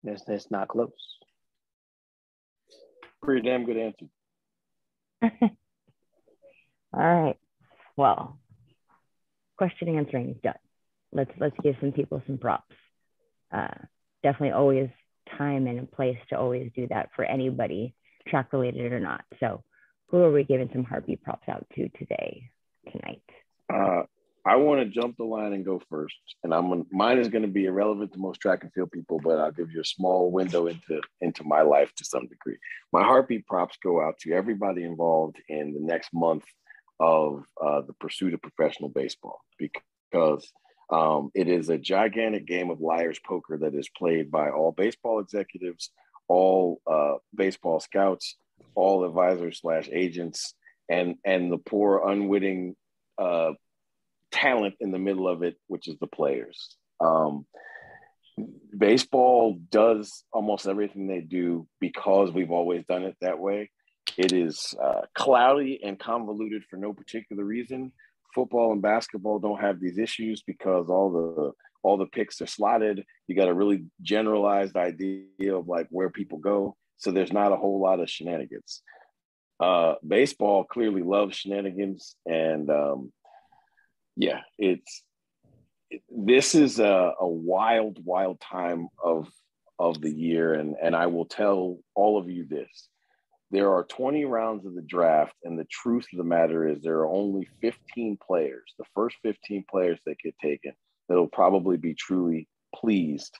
That's that's not close. Pretty damn good answer. All right. Well, question answering is done. Let's let's give some people some props. Uh, definitely always time and a place to always do that for anybody, track related or not. So, who are we giving some heartbeat props out to today, tonight? Uh, I want to jump the line and go first, and I'm mine is going to be irrelevant to most track and field people, but I'll give you a small window into into my life to some degree. My heartbeat props go out to everybody involved in the next month of uh, the pursuit of professional baseball because um, it is a gigantic game of liar's poker that is played by all baseball executives, all uh, baseball scouts, all advisors slash agents, and and the poor unwitting uh, talent in the middle of it, which is the players. Um, baseball does almost everything they do because we've always done it that way. It is uh, cloudy and convoluted for no particular reason. Football and basketball don't have these issues because all the all the picks are slotted. You got a really generalized idea of like where people go, so there's not a whole lot of shenanigans. Uh, baseball clearly loves shenanigans, and um, yeah, it's it- this is a, a wild, wild time of of the year, and and I will tell all of you this: there are 20 rounds of the draft, and the truth of the matter is there are only 15 players, the first 15 players that get taken, that'll probably be truly pleased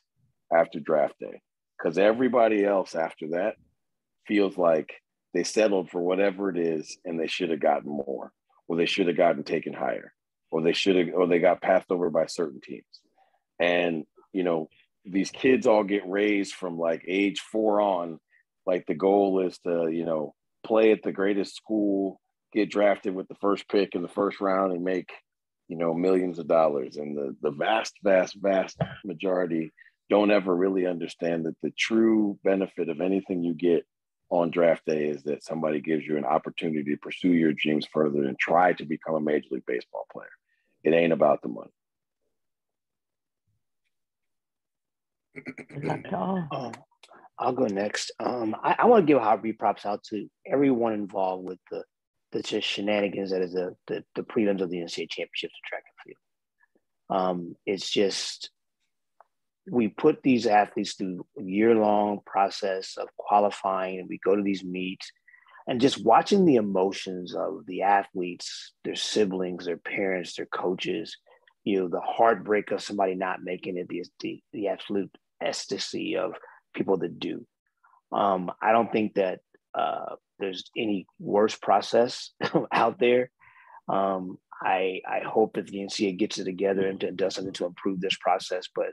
after draft day, because everybody else after that feels like they settled for whatever it is, and they should have gotten more, or they should have gotten taken higher or they should have or they got passed over by certain teams. And you know these kids all get raised from like age four on like the goal is to you know play at the greatest school get drafted with the first pick in the first round and make you know millions of dollars. And the the vast vast vast majority don't ever really understand that the true benefit of anything you get on draft day is that somebody gives you an opportunity to pursue your dreams further and try to become a major league baseball player. It ain't about the money. Good luck to all. Um, I'll go next. Um, I, I want to give heartbeat props out to everyone involved with the the just shenanigans that is the, the the prelims of the NCAA championships in track and field. Um, it's just we put these athletes through a year long process of qualifying and we go to these meets and just watching the emotions of the athletes, their siblings, their parents, their coaches, you know, the heartbreak of somebody not making it, the, the, the absolute ecstasy of people that do. Um, I don't think that uh, there's any worse process out there. Um, I I hope that the NCAA gets it together and, and does something to improve this process. But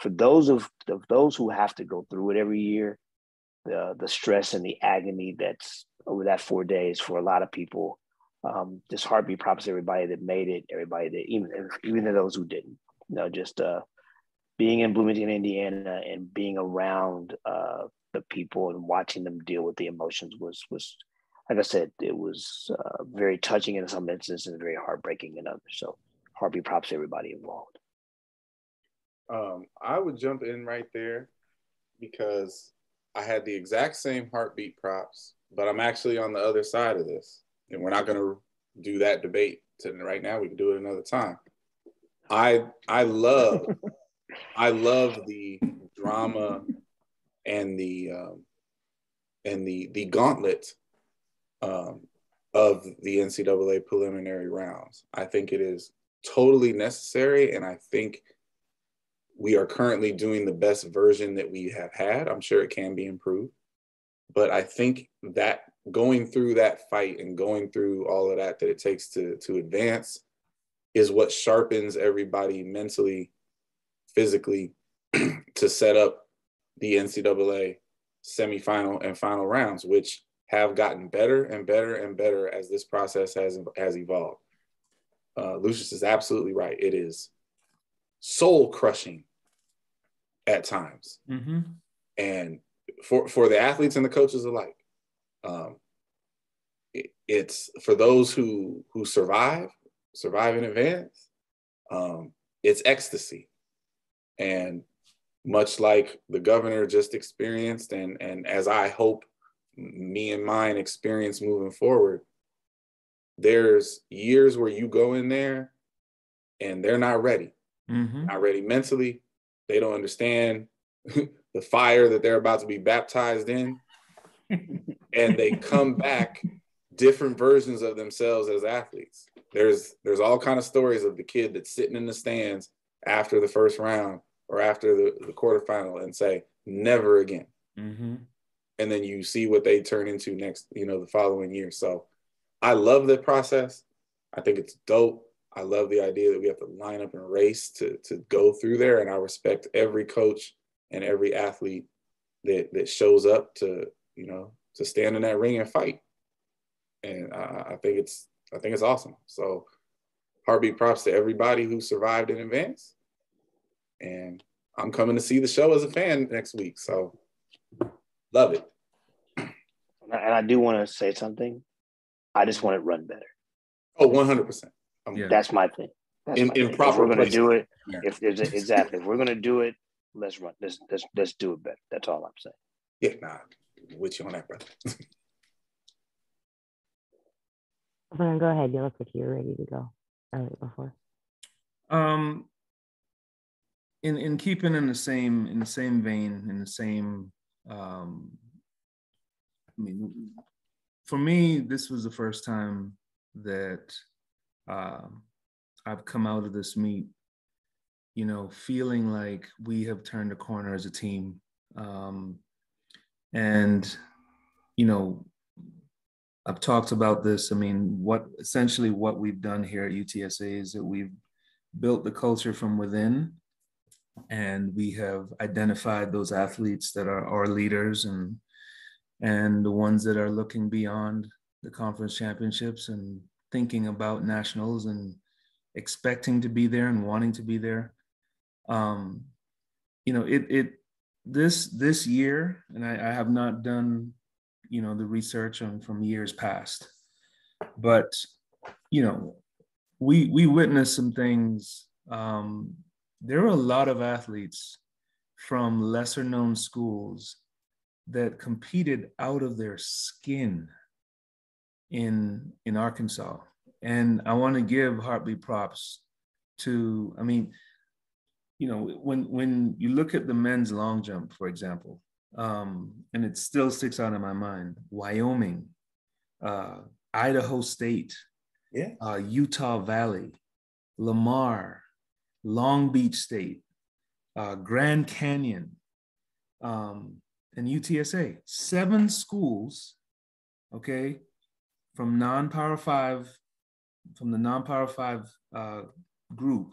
for those of, of those who have to go through it every year, the the stress and the agony that's over that four days for a lot of people, um, just heartbeat props everybody that made it, everybody that even even those who didn't. You know, just uh, being in Bloomington, Indiana, and being around uh, the people and watching them deal with the emotions was was like I said, it was uh, very touching in some instances and very heartbreaking in others. So heartbeat props everybody involved. Um, I would jump in right there because I had the exact same heartbeat props, but I'm actually on the other side of this. And we're not going to do that debate right now. We can do it another time. I I love I love the drama and the um, and the the gauntlet um, of the NCAA preliminary rounds. I think it is totally necessary, and I think we are currently doing the best version that we have had. I'm sure it can be improved, but I think that going through that fight and going through all of that that it takes to to advance is what sharpens everybody mentally, physically, to set up the NCAA semifinal and final rounds, which have gotten better and better and better as this process has has evolved. Uh, Lucius is absolutely right. It is soul crushing at times, Mm-hmm. and for for the athletes and the coaches alike. Um, it, it's for those who who survive, survive in advance. Um, it's ecstasy, and much like the governor just experienced, and and as I hope me and mine experience moving forward, there's years where you go in there and they're not ready, Mm-hmm. not ready mentally. They don't understand the fire that they're about to be baptized in. and they come back different versions of themselves as athletes. There's there's all kind of stories of the kid that's sitting in the stands after the first round or after the, the quarterfinal and say, never again Mm-hmm. and then you see what they turn into next, you know, the following year. So I love the process. I think it's dope. I love the idea that we have to line up and race to to go through there. And I respect every coach and every athlete that that shows up to, you know, to stand in that ring and fight. And I, I think it's I think it's awesome. So heartbeat props to everybody who survived in advance. And I'm coming to see the show as a fan next week. So love it. And I, and I do want to say something. I just want it run better. Oh, 100%. Um, Yeah. That's my thing. That's In- my in thing. proper if we're going to do it, Yeah. if there's a, exactly, if we're going to do it, let's run. Let's, let's let's do it better. That's all I'm saying. Yeah, nah, with you on that, brother. Everyone, go ahead. You look like you're ready to go. Earlier before. Um, in in keeping in the same in the same vein, in the same, um, I mean, for me, this was the first time that um I've come out of this meet, you know, feeling like we have turned a corner as a team, um, and you know, I've talked about this. I mean, what essentially what we've done here at UTSA is that we've built the culture from within, and we have identified those athletes that are our leaders and and the ones that are looking beyond the conference championships and thinking about nationals and expecting to be there and wanting to be there. Um, you know, it it this this year, and I, I have not done you know the research on from years past but you know we we witnessed some things um there are a lot of athletes from lesser known schools that competed out of their skin in in arkansas and i want to give heartbeat props to i mean you know when when you look at the men's long jump for example um and it still sticks out in my mind. Wyoming, uh, Idaho State, Yeah. uh, Utah Valley, Lamar, Long Beach State, uh, Grand Canyon, um, and UTSA. Seven schools, okay, from non-power five, from the non-power five uh, group,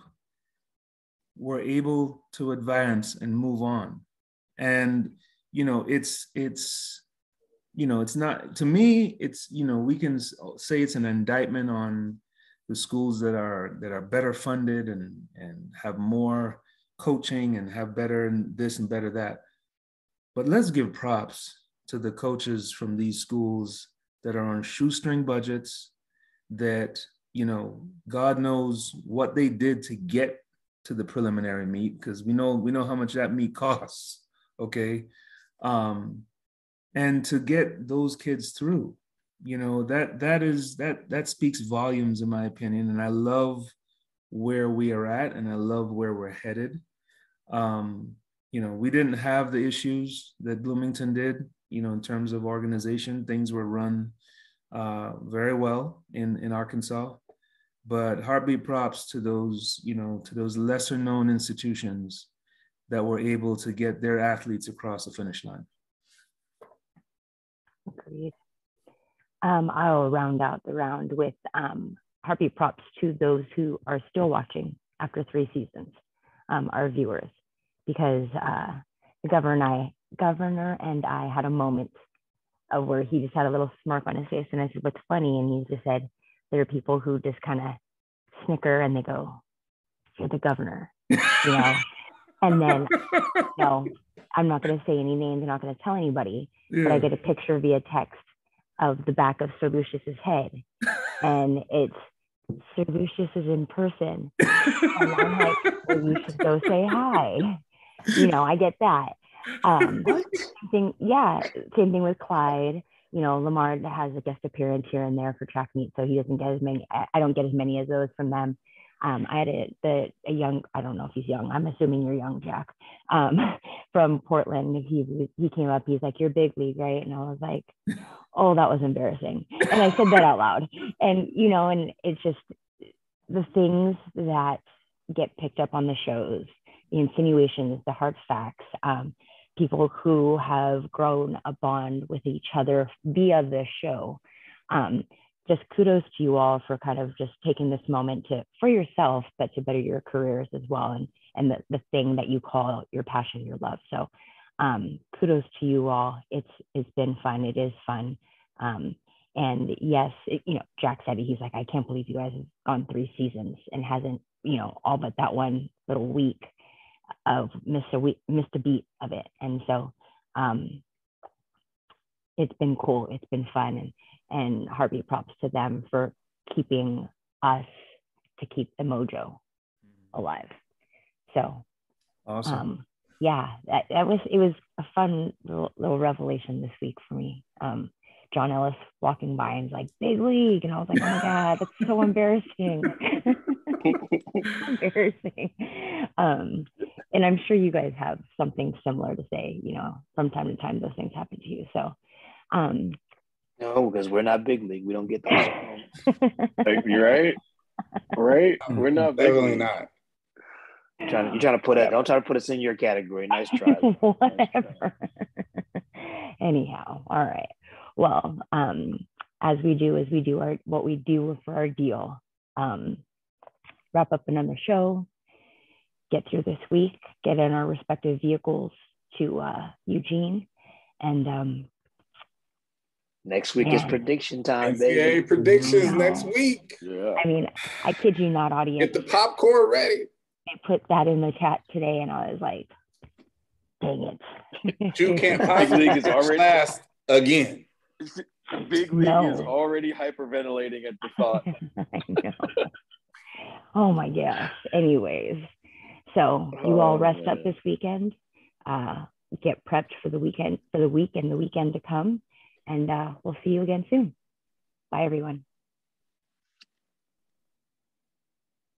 were able to advance and move on. And you know, it's it's you know, it's not to me. It's you know, we can say it's an indictment on the schools that are that are better funded and and have more coaching and have better this and better that. But let's give props to the coaches from these schools that are on shoestring budgets that you know god knows what they did to get to the preliminary meet because we know we know how much that meet costs okay? Um and to get those kids through you know that that is that that speaks volumes in my opinion and i love where we are at and i love where we're headed. Um you know we didn't have the issues that bloomington did you know in terms of organization. Things were run uh very well in in arkansas. But heartbeat props to those you know to those lesser known institutions that were able to get their athletes across the finish line. Agreed. Um, I'll round out the round with um, heartbeat props to those who are still watching after three seasons, um, our viewers, because uh, the governor and I, governor and I had a moment of where he just had a little smirk on his face, and I said, "What's funny?" And he just said, "There are people who just kind of snicker and they go, "You're the governor," you know, and then no, I'm not going to say any names. I'm not going to tell anybody but I get a picture via text of the back of Sir Lucius's head, and it's Sir Lucius is in person, and I'm like, well, you should go say hi. You know, I get that. Um, same thing, yeah, same thing with Clyde. You know, Lamar has a guest appearance here and there for track meet, so he doesn't get as many. I don't get as many as those from them. Um, I had a the a young. I don't know if he's young. I'm assuming you're young, Jack. Um, from Portland. He he came up. He's like, "You're big league, right?" And I was like, "Oh, that was embarrassing." And I said that out loud. And you know, and it's just the things that get picked up on the shows, the insinuations, the hard facts. Um, people who have grown a bond with each other via this show. Um, just kudos to you all for kind of just taking this moment to for yourself, but to better your careers as well, and and the, the thing that you call your passion, your love. So, um, kudos to you all. It's it's been fun. It is fun. Um, and yes, it, you know, Jack said. He's like, I can't believe you guys have gone three seasons and hasn't, you know, all but that one little week of missed a week, missed a beat of it. And so, um, it's been cool. It's been fun, and and heartbeat props to them for keeping us to keep the mojo alive. So, awesome um, yeah, that, that was it was a fun little, little revelation this week for me. Um, John Ellis walking by and like big league, and I was like, oh my god, that's so embarrassing, embarrassing. Um, and I'm sure you guys have something similar to say. You know, from time to time those things happen to you. So, um, No, because we're not big league. We don't get those. Like, you're right. Right? We're not big Definitely league. not. You're trying to, you're trying to put it. Don't try to put us in your category. Nice try. whatever. Anyhow, all right. Well, um, as we do, as we do our what we do for our deal, um, wrap up another show, get through this week, get in our respective vehicles to uh, Eugene, and um, Next week is prediction time, baby. Predictions Wow. next week. Yeah. I mean, I kid you not, audience. Get the popcorn ready. They put that in the chat today, and I was like, "Dang it!" You can't Big possibly league is already last again. Big league is No. already hyperventilating at the thought. Oh my gosh. Anyways, so you all Oh, rest up this weekend. Uh, get prepped for the weekend for the week and the weekend to come, and uh, we'll see you again soon. Bye, everyone.